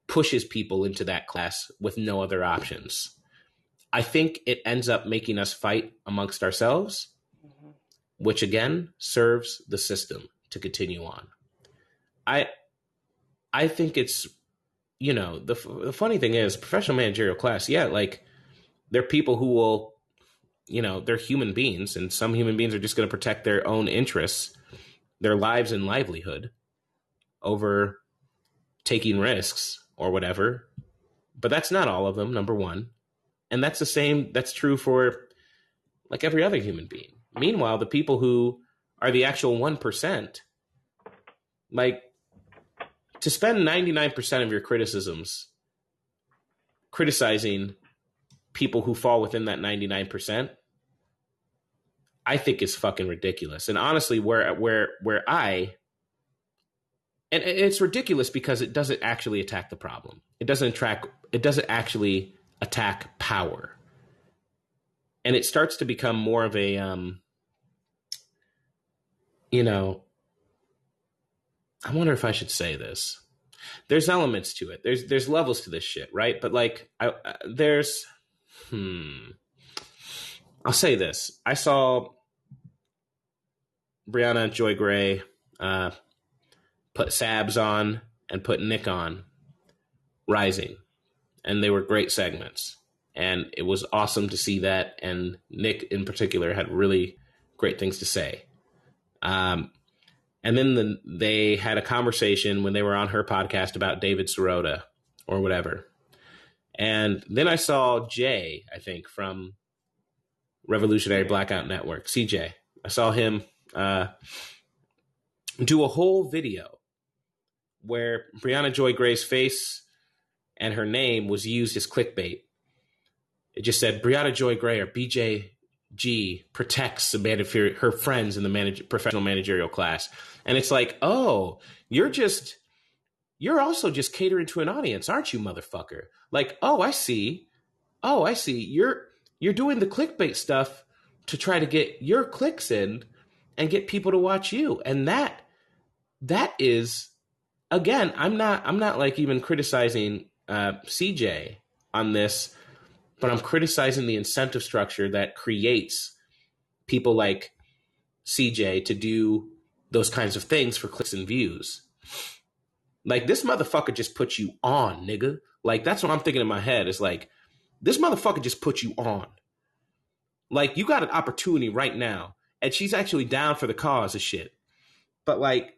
pushes people into that class with no other options. I think it ends up making us fight amongst ourselves. Mm-hmm. which again serves the system to continue on. I I think it's you know the the funny thing is professional managerial class, yeah, like they're people who will you know, they're human beings and some human beings are just going to protect their own interests their lives and livelihood over taking risks or whatever. But that's not all of them, number one. And that's the same, that's true for like every other human being. Meanwhile, the people who are the actual 1%, like to spend 99% of your criticisms criticizing people who fall within that 99%, I think is fucking ridiculous. And honestly, where where where I and it's ridiculous because it doesn't actually attack the problem. It doesn't attract it doesn't actually attack power. And it starts to become more of a um you know I wonder if I should say this. There's elements to it. There's there's levels to this shit, right? But like I, uh, there's hmm I'll say this. I saw Briahna Joy Gray uh, put Sabs on and put Nick on Rising. And they were great segments. And it was awesome to see that. And Nick, in particular, had really great things to say. Um, and then the, they had a conversation when they were on her podcast about David Sirota or whatever. And then I saw Jay, I think, from Revolutionary Blackout Network, CJ. I saw him uh, do a whole video where Briahna Joy Gray's face and her name was used as clickbait. It just said Briahna Joy Gray or BJG protects the her friends in the professional managerial class, and it's like, oh, you're just you're also just catering to an audience, aren't you, motherfucker? Like, oh, I see. Oh, I see. You're you're doing the clickbait stuff to try to get your clicks in and get people to watch you. And that that is again, I'm not I'm not like even criticizing uh, CJ on this, but I'm criticizing the incentive structure that creates people like CJ to do those kinds of things for clicks and views. Like this motherfucker just put you on, nigga. Like that's what I'm thinking in my head. It's like this motherfucker just put you on. Like you got an opportunity right now, and she's actually down for the cause of shit. But like,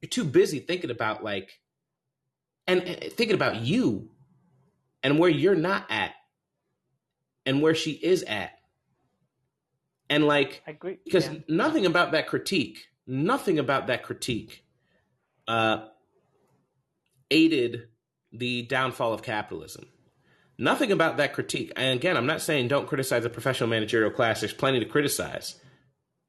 you're too busy thinking about like, and, and thinking about you, and where you're not at and where she is at. And like, I agree. because yeah. nothing about that critique, nothing about that critique, uh, aided the downfall of capitalism. Nothing about that critique. And again, I'm not saying don't criticize a professional managerial class. There's plenty to criticize.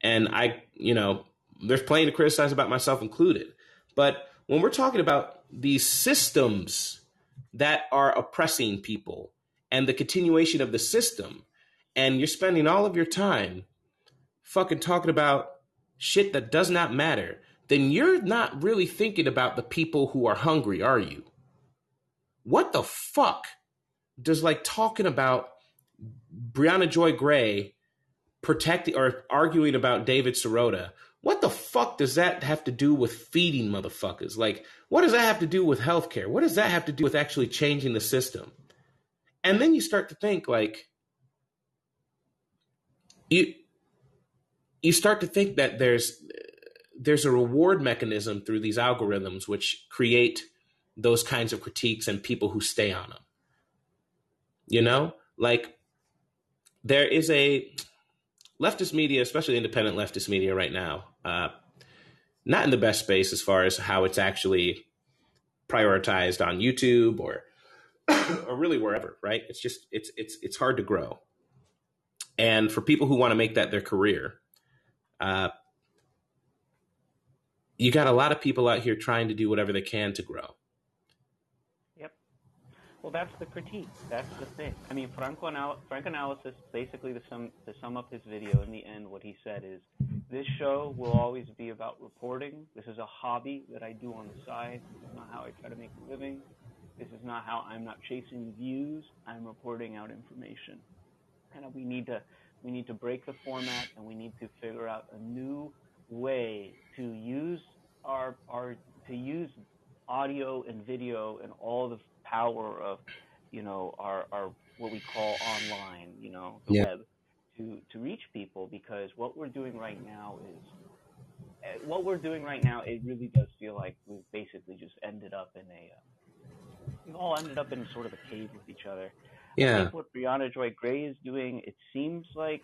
And I, you know, there's plenty to criticize about myself included. But when we're talking about these systems that are oppressing people and the continuation of the system, and you're spending all of your time fucking talking about shit that does not matter, then you're not really thinking about the people who are hungry, are you? What the fuck does like talking about Briahna Joy Gray protecting or arguing about David Sirota? What the fuck does that have to do with feeding motherfuckers? Like, what does that have to do with healthcare? What does that have to do with actually changing the system? And then you start to think like you you start to think that there's there's a reward mechanism through these algorithms which create those kinds of critiques and people who stay on them. You know, like there is a leftist media, especially independent leftist media right now, uh, not in the best space as far as how it's actually prioritized on YouTube or or really wherever, right? It's just it's it's it's hard to grow. And for people who want to make that their career, uh, you got a lot of people out here trying to do whatever they can to grow. Yep. Well, that's the critique. That's the thing. I mean, Franco, anal- Franco analysis basically to sum to sum up his video in the end, what he said is, this show will always be about reporting. This is a hobby that I do on the side. This is not how I try to make a living. This is not how I'm not chasing views. I'm reporting out information. And we need to we need to break the format and we need to figure out a new way to use our our to use audio and video and all the power of, you know, our, our what we call online, you know, the yeah. web, to to reach people because what we're doing right now is eh, what we're doing right now. It really does feel like we've basically just ended up in a uh, we all ended up in sort of a cave with each other. Yeah. I think what Briahna Joy Gray is doing, it seems like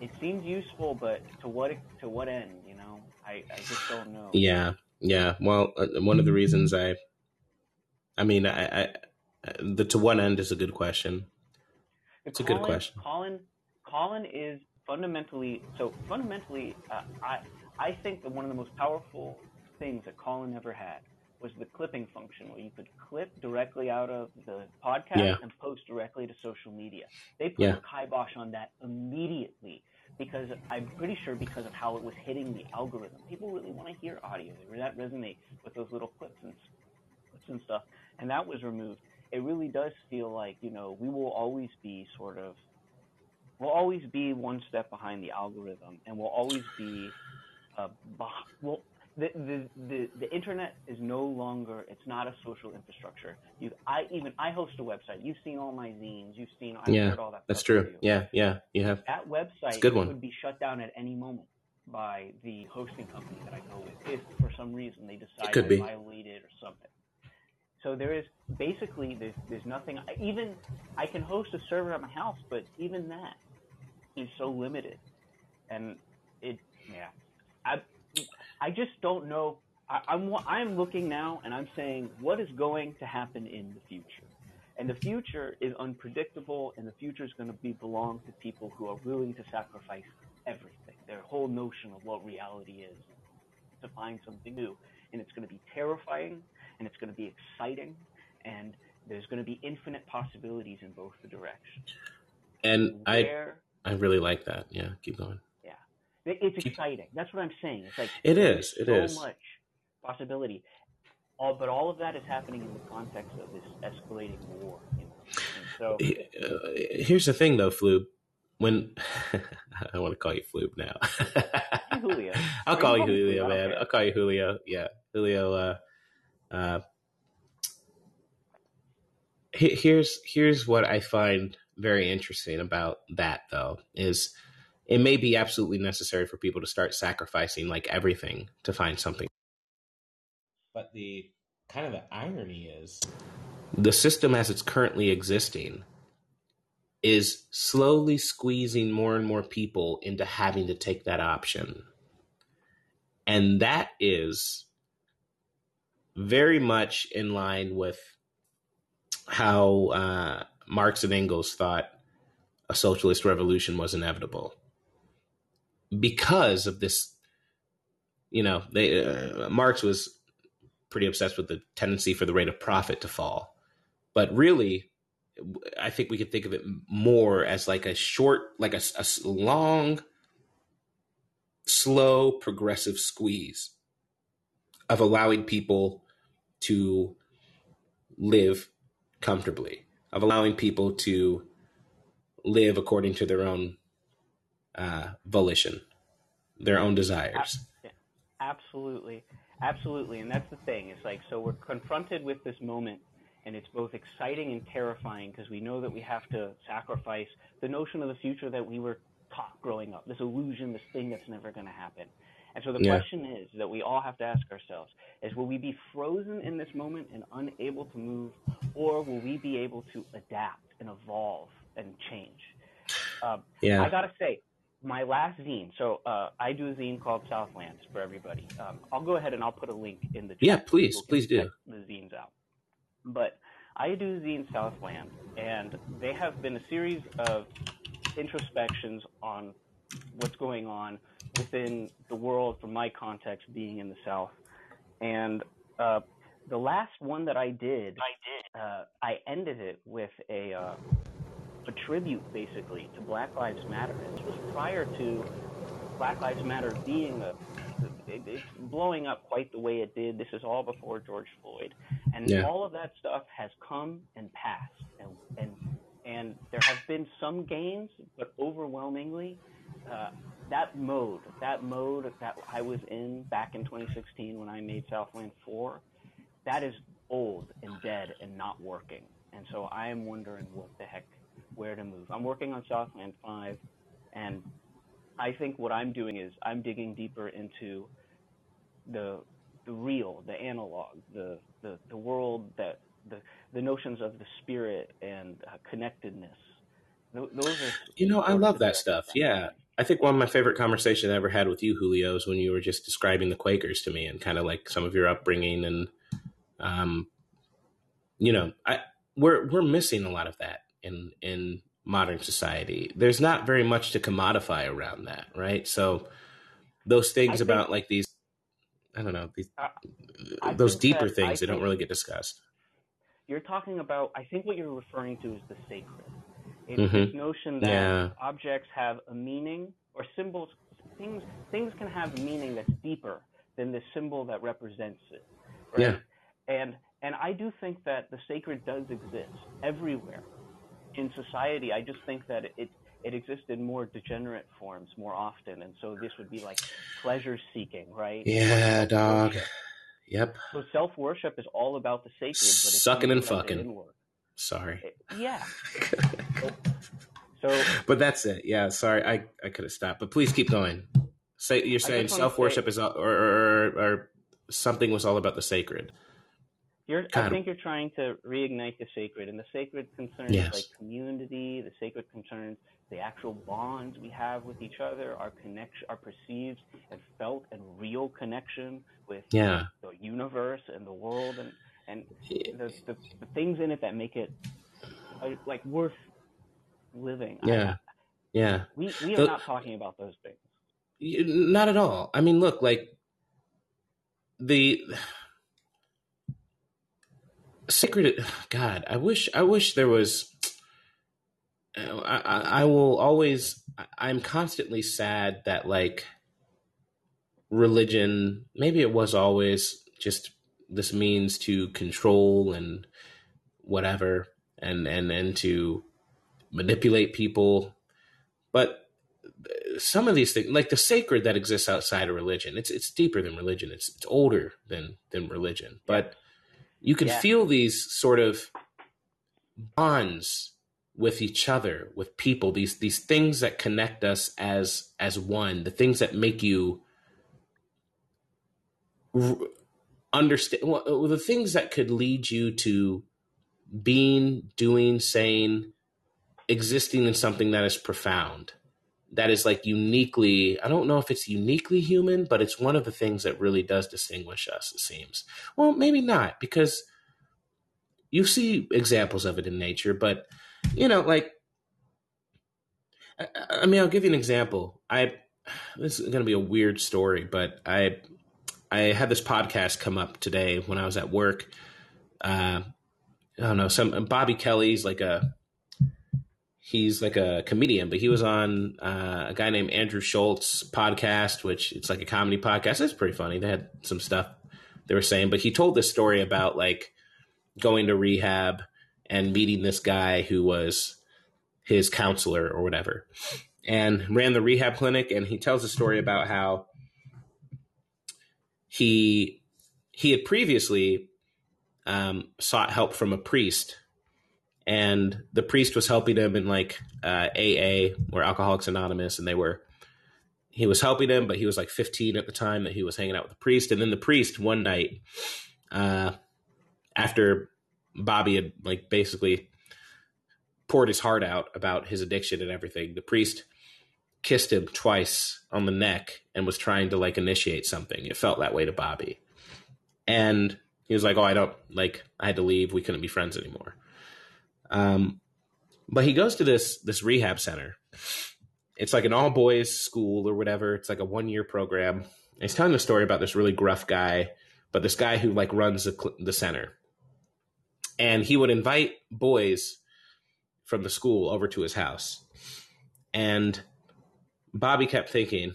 it seems useful, but to what to what end? You know, I I just don't know. Yeah, yeah. Well, uh, one of the reasons I I mean, I, I, the to what end is a good question. It's Callin, a good question. Callin, Callin is fundamentally so fundamentally. Uh, I I think that one of the most powerful things that Callin ever had was the clipping function, where you could clip directly out of the podcast yeah. and post directly to social media. They put yeah. a kibosh on that immediately because I'm pretty sure because of how it was hitting the algorithm. People really want to hear audio. That resonate with those little clips and clips and stuff and that was removed, it really does feel like you know we will always be sort of we'll always be one step behind the algorithm, and we'll always be uh, well. The, the, the, the internet is no longer it's not a social infrastructure. You I even I host a website. You've seen all my zines. You've seen I've yeah, all that. That's true. Yeah, yeah. You have that website. good one. would be shut down at any moment by the hosting company that I go with if for some reason they decide to violate it or something. So there is basically there's there's nothing. Even I can host a server at my house, but even that is so limited, and it yeah. I I just don't know. I, I'm I'm looking now, and I'm saying what is going to happen in the future. And the future is unpredictable, and the future is going to be belong to people who are willing to sacrifice everything. Their whole notion of what reality is to find something new, and it's going to be terrifying and it's going to be exciting, and there's going to be infinite possibilities in both the directions. And Where, I, really like that. Yeah, keep going. Yeah, it's exciting. That's what I'm saying. It's like it is. It so is. much possibility. All, but all of that is happening in the context of this escalating war. You know? so uh, here's the thing, though, Floob. When I want to call you Floob now, Julio. I'll call you Julio, man. I'll call you Julio. Yeah, Julio. Uh, uh, here's here's what I find very interesting about that though is it may be absolutely necessary for people to start sacrificing like everything to find something. But the kind of the irony is the system as it's currently existing is slowly squeezing more and more people into having to take that option. And that is very much in line with how uh, Marx and Engels thought a socialist revolution was inevitable because of this. You know, they, uh, Marx was pretty obsessed with the tendency for the rate of profit to fall, but really, I think we could think of it more as like a short, like a, a long, slow, progressive squeeze of allowing people to live comfortably, of allowing people to live according to their own uh, volition, their own desires. Absolutely. Absolutely. And that's the thing. It's like, so we're confronted with this moment, and it's both exciting and terrifying because we know that we have to sacrifice the notion of the future that we were taught growing up, this illusion, this thing that's never going to happen. And so the yeah. question is that we all have to ask ourselves is will we be frozen in this moment and unable to move, or will we be able to adapt and evolve and change? Uh, yeah. I got to say, my last zine, so uh, I do a zine called Southlands for everybody. Um, I'll go ahead and I'll put a link in the chat. Yeah, please, please do. The zines out. But I do zine Southland, and they have been a series of introspections on what's going on within the world from my context being in the South. And uh, the last one that I did, I did. Uh, I ended it with a uh, a tribute basically to Black Lives Matter. This was prior to Black Lives Matter being a it, it's blowing up quite the way it did. This is all before George Floyd, and yeah. all of that stuff has come and passed, and and and there have been some gains, but overwhelmingly, uh, that mode, that mode that I was in back in 2016 when I made Southland 4, that is old and dead and not working. And so I am wondering what the heck, where to move. I'm working on Southland 5, and I think what I'm doing is I'm digging deeper into the the real, the analog, the the, the world that the the notions of the spirit and uh, connectedness. Those are you know I love that stuff. Yeah, I think one of my favorite conversations I ever had with you, Julio, is when you were just describing the Quakers to me and kind of like some of your upbringing and, um, you know, I we're we're missing a lot of that in in modern society. There's not very much to commodify around that, right? So those things think, about like these, I don't know, these uh, those deeper that, things they don't really get discussed. You're talking about. I think what you're referring to is the sacred it's mm-hmm. this notion that yeah. objects have a meaning or symbols, things things can have meaning that's deeper than the symbol that represents it. Right? Yeah. And and I do think that the sacred does exist everywhere in society. I just think that it it exists in more degenerate forms more often, and so this would be like pleasure seeking, right? Yeah, dog. Yep. So self worship is all about the sacred, but it's sucking and fucking. Sorry. Eh, yeah. so, but that's it. Yeah. Sorry, I I could have stopped, but please keep going. Say you're saying self worship is all, or, or, or something was all about the sacred. You're, I think you're trying to reignite the sacred, and the sacred concerns yes. like community. The sacred concerns the actual bonds we have with each other, our connection, our perceived and felt and real connection with yeah. the universe and the world, and and the, the, the things in it that make it uh, like worth living. Yeah, I, yeah. We we are the, not talking about those things. Not at all. I mean, look, like the sacred. God, I wish I wish there was. I, I, I will always. I'm constantly sad that like religion. Maybe it was always just this means to control and whatever and and and to manipulate people. But some of these things like the sacred that exists outside of religion it's it's deeper than religion. It's it's older than than religion. But you can yeah. feel these sort of bonds with each other with people these these things that connect us as as one the things that make you understand well, uh, the things that could lead you to being, doing, saying, existing in something that is profound, that is like uniquely, I don't know if it's uniquely human, but it's one of the things that really does distinguish us, it seems. Well, maybe not, because you see examples of it in nature, but, you know, like, I, I mean, I'll give you an example. I, this is going to be a weird story, but I, I had this podcast come up today when I was at work. Uh, I don't know, some Bobby Kelly's like a he's like a comedian, but he was on uh, a guy named Andrew Schulz podcast, which it's like a comedy podcast. It's pretty funny. They had some stuff they were saying, but he told this story about like going to rehab and meeting this guy who was his counselor or whatever, and ran the rehab clinic. And he tells a story about how he he had previously um, sought help from a priest. And the priest was helping him in like uh, AA or Alcoholics Anonymous, and they were he was helping him, but he was like 15 at the time that he was hanging out with the priest, and then the priest one night, uh, after Bobby had like basically poured his heart out about his addiction and everything, the priest kissed him twice on the neck and was trying to like initiate something. It felt that way to Bobby, and he was like, "Oh, I don't like. I had to leave. We couldn't be friends anymore." Um, but he goes to this this rehab center. It's like an all boys school or whatever. It's like a one year program. And he's telling the story about this really gruff guy, but this guy who like runs the, the center, and he would invite boys from the school over to his house, and Bobby kept thinking,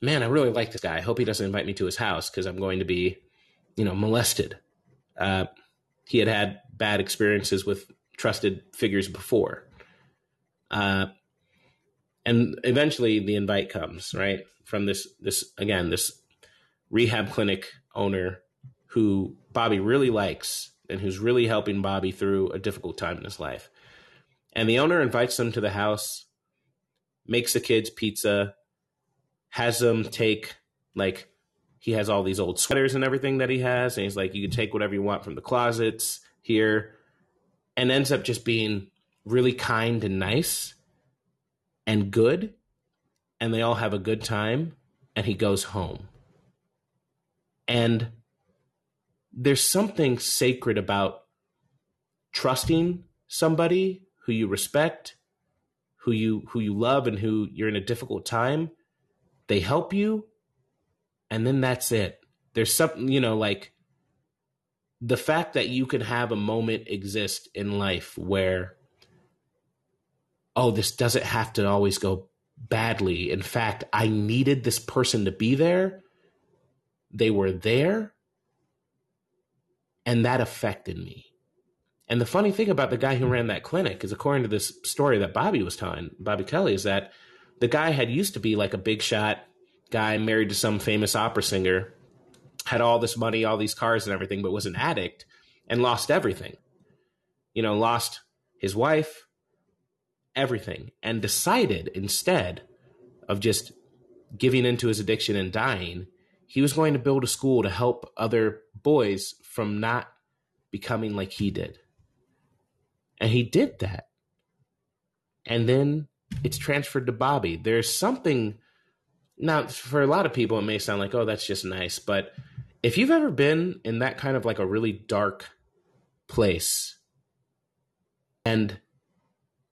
"Man, I really like this guy. I hope he doesn't invite me to his house because I'm going to be, you know, molested." Uh, he had had bad experiences with trusted figures before. Uh, and eventually the invite comes, right? From this, this, again, this rehab clinic owner who Bobby really likes and who's really helping Bobby through a difficult time in his life. And the owner invites them to the house, makes the kids pizza, has them take like he has all these old sweaters and everything that he has, and he's like, you can take whatever you want from the closets here and ends up just being really kind and nice and good and they all have a good time and he goes home. And there's something sacred about trusting somebody who you respect who you who you love and who you're in a difficult time they help you and then that's it. There's something you know like the fact that you can have a moment exist in life where oh this doesn't have to always go badly. In fact i needed this person to be there. They were there and that affected me and the funny thing about the guy who ran that clinic is according to this story that bobby was telling bobby kelly is that the guy had used to be like a big shot guy married to some famous opera singer had all this money, all these cars and everything, but was an addict and lost everything. You know, lost his wife, everything, and decided instead of just giving into his addiction and dying, he was going to build a school to help other boys from not becoming like he did. And he did that. And then it's transferred to Bobby. There's something now for a lot of people it may sound like, oh, that's just nice, but if you've ever been in that kind of like a really dark place and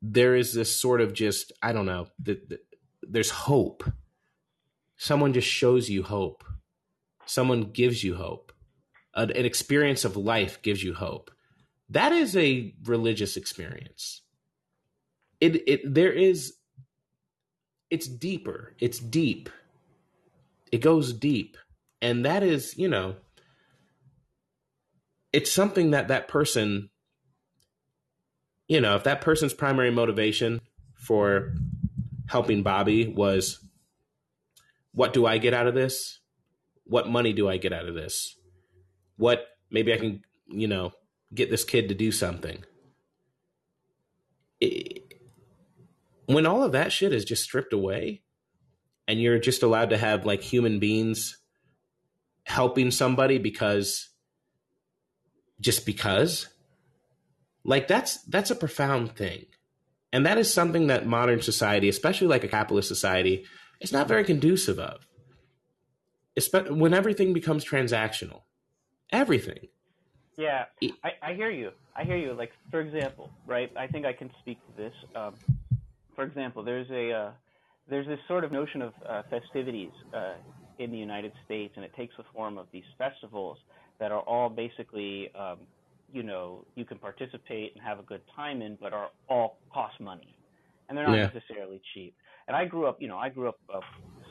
there is this sort of just i don't know the, the, there's hope someone just shows you hope someone gives you hope an experience of life gives you hope that is a religious experience. It it there is it's deeper. It's deep. It goes deep. And that is you know it's something that that person you know if that person's primary motivation for helping bobby was what do i get out of this? What money do i get out of this? What maybe i can you know get this kid to do something it, when all of that shit is just stripped away and you're just allowed to have like human beings helping somebody because just because Like that's that's a profound thing. And that is something that modern society, especially like a capitalist society, is not very conducive of. When everything becomes transactional. Everything. Yeah, I, I hear you. I hear you. Like, for example, right? I think I can speak to this. Um, for example, there's a uh, there's this sort of notion of uh, festivities uh, in the United States, and it takes the form of these festivals that are all basically, um, you know, you can participate and have a good time in, but are all cost money, and they're not yeah. necessarily cheap. And I grew up, you know, I grew up uh,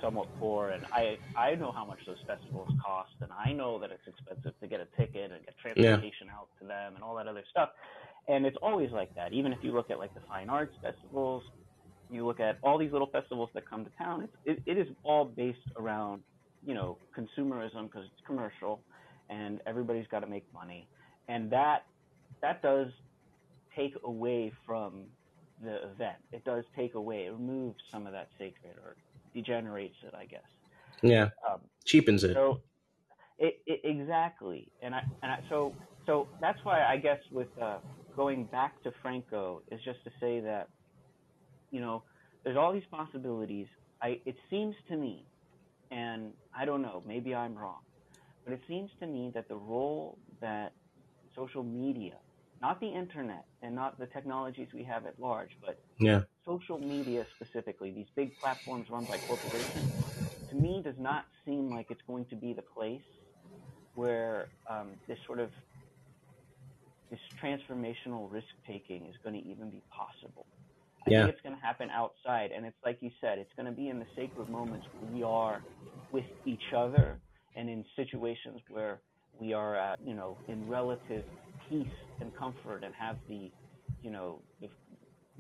somewhat poor, and I I know how much those festivals cost, and I know that it's expensive to get a ticket and get transportation yeah. out to them and all that other stuff. And it's always like that. Even if you look at like the fine arts festivals, you look at all these little festivals that come to town. It's, it, it is all based around, you know, consumerism because it's commercial, and everybody's got to make money, and that that does take away from the event. It does take away, it removes some of that sacred or degenerates it, I guess. Yeah, um, cheapens it. So, it, it, exactly, and I and I, so so that's why I guess with uh, going back to Franco is just to say that you know, there's all these possibilities. I, it seems to me, and I don't know, maybe I'm wrong, but it seems to me that the role that social media, not the internet and not the technologies we have at large, but yeah. social media specifically, these big platforms run by corporations, to me does not seem like it's going to be the place where um, this sort of this transformational risk taking is going to even be possible. I yeah. think it's going to happen outside. And it's like you said, it's going to be in the sacred moments where we are with each other and in situations where we are, uh, you know, in relative peace and comfort and have the, you know, the,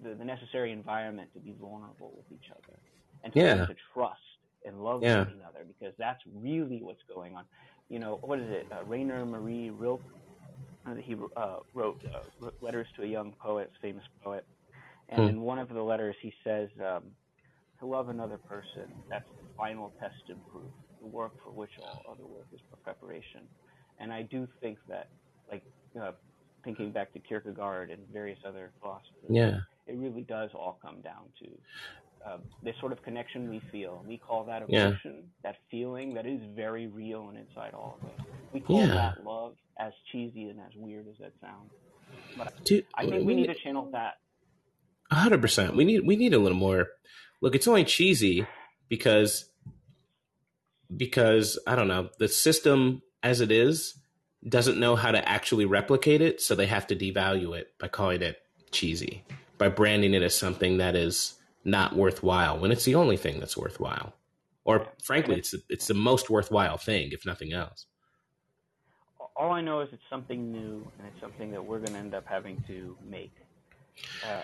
the, the necessary environment to be vulnerable with each other and yeah. to trust and love yeah. one another because that's really what's going on. You know, what is it? Uh, Rainer Maria Rilke, uh, he uh, wrote uh, letters to a young poet, famous poet, and hmm. in one of the letters, he says, um, to love another person, that's the final test and proof, the work for which all other work is preparation. And I do think that, like, uh, thinking back to Kierkegaard and various other philosophers, yeah. it really does all come down to uh, this sort of connection we feel. We call that emotion, yeah. that feeling that is very real and inside all of us. We call yeah. that love, as cheesy and as weird as that sounds. But Dude, I think we need to channel that hundred percent. We need we need a little more. Look, it's only cheesy because because I don't know the system as it is doesn't know how to actually replicate it, so they have to devalue it by calling it cheesy, by branding it as something that is not worthwhile when it's the only thing that's worthwhile, or frankly, it's it's the most worthwhile thing, if nothing else. All I know is it's something new, and it's something that we're going to end up having to make. Uh,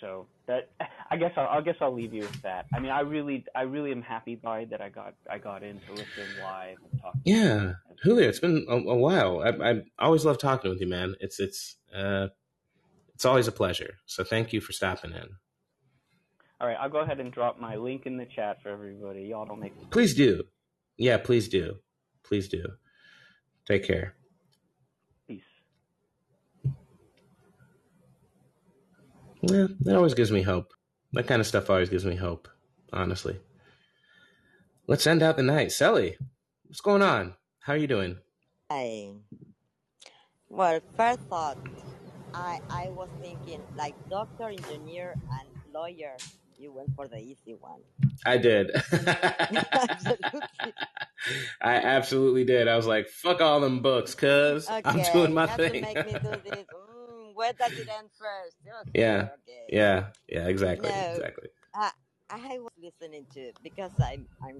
so that I guess I'll, I guess I'll leave you with that. I mean, I really, I really am happy by that. I got, I got in to listen live and talk. Yeah, Julio, it's been a, a while. I, I always love talking with you, man. It's, it's, uh, it's always a pleasure. So thank you for stopping in. All right, I'll go ahead and drop my link in the chat for everybody. Y'all don't make. Please do. Yeah, please do. Please do. Take care. Yeah, that always gives me hope. That kind of stuff always gives me hope, honestly. Let's end out the night. Sally, what's going on? How are you doing? Hi. Well, first thought, I I was thinking like doctor, engineer, and lawyer. You went for the easy one. I did. absolutely. I absolutely did. I was like, "Fuck all them books, cuz okay, I'm doing my thing." where does it end first? Okay, yeah, okay. yeah, yeah, exactly, no, exactly. I I was listening to it because I'm I'm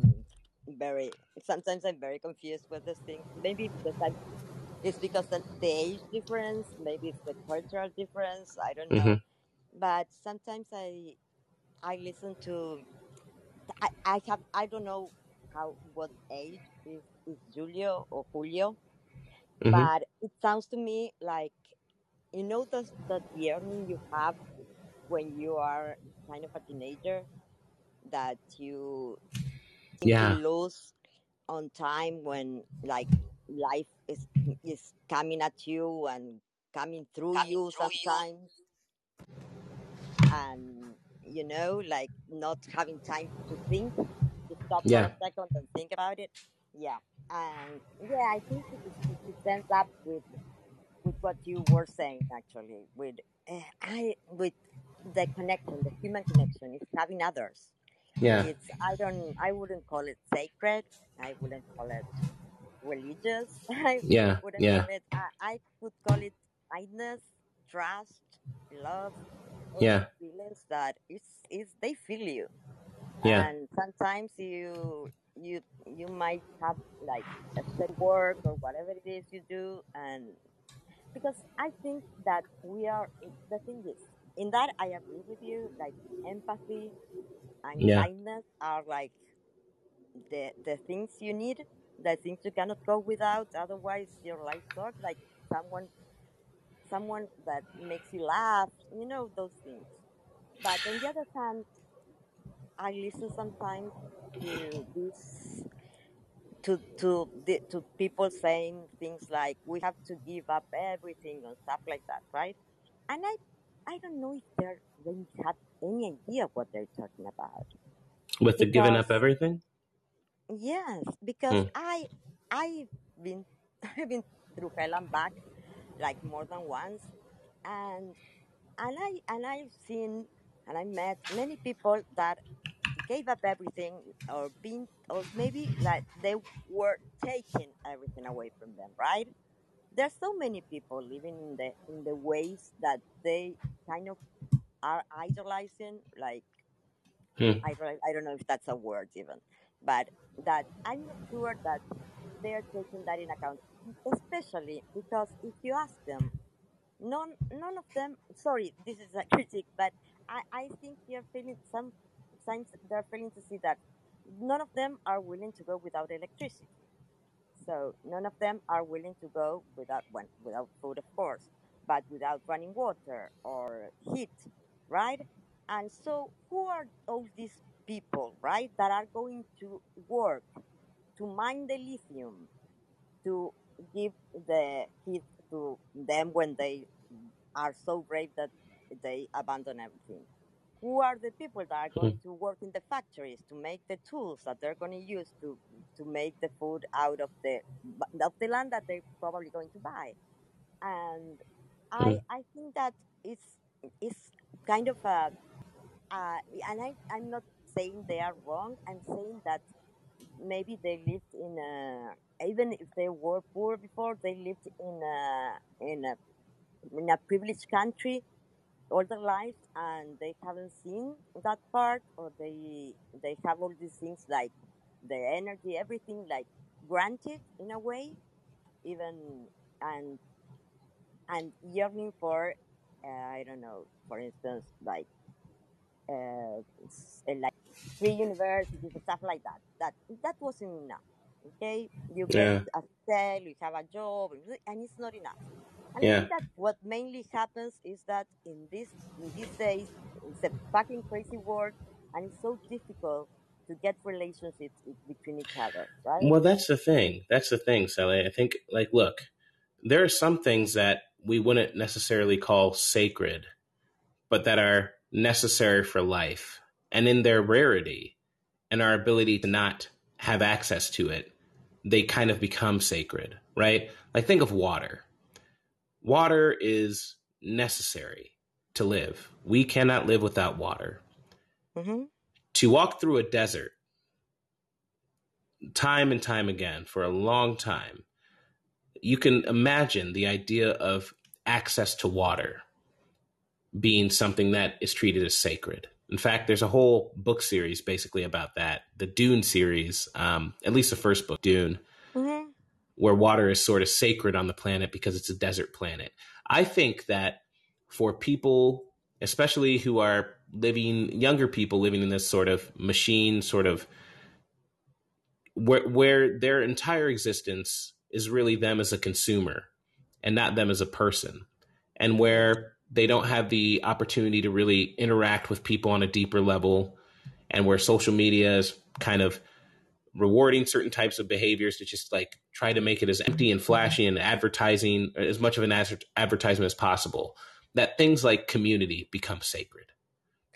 very sometimes I'm very confused with this thing. Maybe because I'm it's because of the age difference, maybe it's the cultural difference. I don't know, mm-hmm. but sometimes I I listen to I, I have I don't know how what age is, is Julio or Julio, mm-hmm. but it sounds to me like you know the, the yearning you have when you are kind of a teenager that you yeah. lose on time when like life is is coming at you and coming through coming you through sometimes, you. and you know, like not having time to think, to stop yeah. for a second and think about it. Yeah, and yeah, I think it, it, it ends up with with what you were saying actually with uh, I with the connection, the human connection, is having others. Yeah. It's I don't I wouldn't call it sacred. I wouldn't call it religious. I yeah. wouldn't yeah. call it I, I would call it kindness, trust, love. Yeah. Feelings that is is they feel you. Yeah. And sometimes you you you might have like a set work or whatever it is you do and because I think that we are the thing is in that I agree with you. Like empathy and Yeah. kindness are like the the things you need, the things you cannot go without. Otherwise, your life sucks. Like someone someone that makes you laugh, you know those things. But on the other hand, I listen sometimes to this to to the, to people saying things like we have to give up everything and stuff like that, right? And I I don't know if they have any idea what they're talking about. With the giving up everything? yes, because Hmm. I I've been I've been through hell and back like more than once, and and I and I've seen and I met many people that gave up everything or been or maybe like they were taking everything away from them, right? There's so many people living in the in the ways that they kind of are idolizing, like Hmm. idol, I don't know if that's a word even, but that I'm not sure that they're taking that in account, especially because if you ask them, none none of them. Sorry, this is a critique, but I I think they're feeling some signs they're failing to see that none of them are willing to go without electricity. So none of them are willing to go without one without food, of course, but without running water or heat, right? And so, who are all these people, right, that are going to work to mine the lithium to give the heat to them when they are so brave that they abandon everything? Who are the people that are Hmm. going to work in the factories to make the tools that they're going to use to to make the food out of the of the land that they're probably going to buy? And Hmm. I I think that it's it's kind of a uh, and I I'm not saying they are wrong. I'm saying that maybe they lived in a even if they were poor before they lived in a in a in a privileged country all their life and they haven't seen that part or they they have all these things like the energy everything like granted in a way even and and yearning for uh, I don't know for instance like uh, like free universities and stuff like that. That that wasn't enough. Okay, you get Yeah. a cell, you have a job, and it's not enough. I Yeah. think that what mainly happens is that in this in these days it's a fucking crazy world, and it's so difficult to get relationships between each other, right? Well, that's the thing. That's the thing, Sally. I think, like, look, there are some things that we wouldn't necessarily call sacred, but that are necessary for life. And in their rarity and our ability to not have access to it, they kind of become sacred, right? Like, think of water. Water is necessary to live. We cannot live without water. hmm To walk through a desert, time and time again, for a long time, you can imagine the idea of access to water being something that is treated as sacred. In fact, there's a whole book series basically about that. The Dune series, um, at least the first book, Dune, where water is sort of sacred on the planet because it's a desert planet. I think that for people, especially who are living, younger people living in this sort of machine, sort of where, where their entire existence is really them as a consumer and not them as a person, and where they don't have the opportunity to really interact with people on a deeper level, and where social media is kind of rewarding certain types of behaviors to just like try to make it as empty and flashy and advertising as much of an advertisement as possible. That things like community become sacred.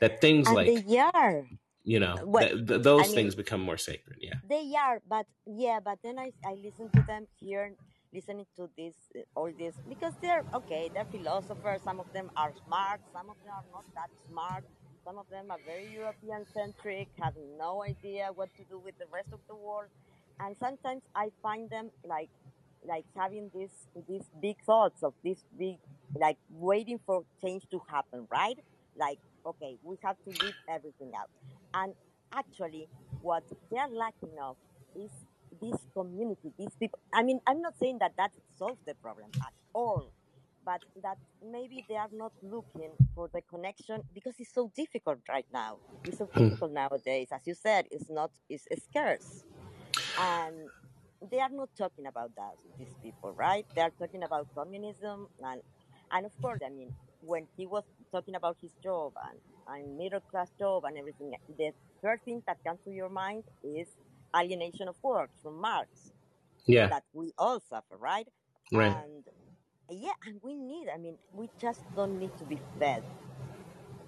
That things and like they are. you know Well, th- th- those I mean- things become more sacred yeah. They are but yeah but then i i listen to them here listening to this all this because they're okay they're philosophers some of them are smart some of them are not that smart some of them are very european centric have no idea what to do with the rest of the world. And sometimes i find them like like having these these big thoughts of this big like waiting for change to happen right? Like okay we have to leave everything out. And actually what they're lacking of is this community these people i mean i'm not saying that that solves the problem at all but that maybe they are not looking for the connection because it's so difficult right now. It's so Hmm. difficult nowadays. As you said it's not it's scarce. And they are not talking about that these people right? They are talking about communism and and of course i mean when he was talking about his job and, and middle class job and everything the first thing that comes to your mind is alienation of work from marx yeah. that we all suffer right? Right. And yeah and we need i mean we just don't need to be fed.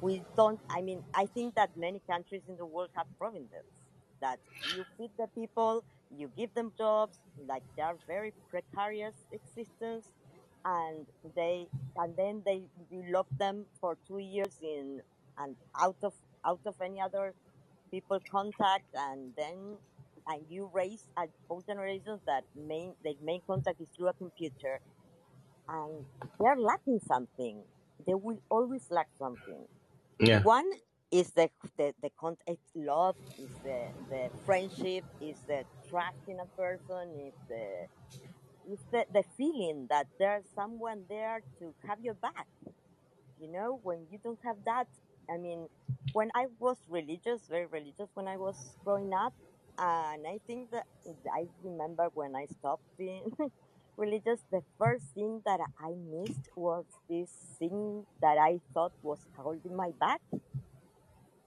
We don't i mean i think that many countries in the world have this that you feed the people you give them jobs like they are very precarious existence and they and then they you lock them for two years in and out of out of any other people contact and then and you raise a whole generations that main their main contact is through a computer and they're lacking something. They will always lack something. Yeah. One is the the the con- it's love is the the friendship is the trust in a person is the is the, the feeling that there's someone there to have your back. You know when you don't have that i mean when i was religious very religious when i was growing up and i think that i remember when i stopped being religious the first thing that i missed was this thing that i thought was holding my back.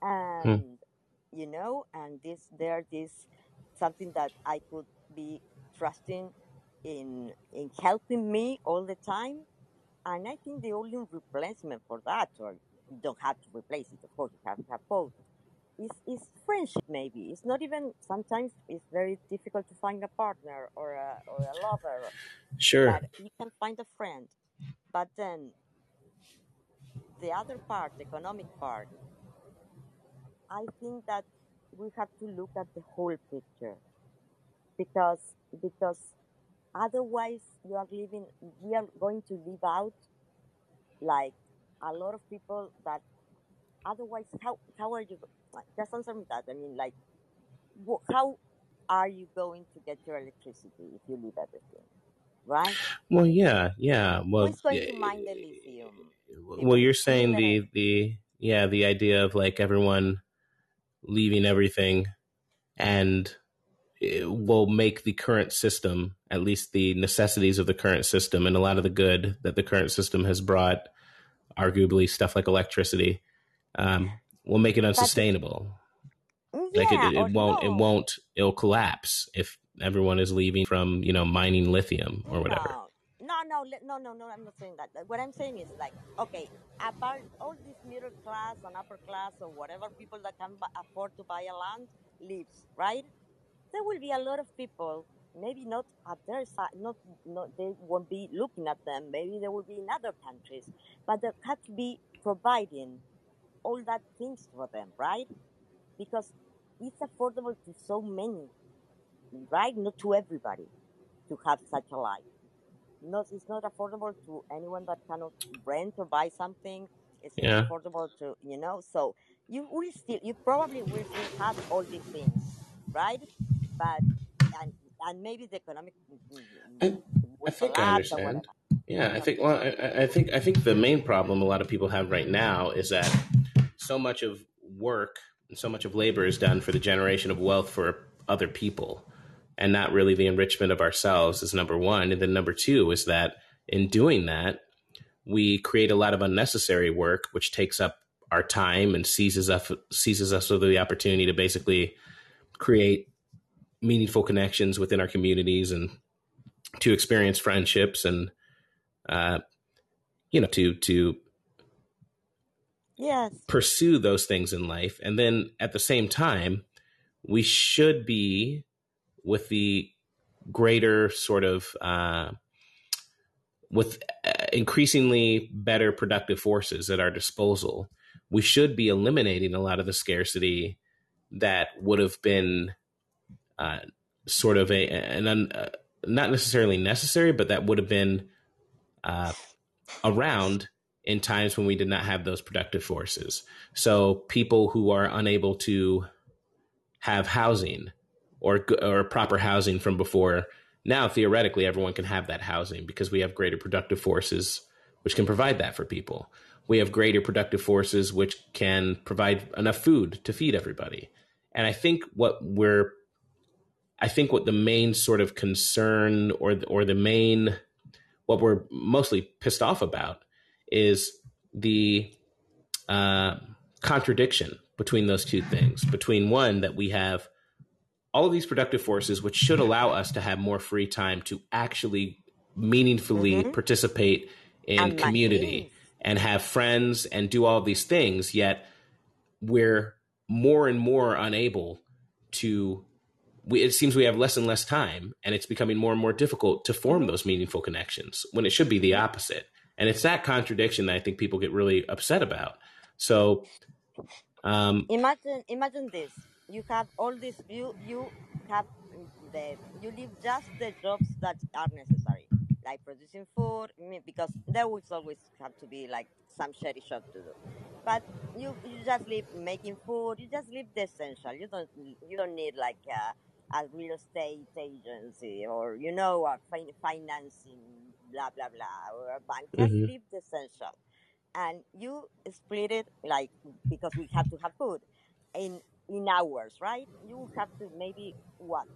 Hmm. And you know and this there this something that i could be trusting in in helping me all the time. And i think the only replacement for that or you don't have to replace it of course you have to have both is is friendship maybe. It's not even sometimes it's very difficult to find a partner or a or a lover. Sure. But you can find a friend. But then the other part the economic part i think that we have to look at the whole picture. Because because otherwise you are living we are going to live out like a lot of people that otherwise how how are you just answer me that i mean like wh- how are you going to get your electricity if you leave everything right? Well yeah yeah well who's going yeah, to mine the lithium well you're saying the the yeah the idea of like everyone leaving everything and it will make the current system at least the necessities of the current system and a lot of the good that the current system has brought arguably stuff like electricity um, will make it unsustainable like yeah it, it won't it won't it'll collapse if everyone is leaving from you know mining lithium or whatever No, no, no, no, no, no. I'm not saying that. What I'm saying is like, okay, apart all this middle class and upper class or whatever people that can afford to buy a land lives, right? There will be a lot of people. Maybe not at their side. Not, not they won't be looking at them. Maybe they will be in other countries, but they have to be providing all that things for them, right? Because it's affordable to so many, right? Not to everybody to have such a life not it's not affordable to anyone that cannot rent or buy something. It's not Yeah. affordable to you know. So you will still you probably will still have all these things, right? But and and maybe the economic mm, mm, I, I think I understand. Yeah, I think. Well, I, I I think. I think the main problem a lot of people have right now is that so much of work and so much of labor is done for the generation of wealth for other people, and not really the enrichment of ourselves. Is number one, and then number two is that in doing that, we create a lot of unnecessary work, which takes up our time and seizes us seizes us with the opportunity to basically create meaningful connections within our communities and to experience friendships and uh, you know to to Yes. pursue those things in life and then at the same time we should be with the greater sort of uh, with uh, increasingly better productive forces at our disposal we should be eliminating a lot of the scarcity that would have been uh, sort of a an un, uh, not necessarily necessary, but that would have been uh, around in times when we did not have those productive forces. So people who are unable to have housing or or proper housing from before now theoretically everyone can have that housing because we have greater productive forces which can provide that for people we have greater productive forces which can provide enough food to feed everybody. And I think what we're I think what the main sort of concern or or the main what we're mostly pissed off about is the uh, contradiction between those two things. Between one that we have all of these productive forces, which should allow us to have more free time to actually meaningfully mm-hmm. participate in and community and have friends and do all these things, yet we're more and more unable to. We, it seems we have less and less time, and it's becoming more and more difficult to form those meaningful connections when it should be the opposite. And it's that contradiction that I think people get really upset about. So, um, imagine, imagine this: you have all this. You you have the you leave just the jobs that are necessary like producing food because there will always have to be like some shady shop to do. But you you just leave making food. You just leave the essential. You don't you don't need like a, a real estate agency or you know a fin- financing blah blah blah or a bank. Just mm-hmm. leave the essential, and you split it like because we have to have food in in hours, right? You have to maybe what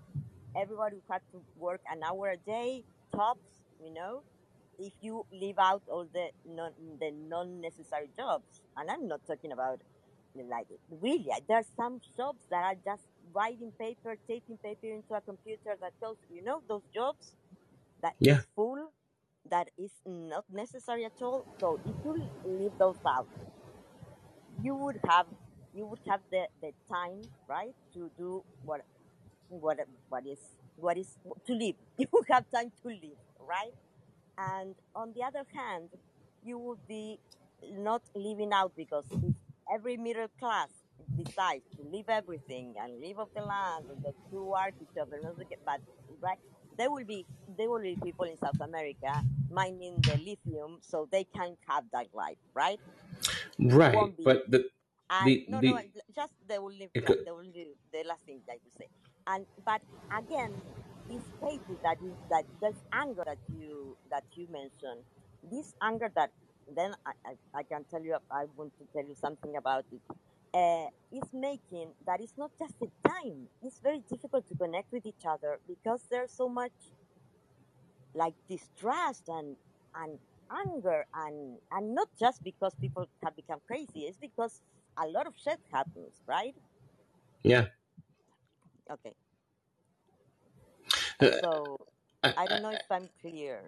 everybody have to work an hour a day tops you know if you leave out all the non the non necessary jobs and i'm not talking about like really there's some jobs that are just writing paper taping paper into a computer that goes you know those jobs that yeah. is full that is not necessary at all so if you leave those out you would have you would have the, the time right to do what what what is what is to live you would have time to live right? And on the other hand, you would be not living out because if every middle class decides to leave everything and leave off the land and the two other, but right, there will be there will be people in South America mining the lithium so they can have that life, right? Right, but the and the, no, the, no, just they will live. It could- They will do the last thing that you say, and but again, these cases that is that there's anger that you that you mentioned, this anger that then I, I, I can tell you I want to tell you something about it. Uh, is making that it's not just the time. It's very difficult to connect with each other because there's so much like distrust and and anger and and not just because people have become crazy. It's because a lot of shit happens, right? yeah. Okay. Uh, So I, I don't know if I'm clear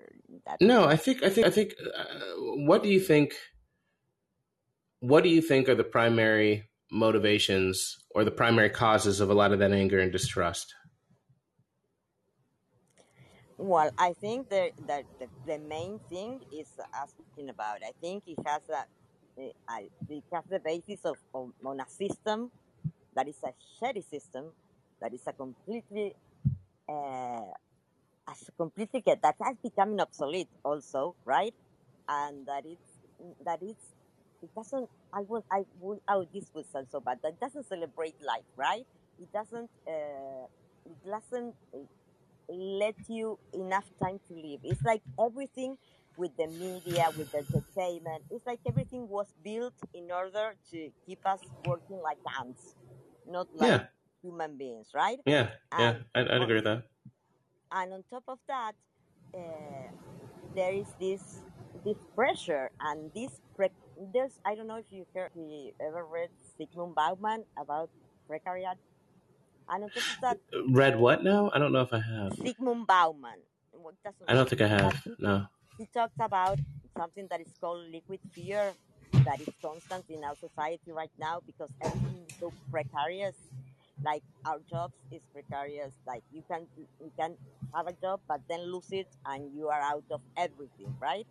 that no. I think I think I think. Uh, what do you think? What do you think are the primary motivations or the primary causes of a lot of that anger and distrust? Well, I think the, the, the, the main thing is asking about. I think it has a, it has the basis of, of on a system that is a shady system, that is a completely, uh, as completely that has become obsolete also, right? And that it's that it's it doesn't. I will. I will. Oh, this will sound so bad. That doesn't celebrate life, right? It doesn't. Uh, it doesn't let you enough time to live. It's like everything with the media, with the entertainment. It's like everything was built in order to keep us working like ants, not like Yeah, human beings, right? yeah, yeah. And I'd, I'd agree with that. and on top of that, uh, there is this this pressure and this pre- there's I don't know if you heard, if you ever read Zygmunt Bauman about precariat And top of that, Read what now? I don't know if I have. Zygmunt Bauman. I don't think I have. he, No. he talks about something that is called liquid fear that is constant in our society right now because everything is so precarious. Like our jobs is precarious. Like you can you can have a job but then lose it and you are out of everything, right?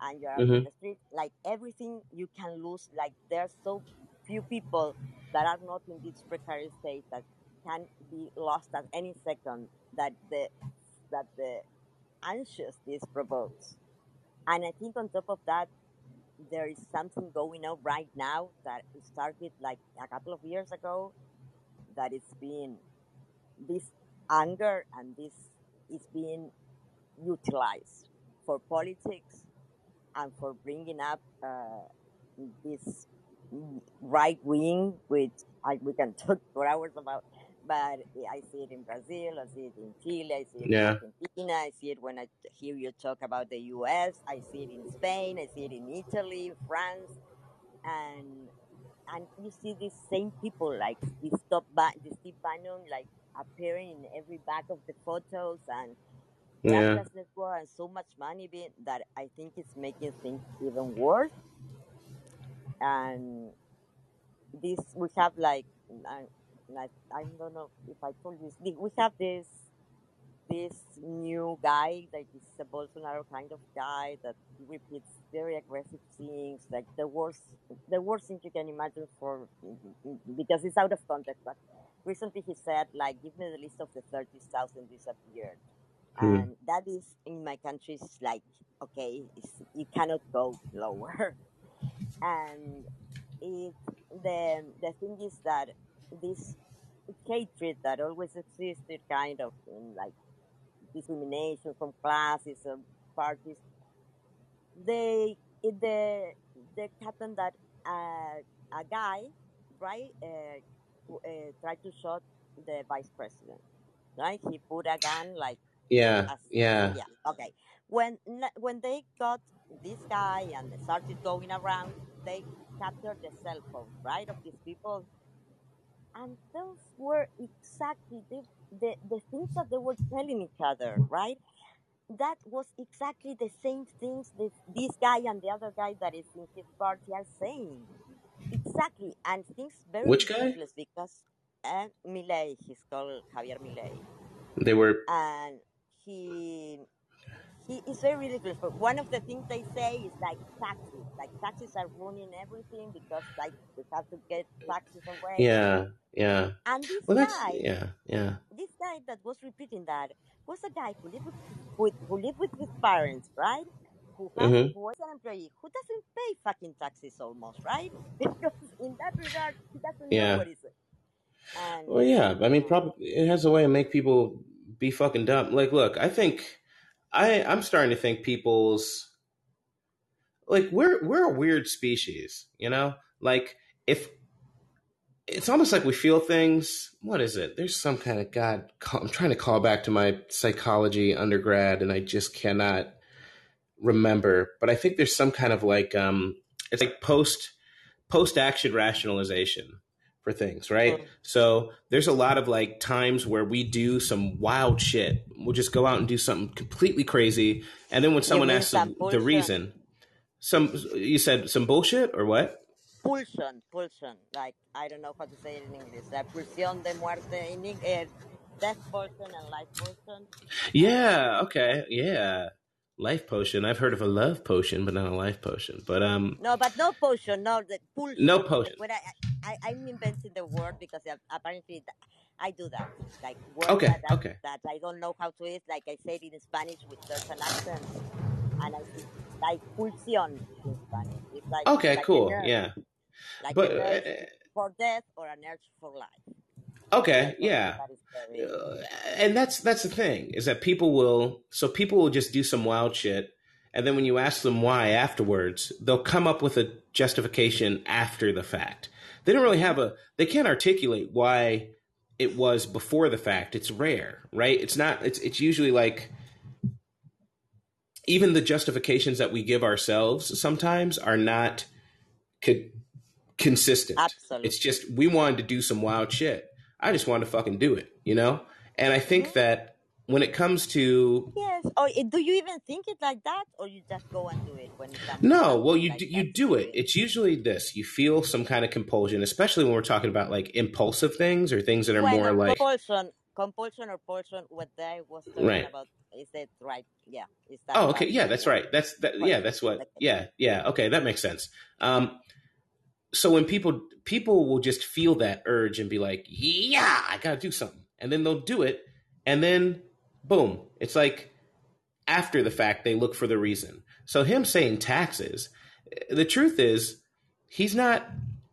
And you're out hmm in the street. Like everything you can lose. Like there's so few people that are not in this precarious state that can be lost at any second that the that the anxious this provokes. And I think on top of that, there is something going on right now that started like a couple of years ago that is being this anger and this is being utilized for politics and for bringing up uh, this right wing, which I, we can talk for hours about. But I see it in Brazil, I see it in Chile, I see it in Argentina, I see it when I hear you talk about the U.S., I see it in Spain, I see it in Italy, France, and and you see these same people like this top ba- this Steve Bannon like appearing in every back of the photos and Yeah. and so much money being that I think it's making things even worse. And this we have like I, like I don't know if I told you this, we have this this new guy that is a Bolsonaro kind of guy that repeats very aggressive things, like the worst, the worst thing you can imagine for because it's out of context. But recently he said, like, give me the list of the thirty thousand disappeared, Hmm. and that is in my country is like, okay, it's, you cannot go lower, and it the the thing is that this hatred that always existed, kind of in like discrimination from classes and parties. They the the happened that uh, a guy right uh, uh, tried to shoot the vice president. Right, he put a gun like Yeah. as Yeah. yeah okay. When when they got this guy and they started going around, they captured the cell phone, right of these people and those were exactly the, the, the things that they were telling each other, right? That was exactly the same things this, this guy and the other guy that is in his party are saying. Exactly. And things very Which guy? because uh, Milei, he's called Javier Milei. They were. And he he is very ridiculous. But one of the things they say is like taxes. Like taxes are ruining everything because like we have to get taxes away. Yeah. Yeah. And this Well, guy, yeah. Yeah. this guy that was repeating that was a guy who lived with, with who lived with his parents, right? Who has Mhm. who an employee who doesn't pay fucking taxes almost, right? Because in that regard, he doesn't know Yeah. what is it. And Well, yeah. I mean, probably it has a way to make people be fucking dumb. Like, look, I think I I'm starting to think people's like we're we're a weird species, you know. Like if it's almost like we feel things. What is it? There's some kind of God. I'm trying to call back to my psychology undergrad, and I just cannot remember. But I think there's some kind of like um, it's like post post action rationalization for things, right? So there's a lot of like times where we do some wild shit. We'll just go out and do something completely crazy, and then when someone asks the, the reason, some you said some bullshit or what? Pulsion, pulsion. Like I don't know how to say it in English. La pulsión de muerte in Eng- uh, death pulsion and life pulsion. Yeah. Okay. Yeah. Life potion. I've heard of a love potion, but not a life potion. But um, No, but no potion. No, the pulsion. no potion. When I, I I'm inventing the word because apparently I do that. Like words Okay. that, Okay. that I don't know how to is. Like I said in Spanish with certain accents, and I like pulsión in Spanish. It's like Okay. like Cool. Yeah. like But an urge uh, for death or an urge for life. Okay. Yeah. that Uh, and that's that's the thing is that people will so people will just do some wild shit and then when you ask them why afterwards they'll come up with a justification after the fact they don't really have a they can't articulate why it was before the fact it's rare right it's not it's it's usually like even the justifications that we give ourselves sometimes are not co- consistent absolutely. it's just we wanted to do some wild shit I just want to fucking do it, you know? And I think that when it comes to Yes. Or eh, do you even think it like that, or you just go and do it when it comes to no, well you like do, you do it. It's usually this. You feel some kind of compulsion, especially when we're talking about like impulsive things or things that are Well, more like compulsion, compulsion or pulsion. What I was talking right. about is that right? Yeah, is that Oh, okay. right? Yeah, that's right. That's that yeah, that's what yeah, yeah. Okay, that makes sense. Um so when people people will just feel that urge and be like, "Yeah, I got to do something." And then they'll do it and then boom, it's like after the fact they look for the reason. So him saying taxes, the truth is he's not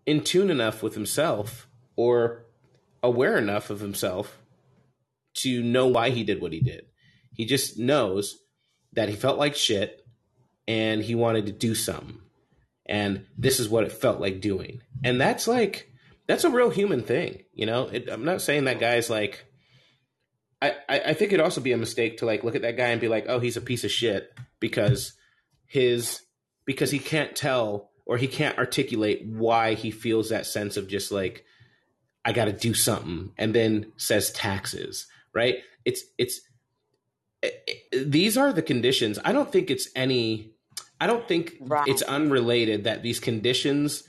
in tune enough with himself or aware enough of himself to know why he did what he did. He just knows that he felt like shit and he wanted to do something. And this is what it felt like doing. And that's like, that's a real human thing. You know, it, I'm not saying that guy's like, I, I, I think it'd also be a mistake to like look at that guy and be like, oh, he's a piece of shit because his, because he can't tell or he can't articulate why he feels that sense of just like, I got to do something and then says taxes, right? It's, it's, these are the conditions. I don't think it's any. I don't think Right. it's unrelated that these conditions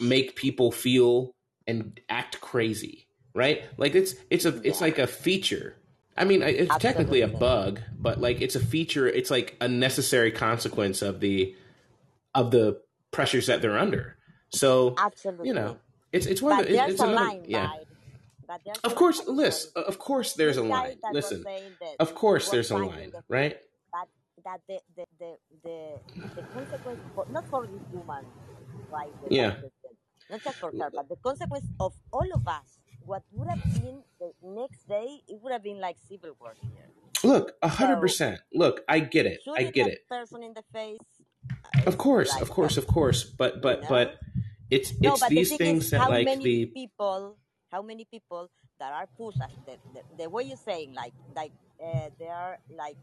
make people feel and act crazy, right? Like it's it's a it's like a feature. I mean, it's technically a bug, but like it's a feature. It's like a necessary consequence of the of the pressures that they're under. So Absolutely. you know, it's it's one But of the, there's it's a another line, yeah. Of course, listen. Of course, there's a line. Listen, was saying that of course, there's a line, right? That the the the the, the consequence for, not for this woman, right? The Yeah. president, not just for her, but the consequence of all of us. What would have been the next day? It would have been like civil war here. Look, a hundred percent Look, I get it. I get it. person in the face, Of course, like of course, that, of course. But you but know? but it's No, it's but the these thing things is, that how like many the people, how many people that are pushed, the, the, the way you're saying, like like uh, they are like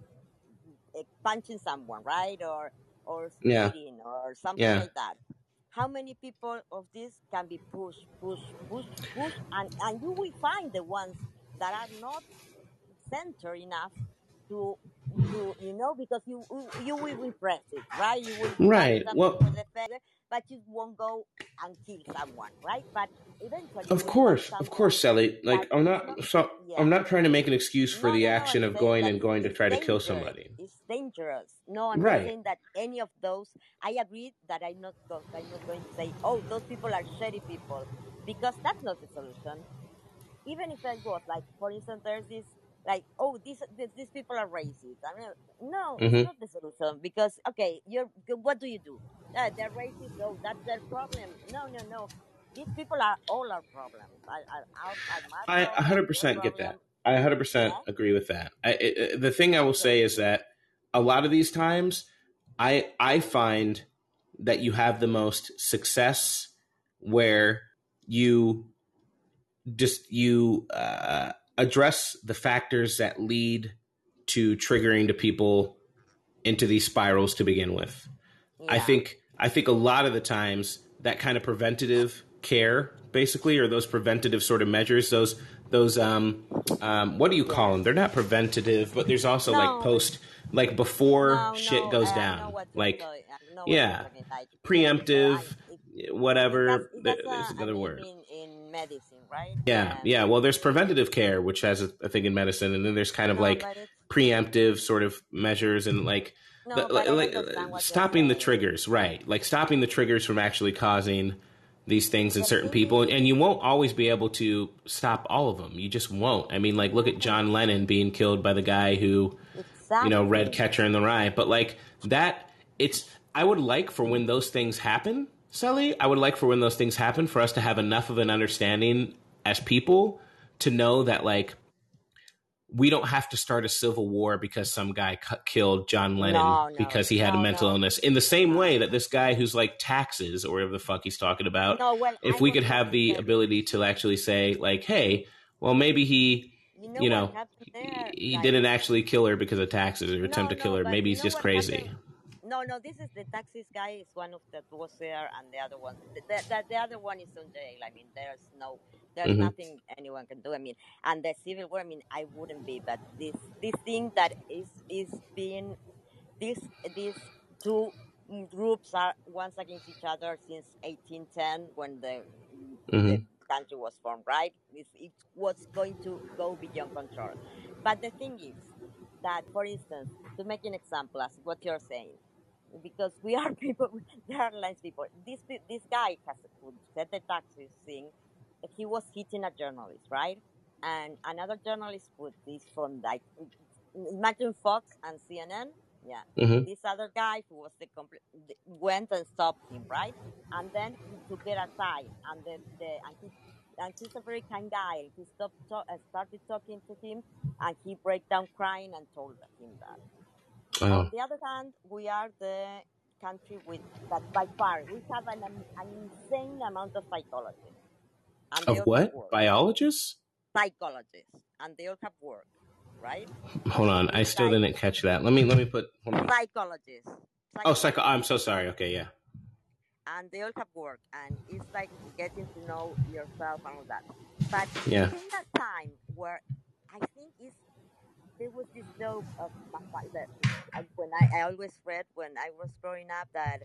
Eh, punching someone, right, or or yeah. or something yeah. like that. How many people of this can be pushed, pushed, pushed, pushed, and and you will find the ones that are not centered enough to to you know because you you you will repress it right you will right. Well, face but you won't go and kill someone right but eventually of course, of course, Sally. Like I'm not so yeah I'm not trying to make an excuse for no the no no action i'm of going and going to try to kill somebody. it's dangerous no i'm not saying that any of those i agree that i'm not go, i'm not going to say oh those people are shitty people because that's not the solution even if I was like, for instance, there's this like, oh, these these, these people are racist. I mean, no, it's hmm not the solution because okay, you're what do you do? Uh, they're racist. Oh, that's their problem. No, no, no. These people are all our problems. I, I a problem, hundred your percent get that. I hundred percent Yeah. agree with that. I, I, the thing I will say is that a lot of these times, I I find that you have the most success where you just you uh, address the factors that lead to triggering to people into these spirals to begin with. I think I think a lot of the times that kind of preventative care, basically, or those preventative sort of measures, those those um, um what do you call them? They're not preventative, but there's also like post, like before No, shit no. goes I down, like talking. I know what you're yeah, yeah, preemptive, before I. It, it has whatever. it There- has There's another name word. In in medicine, right? Yeah, And yeah. Well, there's preventative care, which has a, a thing in medicine, and then there's kind of no, like preemptive sort of measures and mm-hmm. like no, but like, uh, like you're stopping the triggers, right? Like stopping the triggers from actually causing these things in certain people, and you won't always be able to stop all of them. You just won't. I mean, like look at John Lennon being killed by the guy who you know read. Catcher in the Rye, but like that, it's. I would like for when those things happen, Sally. I would like for when those things happen for us to have enough of an understanding as people to know that like we don't have to start a civil war because some guy cu- killed John Lennon No, no, because he had a mental no, illness. In the same way that this guy who's like taxes or whatever the fuck he's talking about, No, well, if I we could have the say, ability to actually say like, hey, well maybe he, you know you know, he, he Like, didn't actually kill her because of taxes or no, attempt to kill her. Maybe he's just crazy. happened? No, no, this is the taxis guy is one of that was there, and the other one, the, the, the, the other one is on jail. I mean, there's no, There's Mhm. nothing anyone can do. I mean, and the civil war. I mean, I wouldn't be, but this this thing that is is being this these two groups are once against each other since 1810 when the the Mhm. country was formed. Right? It's, it was going to go beyond control. But the thing is that, for instance, to make an example, as what you're saying, because we are people, they are lines people. This this guy has who said the taxes thing. He was hitting a journalist, right? And another journalist put this from like imagine Fox and CNN. Yeah, Mhm. this other guy who was the complete went and stopped him, right? And then he took it aside, and the, the and he and he's a very kind guy. He stopped to, uh, started talking to him, and he break down crying and told him that. Oh. On the other hand, we are the country with that by far we have an, an insane amount of psychologists. And Of what? Biologists? Psychologists, and they all have work, right? Hold on, I still Like didn't catch that. Let me let me put. Hold on. psychologists, Oh, psycho. I'm so sorry. Okay, yeah. and they all have work, and it's like getting to know yourself and all that. But Yeah. in that time where I think is there was this joke of my father I- when I, I always read when I was growing up that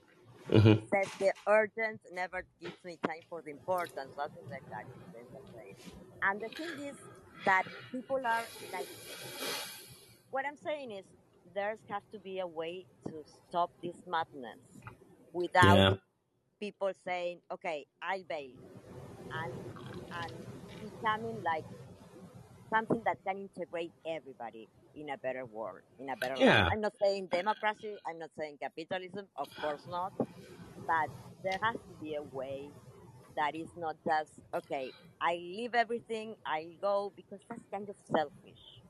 Mhm. says the urgent never gives me time for the important, something like that. he says that way. And the thing is that people are like, what I'm saying is there's have to be a way to stop this madness without Yeah. people saying, okay, I'll bail, and and becoming like something that can integrate everybody in a better world, in a better Yeah. life. I'm not saying democracy, I'm not saying capitalism, of course not, but there has to be a way that is not just okay. I leave everything, I go because that's kind of selfish.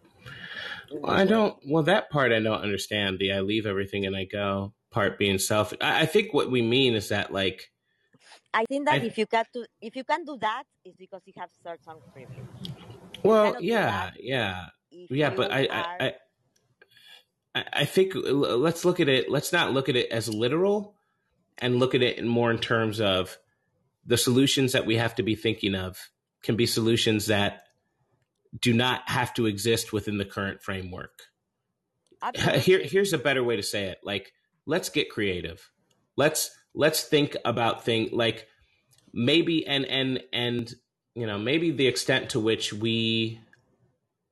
Well, I don't. Well, that part I don't understand. The I leave everything and I go part being selfish. I, I think what we mean is that like I think that I- if you can do if you can do that, it's because you have certain privilege. Well, yeah, yeah, yeah. But I, I, I, I think uh, let's look at it. Let's not look at it as literal, and look at it in more in terms of the solutions that we have to be thinking of can be solutions that do not have to exist within the current framework. Here, here's a better way to say it. Like, let's get creative. Let's let's think about things like maybe and and and you know maybe the extent to which we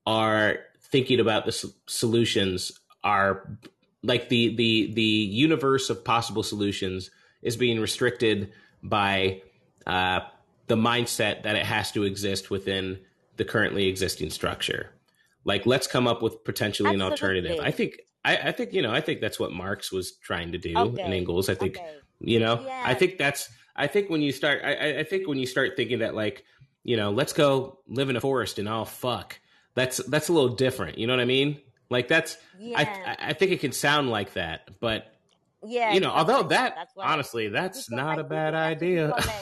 are thinking about the solutions are like the the the universe of possible solutions is being restricted by uh, the mindset that it has to exist within the currently existing structure. Like, let's come up with potentially an alternative. I think. I, I think you know. I think that's what Marx was trying to do in Engels. I think Okay. you know. I think that's. I think when you start. I- I think when you start thinking that like, you know, let's go live in a forest and all fuck. That's that's a little different. You know what I mean? Like that's. I Yeah. I I think it can sound like that, but Yeah. you know, although that That's honestly, that's not I a bad it has to be idea. collective.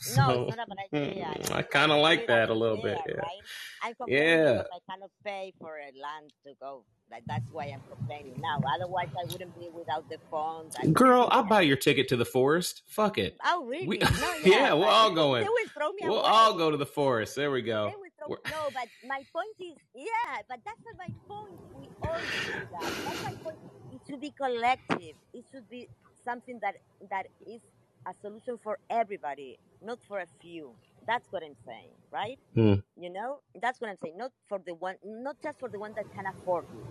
No, so it's not a bad idea. I kind of like that a little bit. Yeah. right? Complaining Yeah. I cannot pay for a land to go. Like that's why I'm complaining now. Otherwise, I wouldn't be without the phone. Girl, I'll buy your ticket to the forest. Fuck it. Oh, really? We, No, yeah, yeah, we're all they going. will throw me We'll away. all go to the forest. There we They go. throw. No, but my point is, yeah, but that's not my point. We all do that. That's my point. It should be collective. It should be something that that is a solution for everybody, not for a few. That's what I'm saying, right? Hmm. You know, that's what I'm saying. Not for the one, not just for the one that can afford it.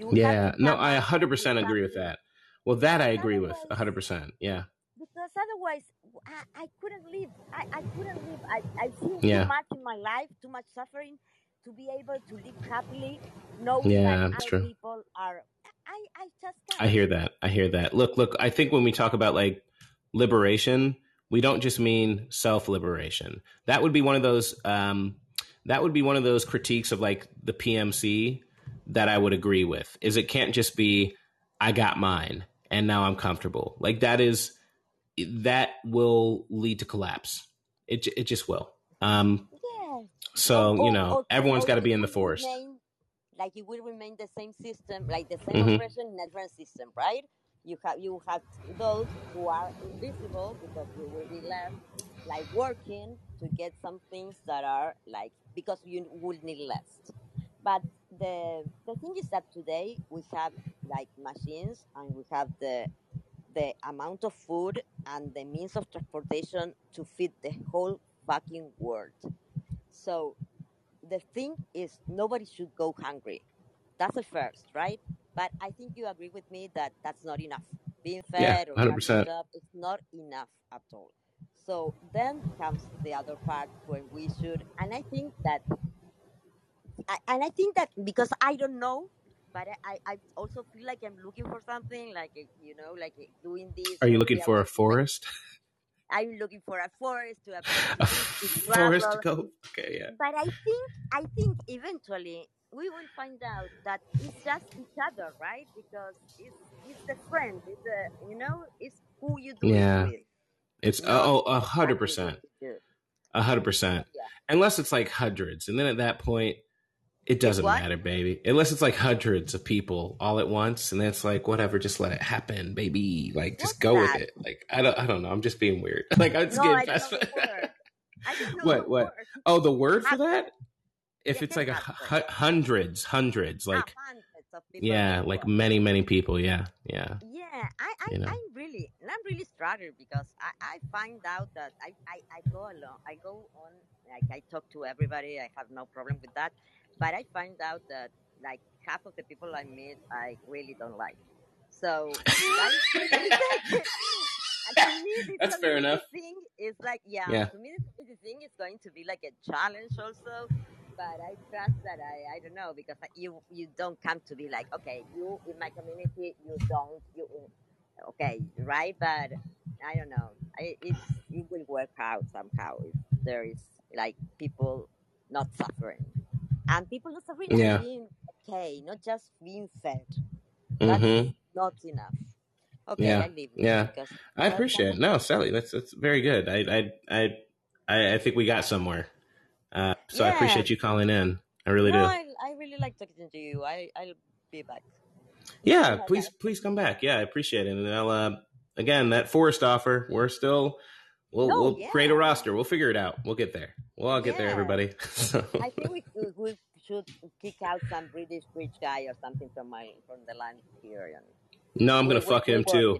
You Yeah, no, I 100% with agree with that. Well, that I agree with 100%. Yeah. because otherwise I, I couldn't live. I, I couldn't live. I, I've seen Yeah. too much in my life, too much suffering to be able to live happily, knowing Yeah, that true. people are. I, I just I can't. hear that. I hear that. Look, look, I think when we talk about like liberation, we don't just mean self-liberation. That would be one of those um that would be one of those critiques of like the PMC that I would agree with. Is it can't just be I got mine and now I'm comfortable. Like that is that will lead to collapse. It it just will. Um Yeah. so, Or, you know, or, everyone's got to be in the forest. remain like it will remain the same system, like the same Mhm. oppression different system, right? You have you have those who are invisible because you will be left, like working to get some things that are like because you will need less. But the the thing is that today we have like machines and we have the the amount of food and the means of transportation to feed the whole fucking world. So the thing is nobody should go hungry. That's the first, right? But I think you agree with me that that's not enough. Being Yeah, fed or hundred having a percent. job is not enough at all. So then comes the other part where we should, and I think that, I, and I think that because I don't know, but I, I also feel like I'm looking for something, like you know, like doing this Are you looking for a forest? I'm looking for a forest to a a to live, to forest to go? Okay, yeah. But I think I think eventually we will find out that it's just each other, right? Because it's it's the friend, it's the you know, it's who you do it Yeah. with, It's not oh a hundred percent. A hundred percent. Unless it's like hundreds. And then at that point it doesn't what? matter, baby. Unless it's like hundreds of people all at once, and then it's like whatever, just let it happen, baby. Like just What's go with it. Like I don't, I don't know. I'm just being weird. Like I'm just No, getting I don't past. know oh, the word. I don't know what? What? Oh, the word for that? If Yeah, it's like a hundred. hundreds, hundreds, like hundreds of people yeah, like many, many people. Yeah, yeah. Yeah, I, I, You know. I'm really, I'm really struggling because I, I find out that I, I, I go along, I go on, like I talk to everybody, I have no problem with that, but I find out that like half of the people I meet, I really don't like. So that is, that is like, and to me, That's fair enough. thing is like, yeah, Yeah. to me, this thing is going to be like a challenge also. But I trust that I, I don't know because you you don't come to be like okay you in my community you don't you okay right but I don't know I, it's, it will work out somehow if there is like people not suffering and people not suffering Yeah. being okay not just being fed Mm-hmm. not enough okay Yeah. I leave Yeah. because I appreciate it. No, Sally, that's that's very good. I I I, I think we got somewhere. Uh, so I appreciate you calling in. I really no do. I, I really like talking to you I, I'll be back Yeah, please please come back. Yeah, I appreciate it. And I'll uh, again that forest offer. We're still we'll no we'll create a roster. We'll figure it out. We'll get there. We'll all get there, everybody. so I think we, we, should kick out some British rich guy or something from my from the land here, and no, I'm gonna we, fuck we him too.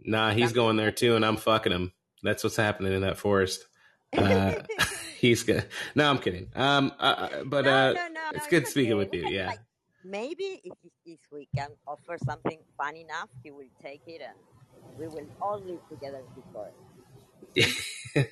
Nah, he's Something going there too, and I'm fucking him. That's what's happening in that forest. Uh, he's good. No, I'm kidding. Um, uh, uh, but no, uh, no, no, it's good It's speaking okay. with We you. can Yeah. like maybe if if we can offer something fun enough, he will take it, and we will all live together in this forest. Who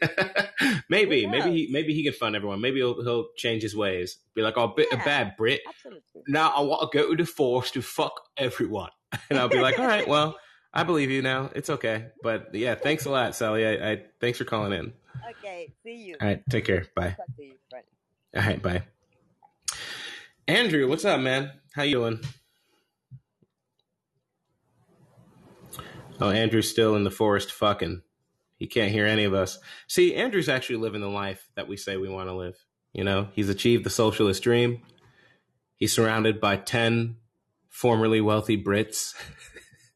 maybe, maybe knows? he, maybe he can fund everyone. Maybe he'll, he'll change his ways. Be like, "Oh, bit Yeah, bad Brit. absolutely. Now I want to go to the forest to fuck everyone." And I'll be like, "All right, well, I believe you now. It's okay." But yeah, thanks a lot, Sally. I, I thanks for calling in. Okay, see you. All right, take care. Bye. Talk to you. All right, bye. Andrew, what's up, man? How you doing? Oh, Andrew's still in the forest fucking. He can't hear any of us. See, Andrew's actually living the life that we say we want to live. You know, he's achieved the socialist dream. He's surrounded by 10 formerly wealthy Brits.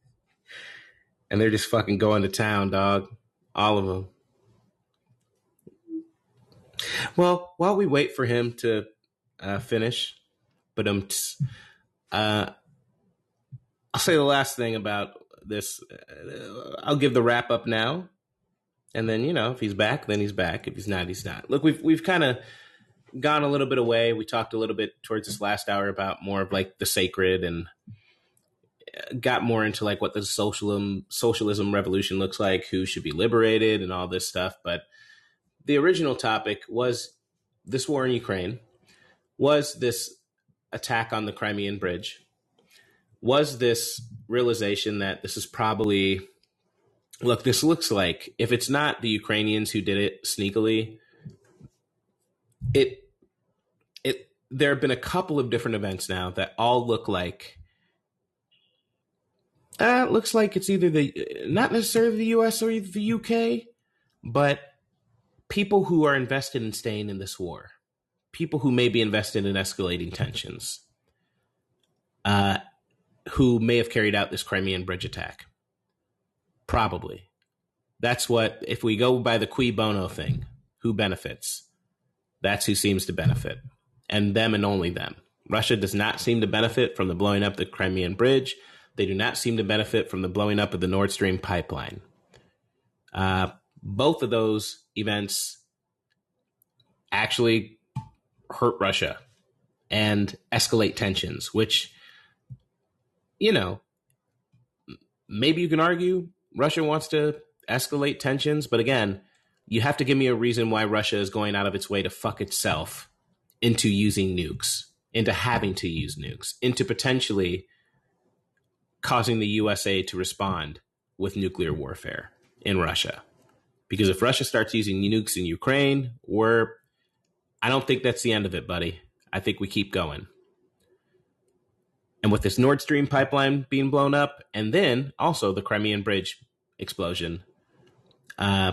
and they're just fucking going to town, dog. All of them. Well, while we wait for him to uh, finish, but um, uh, I'll say the last thing about this. Uh, I'll give the wrap up now, and then you know if he's back, then he's back. If he's not, he's not. Look, we've we've kind of gone a little bit away. We talked a little bit towards this last hour about more of like the sacred and uh, got more into like what the socialism socialism revolution looks like, who should be liberated, and all this stuff. But the original topic was this war in Ukraine, was this attack on the Crimean Bridge, was this realization that this is probably look, this looks like if it's not the Ukrainians who did it sneakily, it it there have been a couple of different events now that all look like uh, it looks like it's either the not necessarily the US or the UK, but people who are invested in staying in this war, people who may be invested in escalating tensions, uh, who may have carried out this Crimean bridge attack. Probably. That's what, if we go by the cui bono thing, who benefits? That's who seems to benefit. And them and only them. Russia does not seem to benefit from the blowing up the Crimean bridge. They do not seem to benefit from the blowing up of the Nord Stream pipeline. Uh, both of those events actually hurt Russia and escalate tensions, which, you know, maybe you can argue Russia wants to escalate tensions, but again, you have to give me a reason why Russia is going out of its way to fuck itself into using nukes, into having to use nukes, into potentially causing the USA to respond with nuclear warfare in Russia. Because if Russia starts using nukes in Ukraine, we're I don't think that's the end of it, buddy. I think we keep going. And with this Nord Stream pipeline being blown up, and then also the Crimean Bridge explosion, uh,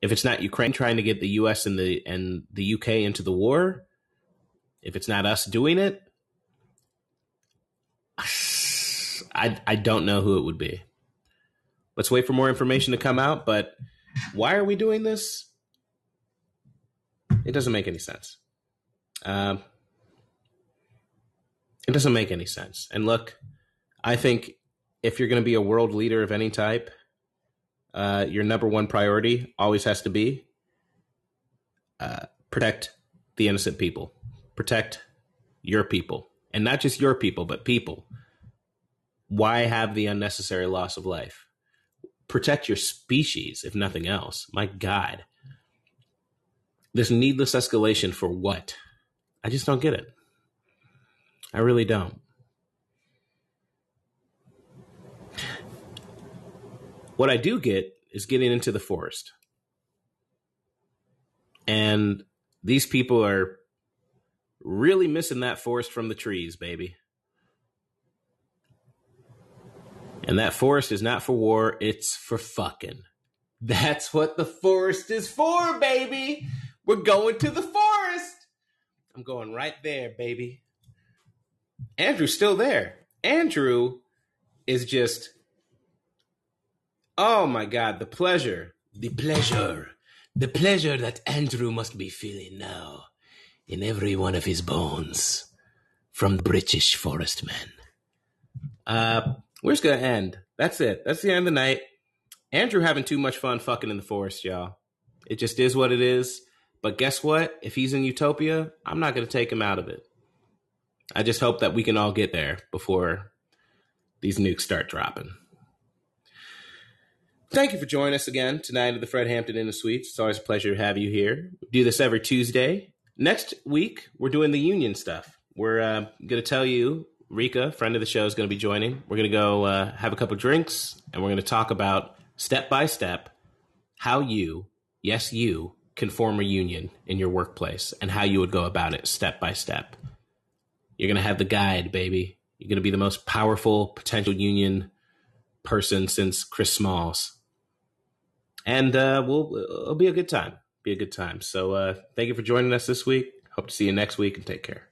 if it's not Ukraine trying to get the U.S. and the and the U.K. into the war, if it's not us doing it, I I don't know who it would be. Let's wait for more information to come out. But why are we doing this? It doesn't make any sense. Um, it doesn't make any sense. And look, I think if you're going to be a world leader of any type, uh, your number one priority always has to be uh, protect the innocent people, protect your people, and not just your people, but people. Why have the unnecessary loss of life? Protect your species, if nothing else. My God. This needless escalation for what? I just don't get it. I really don't. What I do get is getting into the forest. And these people are really missing that forest from the trees, baby. And that forest is not for war, it's for fucking. That's what the forest is for, baby. We're going to the forest. I'm going right there, baby. Andrew's still there. Andrew is just Oh my God, the pleasure, the pleasure, the pleasure that Andrew must be feeling now in every one of his bones from the British forest men. Uh, we're just gonna end. That's it. That's the end of the night. Andrew having too much fun fucking in the forest, y'all. It just is what it is. But guess what? If he's in Utopia, I'm not gonna take him out of it. I just hope that we can all get there before these nukes start dropping. Thank you for joining us again tonight at the Fred Hampton Inn and Suites. It's always a pleasure to have you here. We do this every Tuesday. Next week, we're doing the union stuff. We're uh, going to tell you, Rika, friend of the show, is going to be joining. We're going to go uh, have a couple drinks, and we're going to talk about step by step how you, yes, you, can form a union in your workplace and how you would go about it step by step. You're going to have the guide, baby. You're going to be the most powerful potential union person since Chris Smalls and uh, we'll it'll be a good time. Be a good time. So uh, thank you for joining us this week. Hope to see you next week, and take care.